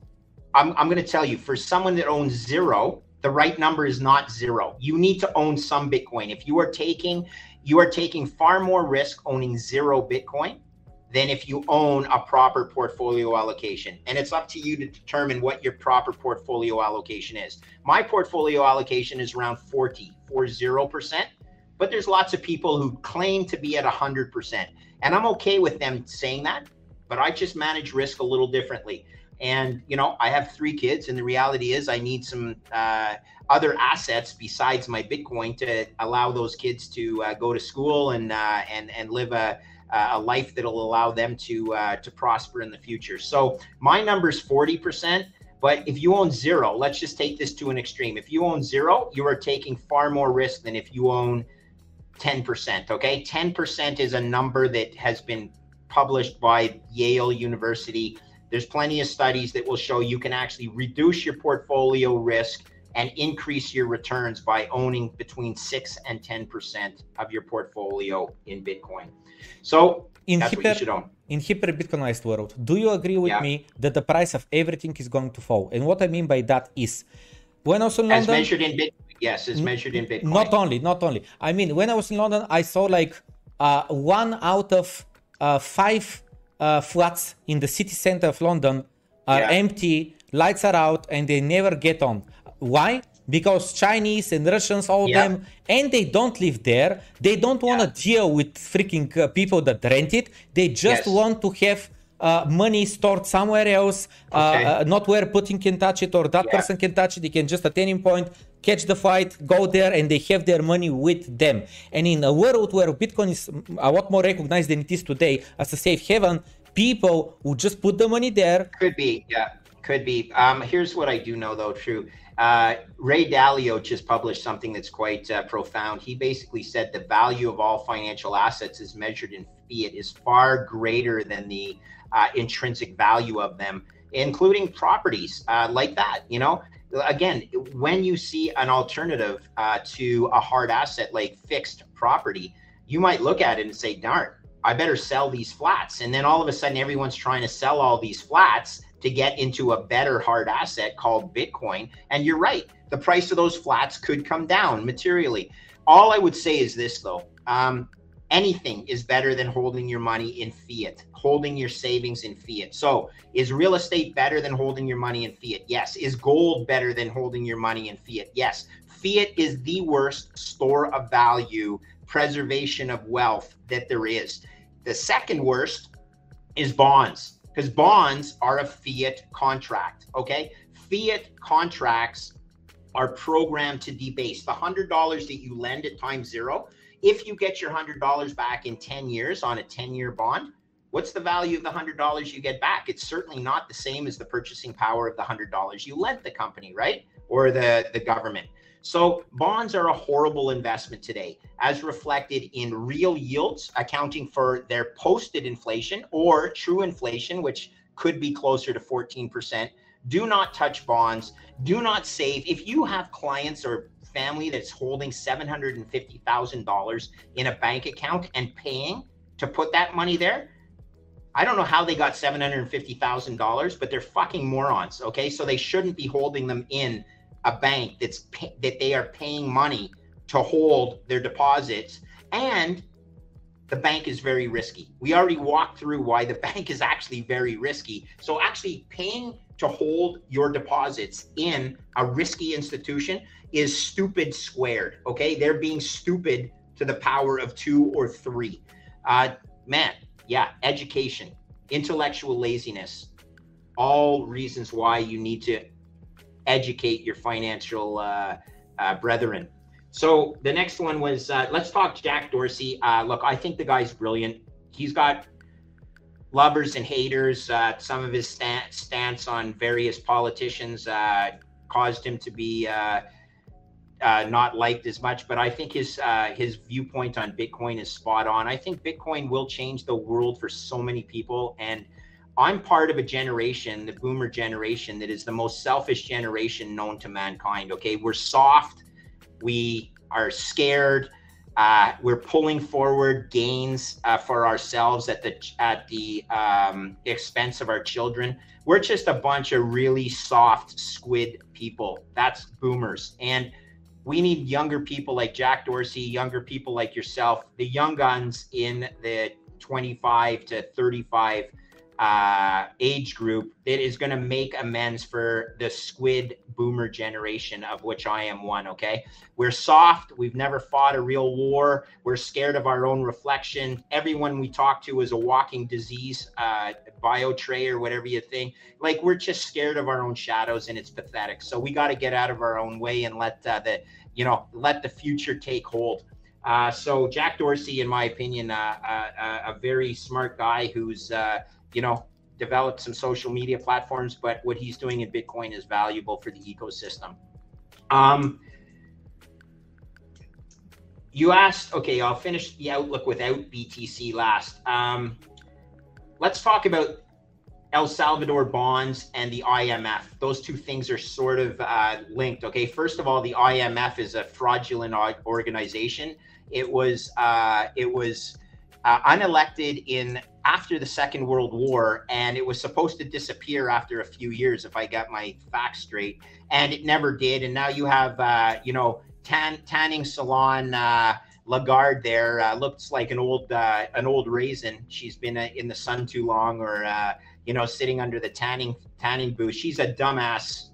I'm, I'm going to tell you for someone that owns zero, the right number is not zero. You need to own some Bitcoin. If you are taking you are taking far more risk owning zero Bitcoin than if you own a proper portfolio allocation. And it's up to you to determine what your proper portfolio allocation is. My portfolio allocation is around 40, 40%, but there's lots of people who claim to be at 100%. And I'm okay with them saying that, but I just manage risk a little differently. And, you know, I have three kids, and the reality is I need some, uh, other assets besides my Bitcoin to allow those kids to uh, go to school and uh, and and live a a life that'll allow them to uh, to prosper in the future. So my number is forty percent. But if you own zero, let's just take this to an extreme. If you own zero, you are taking far more risk than if you own 10%. Okay. 10% is a number that has been published by Yale University. There's plenty of studies that will show you can actually reduce your portfolio risk and increase your returns by owning between 6 and 10% of your portfolio in Bitcoin. So in that's hyper, what you should own. In hyper Bitcoinized world, do you agree with yeah. me that the price of everything is going to fall? And what I mean by that is when I was in London. As measured in Bitcoin. Yes, as measured in Bitcoin. Not only, not only. I mean, when I was in London, I saw like uh, one out of uh, five uh, flats in the city center of London are yeah. empty, lights are out, and they never get on. Why? Because Chinese and Russians, all yeah. them, and they don't live there. They don't want to yeah. deal with freaking uh, people that rent it. They just yes. want to have uh, money stored somewhere else, uh, okay. uh, not where Putin can touch it or that yeah. person can touch it. They can just at any point catch the flight, go there, and they have their money with them. And in a world where Bitcoin is a lot more recognized than it is today as a safe haven, people would just put the money there. Could be, yeah, could be. Um, here's what I do know though, true. Uh, Ray Dalio just published something that's quite uh, profound. He basically said the value of all financial assets is measured in fiat is far greater than the uh, intrinsic value of them, including properties uh, like that. You know, again, when you see an alternative uh, to a hard asset like fixed property, you might look at it and say, darn, I better sell these flats. And then all of a sudden, everyone's trying to sell all these flats to get into a better hard asset called Bitcoin. And you're right, the price of those flats could come down materially. All I would say is this, though. Um, anything is better than holding your money in fiat, holding your savings in fiat. So, is real estate better than holding your money in fiat? Yes. Is gold better than holding your money in fiat? Yes. Fiat is the worst store of value, preservation of wealth that there is. The second worst is bonds because bonds are a fiat contract. Okay. Fiat contracts are programmed to debase the hundred dollars that you lend at time zero. If you get your hundred dollars back in 10 years on a 10 year bond, what's the value of the hundred dollars you get back? It's certainly not the same as the purchasing power of the hundred dollars you lent the company, right? Or the, the government. So bonds are a horrible investment today, as reflected in real yields, accounting for their posted inflation or true inflation, which could be closer to 14%. Do not touch bonds. Do not save. If you have clients or family that's holding $750,000 in a bank account and paying to put that money there, I don't know how they got $750,000, but they're fucking morons. Okay. So they shouldn't be holding them in a bank that's pay, that they are paying money to hold their deposits and the bank is very risky. We already walked through why the [laughs] bank is actually very risky. So actually paying to hold your deposits in a risky institution is stupid squared. Okay. They're being stupid to the power of two or three. Uh, man, yeah, education, intellectual laziness, all reasons why you need to educate your financial uh, uh, brethren. So the next one was uh, let's talk Jack Dorsey. Uh, look, I think the guy's brilliant. He's got lovers and haters. Uh, some of his st- stance on various politicians uh, caused him to be not liked as much. But I think his his viewpoint on Bitcoin is spot on. I think Bitcoin will change the world for so many people, and I'm part of a generation, the boomer generation, that is the most selfish generation known to mankind. Okay, we're soft we are scared. Uh, we're pulling forward gains uh, for ourselves at the at the um, expense of our children. We're just a bunch of really soft squid people. That's boomers, and we need younger people like Jack Dorsey, younger people like yourself, the young guns in the 25 to 35 uh, age group that is going to make amends for the squid boomer generation, of which I am one. Okay. We're soft. We've never fought a real war. We're scared of our own reflection. Everyone we talk to is a walking disease, uh, bio tray or whatever you think. Like we're just scared of our own shadows and it's pathetic. So we got to get out of our own way and let uh, the, you know, let the future take hold. Uh, so Jack Dorsey, in my opinion, uh, uh, a very smart guy who's uh, you know, develop some social media platforms, but what he's doing in Bitcoin is valuable for the ecosystem. Um, you asked, okay, I'll finish the outlook without BTC last. Um, let's talk about El Salvador bonds and the IMF. Those two things are sort of uh, linked. Okay, first of all, the IMF is a fraudulent organization. It was uh, it was uh, unelected in after the Second World War, and it was supposed to disappear after a few years, if I got my facts straight, and it never did. And now you have, uh, you know, tan tanning salon uh, Lagarde there uh, looks like an old uh, an old raisin. She's been uh, in the sun too long, or uh, you know, sitting under the tanning tanning booth. She's a dumbass,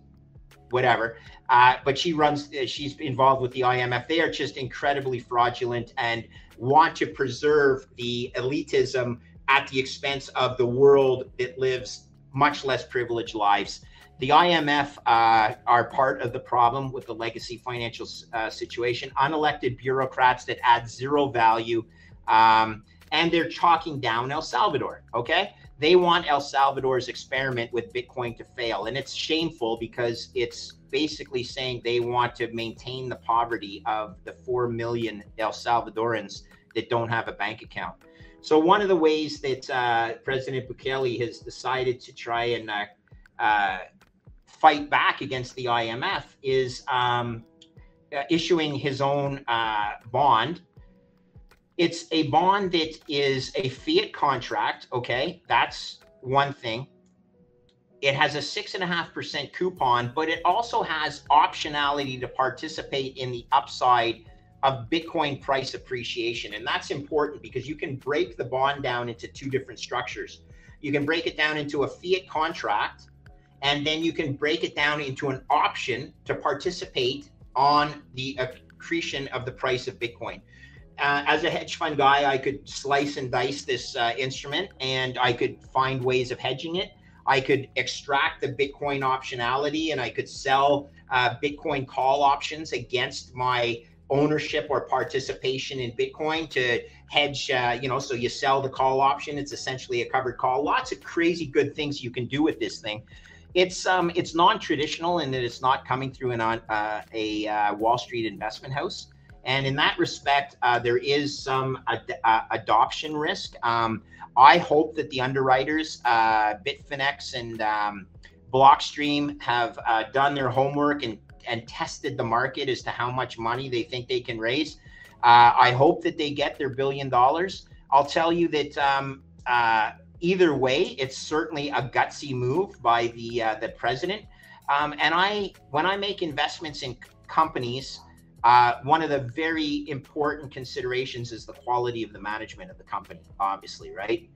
whatever. But she runs. She's involved with the IMF. They are just incredibly fraudulent and want to preserve the elitism at the expense of the world that lives much less privileged lives. The IMF uh, are part of the problem with the legacy financial uh, situation. Unelected bureaucrats that add zero value, um, and they're chalking down El Salvador. Okay, they want El Salvador's experiment with Bitcoin to fail, and it's shameful because it's basically saying they want to maintain the poverty of the four million El Salvadorans that don't have a bank account. So one of the ways that uh, President Bukele has decided to try and uh, uh, fight back against the IMF is um, uh, issuing his own uh, bond. It's a bond that is a fiat contract. Okay, that's one thing. It has a six and a half percent coupon, but it also has optionality to participate in the upside of Bitcoin price appreciation. And that's important because you can break the bond down into two different structures. You can break it down into a fiat contract, and then you can break it down into an option to participate on the accretion of the price of Bitcoin. Uh, as a hedge fund guy, I could slice and dice this uh, instrument and I could find ways of hedging it. I could extract the Bitcoin optionality and I could sell uh, Bitcoin call options against my ownership or participation in Bitcoin to hedge, uh, you know, so you sell the call option. It's essentially a covered call. Lots of crazy good things you can do with this thing. It's um, it's non-traditional in that it's not coming through an uh, a uh, Wall Street investment house, and in that respect, uh, there is some ad- uh, adoption risk. Um, I hope that the underwriters, uh, Bitfinex and um, Blockstream, have done their homework and and tested the market as to how much money they think they can raise. Uh, I hope that they get their billion dollars. I'll tell you that um, uh, either way, it's certainly a gutsy move by the uh, the president. Um, and I, when I make investments in companies, uh, one of the very important considerations is the quality of the management of the company. Obviously, right?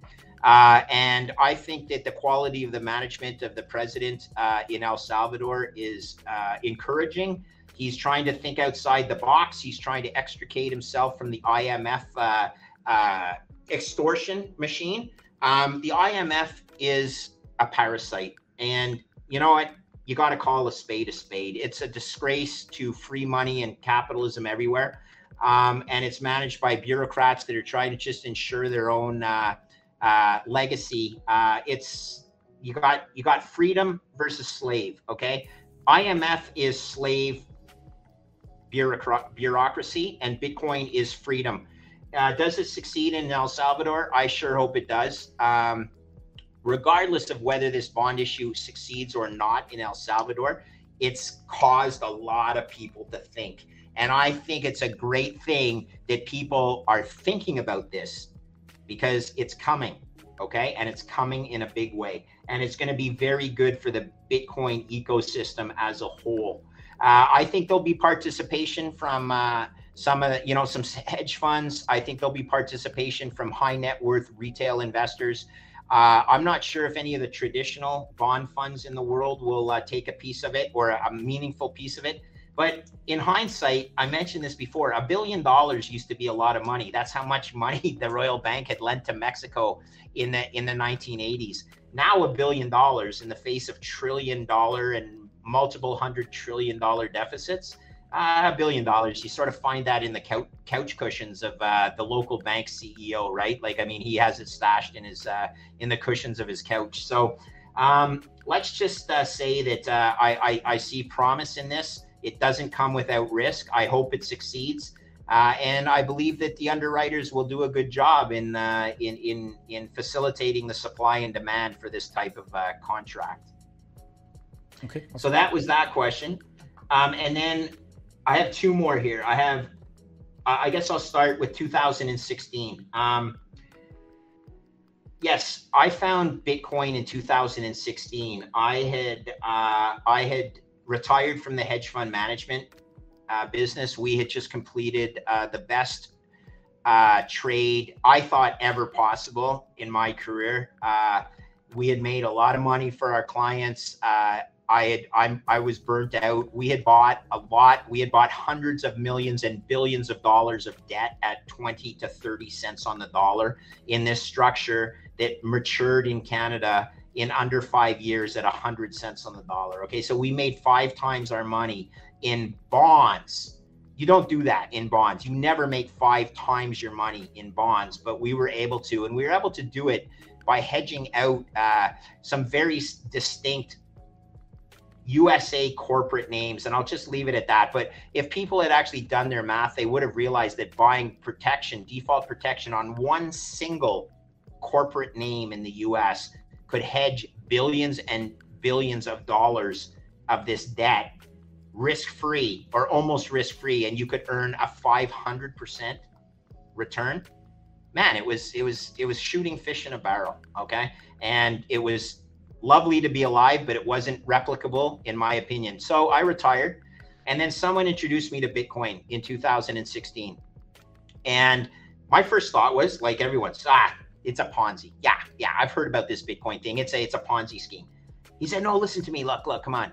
Uh, and I think that the quality of the management of the president uh, in El Salvador is uh, encouraging. He's trying to think outside the box. He's trying to extricate himself from the IMF uh, uh, extortion machine. Um, the IMF is a parasite, and you know what? You got to call a spade a spade. It's a disgrace to free money and capitalism everywhere, um, and it's managed by bureaucrats that are trying to just ensure their own uh, uh, legacy. Uh, it's you got you got freedom versus slave. Okay, IMF is slave bureaucracy, and Bitcoin is freedom. Uh, does it succeed in El Salvador? I sure hope it does. Um, regardless of whether this bond issue succeeds or not in El Salvador, it's caused a lot of people to think. And I think it's a great thing that people are thinking about this because it's coming, okay? And it's coming in a big way. And it's going to be very good for the Bitcoin ecosystem as a whole. Uh, I think there'll be participation from uh, some of the, you know some hedge funds. I think there'll be participation from high net worth retail investors. Uh, I'm not sure if any of the traditional bond funds in the world will uh, take a piece of it or a, a meaningful piece of it. But in hindsight, I mentioned this before. A billion dollars used to be a lot of money. That's how much money [laughs] the Royal Bank had lent to Mexico in the in the 1980s. Now a billion dollars in the face of trillion dollar and multiple hundred trillion dollar deficits, uh, a billion dollars. You sort of find that in the couch, couch cushions of uh, the local bank CEO, right? Like, I mean, he has it stashed in his uh, in the cushions of his couch. So um, let's just uh, say that uh, I, I, I see promise in this. It doesn't come without risk. I hope it succeeds. Uh, and I believe that the underwriters will do a good job in uh, in in in facilitating the supply and demand for this type of uh, contract. Okay. So that was that question. Um, and then I have two more here. I have, I guess I'll start with 2016. Um, yes, I found Bitcoin in 2016. I had, uh, I had retired from the hedge fund management uh, business. We had just completed uh, the best uh, trade I thought ever possible in my career. Uh, we had made a lot of money for our clients. Uh, I had I'm I was burnt out. We had bought a lot. We had bought hundreds of millions and billions of dollars of debt at 20 to 30 cents on the dollar in this structure that matured in Canada in under 5 years at 100 cents on the dollar. Okay, so we made 5 times our money in bonds. You don't do that in bonds. You never make 5 times your money in bonds, but we were able to and we were able to do it by hedging out uh, some very distinct USA corporate names, and I'll just leave it at that. But if people had actually done their math, they would have realized that buying protection, default protection on one single corporate name in the US could hedge billions and billions of dollars of this debt risk free or almost risk free, and you could earn a 500% return. Man, it was it was it was shooting fish in a barrel, okay? And it was lovely to be alive, but it wasn't replicable in my opinion. So I retired. And then someone introduced me to Bitcoin in 2016. And my first thought was like everyone's, ah, it's a Ponzi. Yeah, yeah, I've heard about this Bitcoin thing. It's a it's a Ponzi scheme. He said, no, listen to me. Look, look, come on.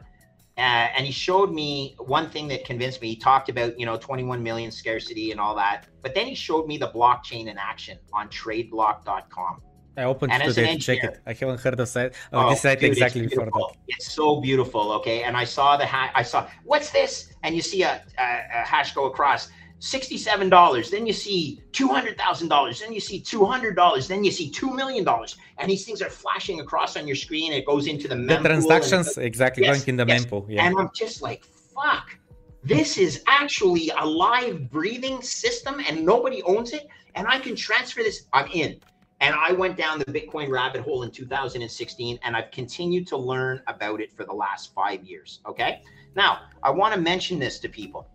Uh, and he showed me one thing that convinced me. He talked about, you know, 21 million scarcity and all that. But then he showed me the blockchain in action on tradeblock.com. I opened and to check it. I haven't heard of, site, of oh, this site dude, exactly before that. It's so beautiful. Okay, and I saw the ha- I saw what's this, and you see a, a, a hash go across. Sixty-seven dollars. Then you see two hundred thousand dollars. Then you see two hundred dollars. Then you see two million dollars. And these things are flashing across on your screen. It goes into the the transactions and, exactly yes, going in the yes. mempool. Yeah. And I'm just like, fuck. This is actually a live breathing system, and nobody owns it. And I can transfer this. I'm in. And I went down the Bitcoin rabbit hole in 2016, and I've continued to learn about it for the last five years. Okay. Now, I want to mention this to people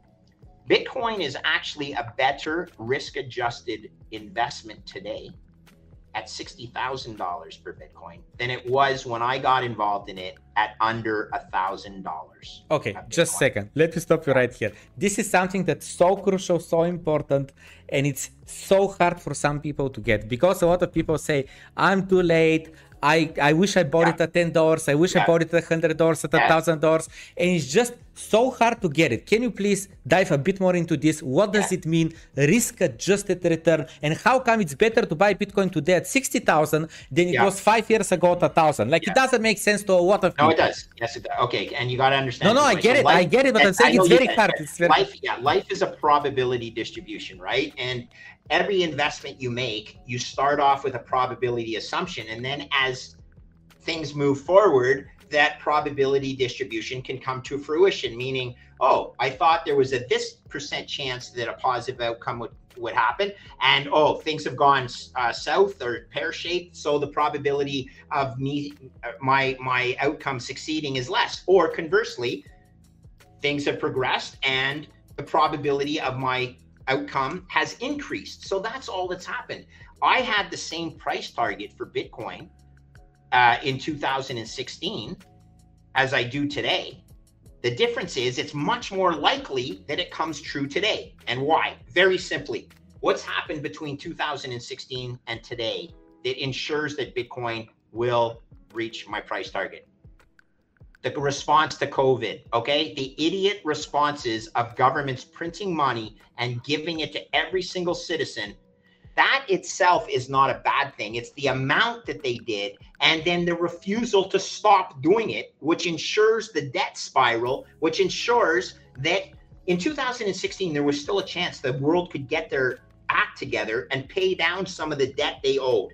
Bitcoin is actually a better risk adjusted investment today at $60,000 per Bitcoin than it was when I got involved in it at under a thousand dollars. Okay, just a second. Let me stop you right here. This is something that's so crucial, so important, and it's so hard for some people to get because a lot of people say, I'm too late. I, I wish I bought yeah. it at ten dollars. I wish yeah. I bought it at hundred dollars, at a thousand dollars, and it's just so hard to get it. Can you please dive a bit more into this? What does it mean, risk-adjusted return, and how come it's better to buy Bitcoin today at sixty thousand than it was five years ago at a thousand? Like it doesn't make sense to a lot of people. No, it does. Yes, it does. Okay, and you got to understand. No, no, I get so it. Life, I get it, but I'm saying it's very hard. It's very life. Yeah, life is a probability distribution, right? And every investment you make, you start off with a probability assumption. And then as things move forward, that probability distribution can come to fruition, meaning, oh, I thought there was a this percent chance that a positive outcome would, would happen. And oh, things have gone uh, south or pear shaped. So the probability of me, uh, my, my outcome succeeding is less. Or conversely, things have progressed and the probability of my outcome has increased. So that's all that's happened. I had the same price target for Bitcoin uh, in 2016 as I do today. The difference is it's much more likely that it comes true today. And why? Very simply, what's happened between 2016 and today that ensures that Bitcoin will reach my price target? The response to COVID, okay? The idiot responses of governments printing money and giving it to every single citizen. That itself is not a bad thing. It's the amount that they did, and then the refusal to stop doing it, which ensures the debt spiral, which ensures that in 2016, there was still a chance the world could get their act together and pay down some of the debt they owed.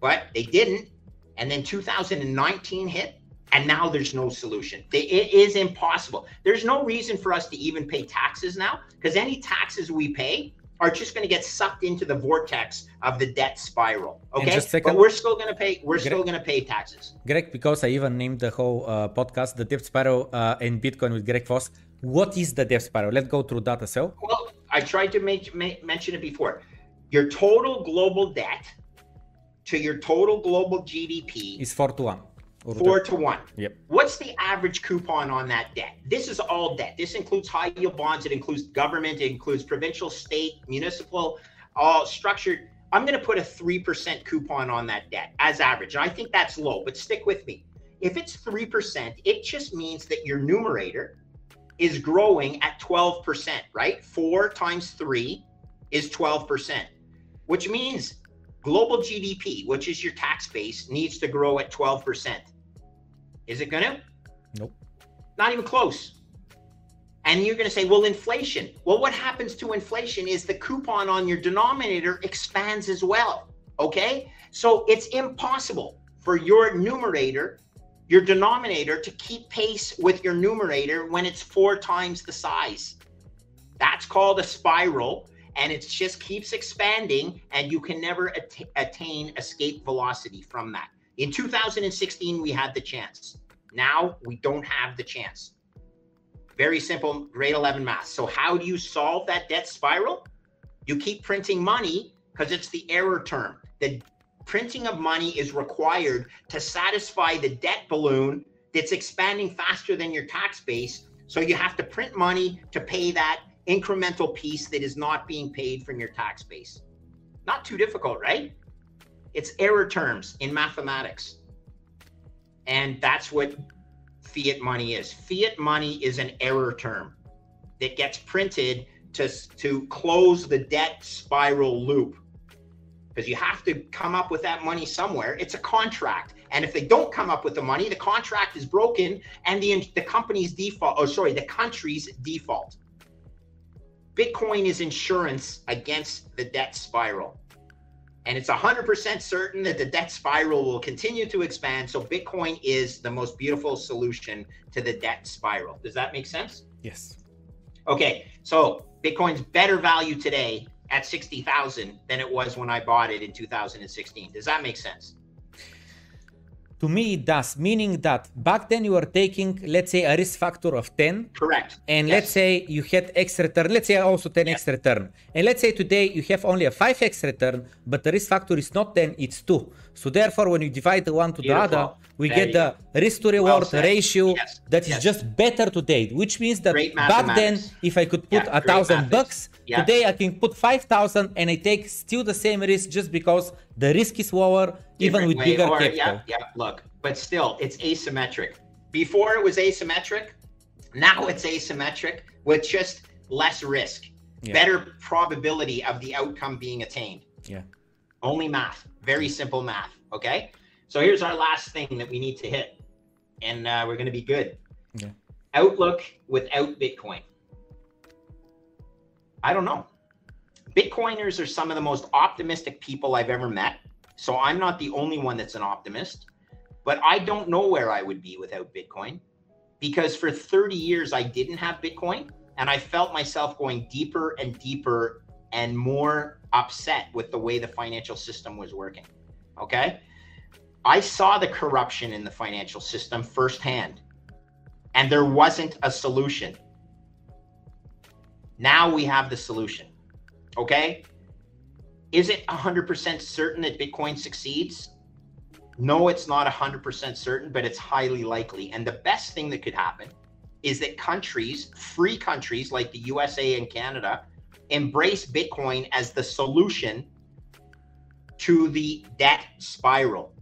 But they didn't. And then 2019 hit, and now there's no solution. It is impossible. There's no reason for us to even pay taxes now because any taxes we pay are just going to get sucked into the vortex of the debt spiral. Okay, but we're still going to pay. We're Greg, still going to pay taxes. Greg, because I even named the whole uh, podcast "The Debt Spiral" uh, in Bitcoin with Greg Foss. What is the debt spiral? Let's go through that as well. Well, I tried to make, make, mention it before. Your total global debt to your total global GDP is four to one Four to one. Yep. What's the average coupon on that debt? This is all debt. This includes high yield bonds. It includes government. It includes provincial, state, municipal, all structured. I'm going to put a 3% coupon on that debt as average. And I think that's low, but stick with me. If it's 3%, it just means that your numerator is growing at 12%, right? Four times three is 12%, which means global GDP, which is your tax base, needs to grow at 12%. Is it gonna? Nope. Not even close. And you're going to say, well, inflation. Well, what happens to inflation is the coupon on your denominator expands as well. Okay. So it's impossible for your numerator, your denominator to keep pace with your numerator when it's four times the size. That's called a spiral. And it just keeps expanding, and you can never at- attain escape velocity from that. In 2016, we had the chance. Now we don't have the chance. Very simple grade 11 math. So, how do you solve that debt spiral? You keep printing money because it's the error term. The printing of money is required to satisfy the debt balloon that's expanding faster than your tax base. So, you have to print money to pay that incremental piece that is not being paid from your tax base. Not too difficult, right? It's error terms in mathematics. And that's what fiat money is. Fiat money is an error term that gets printed to, to close the debt spiral loop. Because you have to come up with that money somewhere. It's a contract. And if they don't come up with the money, the contract is broken and the, the company's default, oh, sorry, the country's default. Bitcoin is insurance against the debt spiral. And it's 100% certain that the debt spiral will continue to expand. So Bitcoin is the most beautiful solution to the debt spiral. Does that make sense? Yes. Okay. So Bitcoin's better value today at 60,000 than it was when I bought it in 2016. Does that make sense? To me it does meaning that back then you were taking let's say a risk factor of 10 correct. And yes. let's say you had x return let's say also 10x return and let's say today you have only a 5x return but the risk factor is not 10 it's 2 so therefore when you divide the one to Beautiful. the other we there get the risk to reward well ratio yes. that is just better today which means that back then if i could put a yeah, thousand bucks yeah. today i can put 5000 and i take still the same risk just because the risk is lower even with way, bigger or, capital. Yeah, yeah, look, but still, it's asymmetric. Before it was asymmetric, now it's asymmetric with just less risk, yeah. better probability of the outcome being attained. Yeah. Only math, very simple math. Okay. So here's our last thing that we need to hit, and uh, we're going to be good. Yeah. Outlook without Bitcoin. I don't know. Bitcoiners are some of the most optimistic people I've ever met. So I'm not the only one that's an optimist, but I don't know where I would be without Bitcoin because for 30 years I didn't have Bitcoin and I felt myself going deeper and deeper and more upset with the way the financial system was working. Okay. I saw the corruption in the financial system firsthand, and there wasn't a solution. Now we have the solution. Okay. Is it 100% certain that Bitcoin succeeds? No, it's not 100% certain, but it's highly likely. And the best thing that could happen is that countries, free countries like the USA and Canada, embrace Bitcoin as the solution to the debt spiral.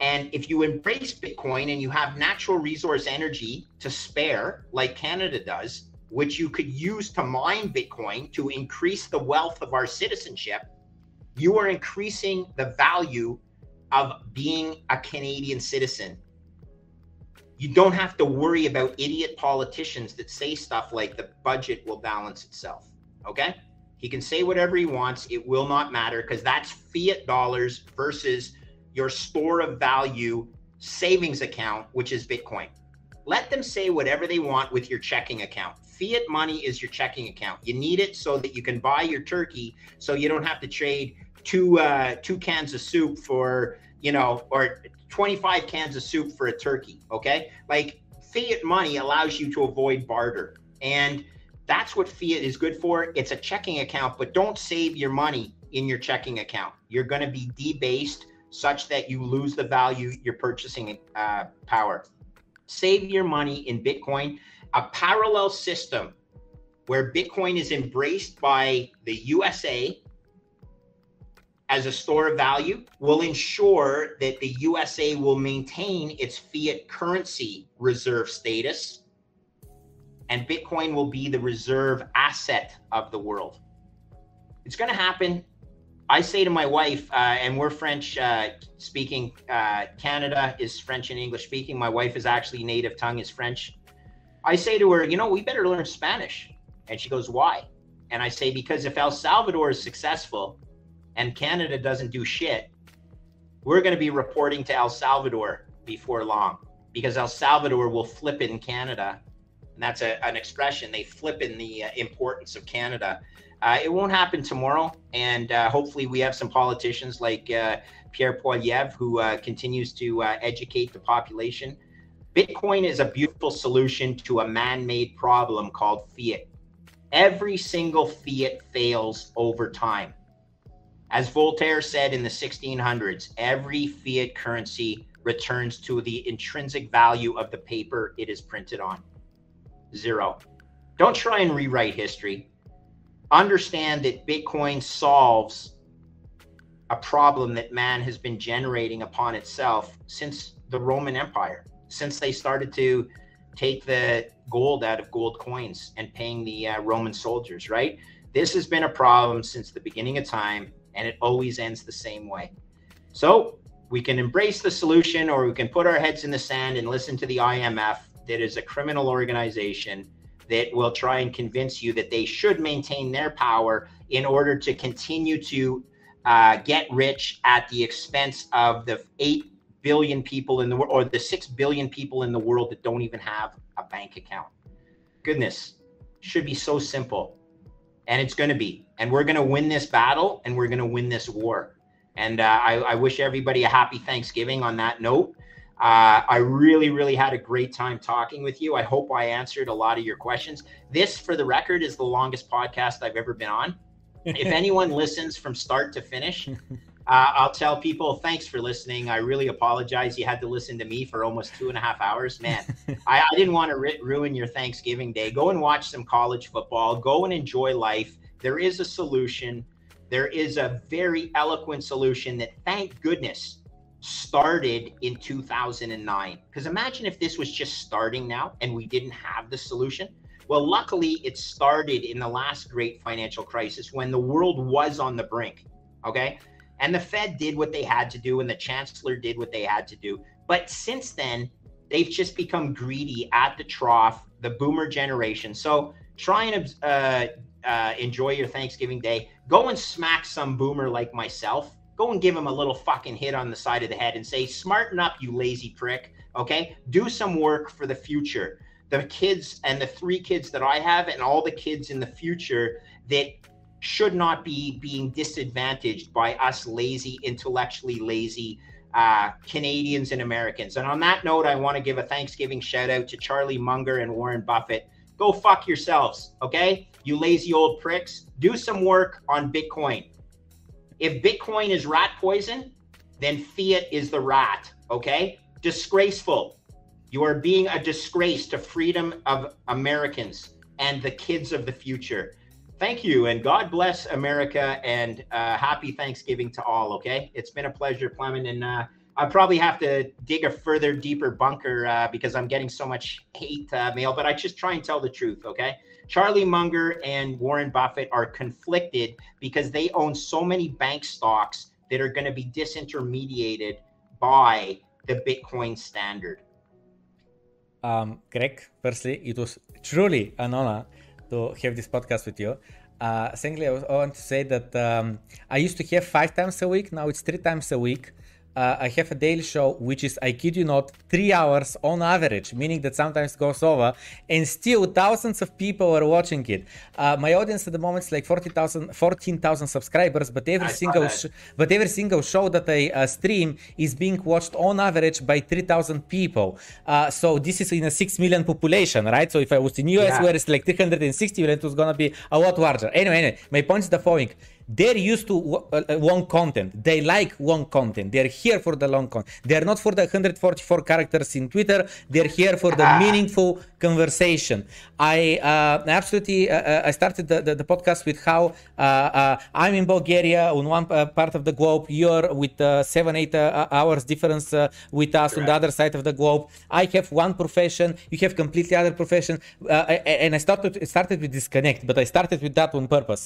And if you embrace Bitcoin and you have natural resource energy to spare, like Canada does, which you could use to mine Bitcoin to increase the wealth of our citizenship, you are increasing the value of being a Canadian citizen. You don't have to worry about idiot politicians that say stuff like the budget will balance itself. Okay? He can say whatever he wants. It will not matter because that's fiat dollars versus your store of value savings account, which is Bitcoin. Let them say whatever they want with your checking account. Fiat money is your checking account. You need it so that you can buy your turkey so you don't have to trade two uh, two cans of soup for you know, or 25 cans of soup for a turkey. Okay, like fiat money allows you to avoid barter, and that's what fiat is good for. It's a checking account, but don't save your money in your checking account. You're going to be debased such that you lose the value your purchasing uh, power. Save your money in Bitcoin, a parallel system where Bitcoin is embraced by the USA as a store of value will ensure that the USA will maintain its fiat currency reserve status and Bitcoin will be the reserve asset of the world. It's going to happen. I say to my wife, uh, and we're French uh, speaking, uh, Canada is French and English speaking. My wife is actually native tongue is French. I say to her, you know, we better learn Spanish. And she goes, why? And I say, because if El Salvador is successful, and Canada doesn't do shit, we're going to be reporting to El Salvador before long because El Salvador will flip in Canada. And that's a, an expression. They flip in the uh, importance of Canada. Uh, it won't happen tomorrow. And uh, hopefully, we have some politicians like uh, Pierre Poilievre who uh, continues to uh, educate the population. Bitcoin is a beautiful solution to a man made problem called fiat. Every single fiat fails over time. As Voltaire said in the 1600s, every fiat currency returns to the intrinsic value of the paper it is printed on. Zero. Don't try and rewrite history. Understand that Bitcoin solves a problem that man has been generating upon itself since the Roman Empire, since they started to take the gold out of gold coins and paying the uh, Roman soldiers, right? This has been a problem since the beginning of time and it always ends the same way. So we can embrace the solution or we can put our heads in the sand and listen to the IMF that is a criminal organization that will try and convince you that they should maintain their power in order to continue to uh, get rich at the expense of the 8 billion people in the world or the 6 billion people in the world that don't even have a bank account. Goodness, should be so simple and it's going to be. And we're going to win this battle and we're going to win this war. And uh, I, I, wish everybody a happy Thanksgiving on that note. Uh, I really, really had a great time talking with you. I hope I answered a lot of your questions. This, for the record, is the longest podcast I've ever been on. if [laughs] anyone listens from start to finish, [laughs] uh, I'll tell people thanks for listening. I really apologize. You had to listen to me for almost two and a half hours. Man, [laughs] I, I, didn't want to ri- ruin your Thanksgiving day. Go and watch some college football. Go and enjoy life. There is a solution. There is a very eloquent solution that, thank goodness, started in 2009. Because imagine if this was just starting now and we didn't have the solution. Well, luckily, it started in the last great financial crisis when the world was on the brink. Okay. And the Fed did what they had to do, and the chancellor did what they had to do. But since then, they've just become greedy at the trough, the boomer generation. So try and uh, uh, enjoy your Thanksgiving day. Go and smack some boomer like myself go and give him a little fucking hit on the side of the head and say, smarten up, you lazy prick. Okay. Do some work for the future. The kids and the three kids that I have, and all the kids in the future that should not be being disadvantaged by us lazy, intellectually lazy uh, Canadians and Americans. And on that note, I want to give a Thanksgiving shout out to Charlie Munger and Warren Buffett. Go fuck yourselves, okay? You lazy old pricks. Do some work on Bitcoin if Bitcoin is rat poison, then fiat is the rat. Okay. Disgraceful. You are being a disgrace to freedom of Americans and the kids of the future. Thank you. And God bless America and uh, happy Thanksgiving to all. Okay. It's been a pleasure, Plamen. And uh, I probably have to dig a further, deeper bunker uh, because I'm getting so much hate uh, mail, but I just try and tell the truth. Okay. Charlie Munger and Warren Buffett are conflicted because they own so many bank stocks that are going to be disintermediated by the Bitcoin standard. Um, Greg, firstly, it was truly an honor to have this podcast with you. Uh, secondly, I want to say that um, I used to have five times a week. Now it's three times a week uh, I have a daily show which is, I kid you not, three hours on average, meaning that sometimes goes over, and still thousands of people are watching it. Uh, my audience at the moment is like 40,000, 14,000 subscribers, but every I single, sh- but every single show that I uh, stream is being watched on average by 3,000 people. Uh, so this is in a six million population, right? So if I was in the US yeah. where it's like 360 million, it was gonna be a lot larger. Anyway, anyway, my point is the following they're used to uh, uh, long content. They like long content. They're here for the long content. They're not for the 144 characters in Twitter. They're here for the meaningful conversation. I uh, absolutely uh, uh, I started the, the, the, podcast with how uh, I'm in Bulgaria on one part of the globe. You're with seven eight hours difference with us on the other side of the globe. I have one profession. You have completely other profession. and I started started with disconnect, but I started with that on purpose.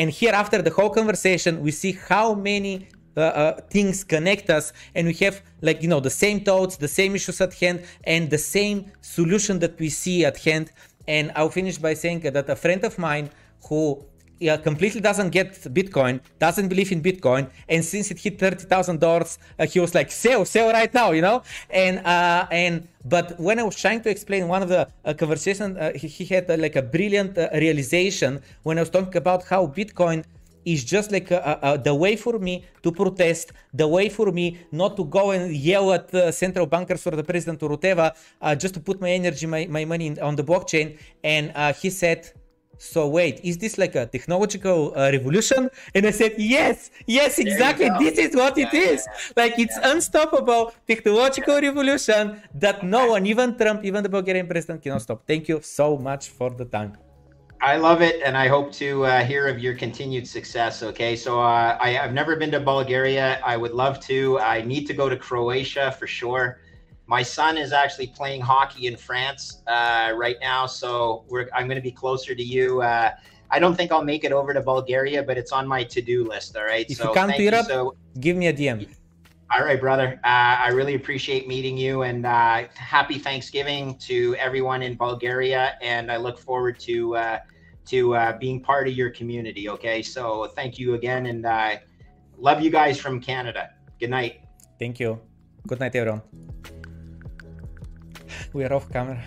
And here after the whole conversation, we see how many uh, uh, things connect us and we have like you know the same thoughts the same issues at hand and the same solution that we see at hand and i'll finish by saying that a friend of mine who yeah, completely doesn't get Bitcoin, doesn't believe in Bitcoin, and since it hit thirty thousand dollars, uh, he was like, "Sell, sell right now," you know. And uh, and but when I was trying to explain one of the uh, conversation, uh, he, he, had uh, like a brilliant uh, realization when I was talking about how Bitcoin is just like a, a, the way for me to protest, the way for me not to go and yell at uh, central bankers or the president or whatever, uh, just to put my energy, my, my money in, on the blockchain. And uh, he said, so wait, is this like a technological uh, revolution? And I said, yes, yes, exactly. This is what yeah, it is. Yeah, like it's yeah. unstoppable technological revolution that no [laughs] one, even Trump, even the Bulgarian president cannot stop. Thank you so much for the time. I love it, and I hope to uh, hear of your continued success. Okay, so uh, I, have never been to Bulgaria. I would love to. I need to go to Croatia for sure. My son is actually playing hockey in France uh, right now, so I'm going to be closer to you. Uh, I don't think I'll make it over to Bulgaria, but it's on my to-do list. All right. If so you come to Europe, so, give me a DM. All right, brother. Uh, I really appreciate meeting you, and uh, happy Thanksgiving to everyone in Bulgaria. And I look forward to to uh, being part of your community. Okay, so thank you again, and uh, love you guys from Canada. Good night. Thank you. Good night, everyone. We are off camera.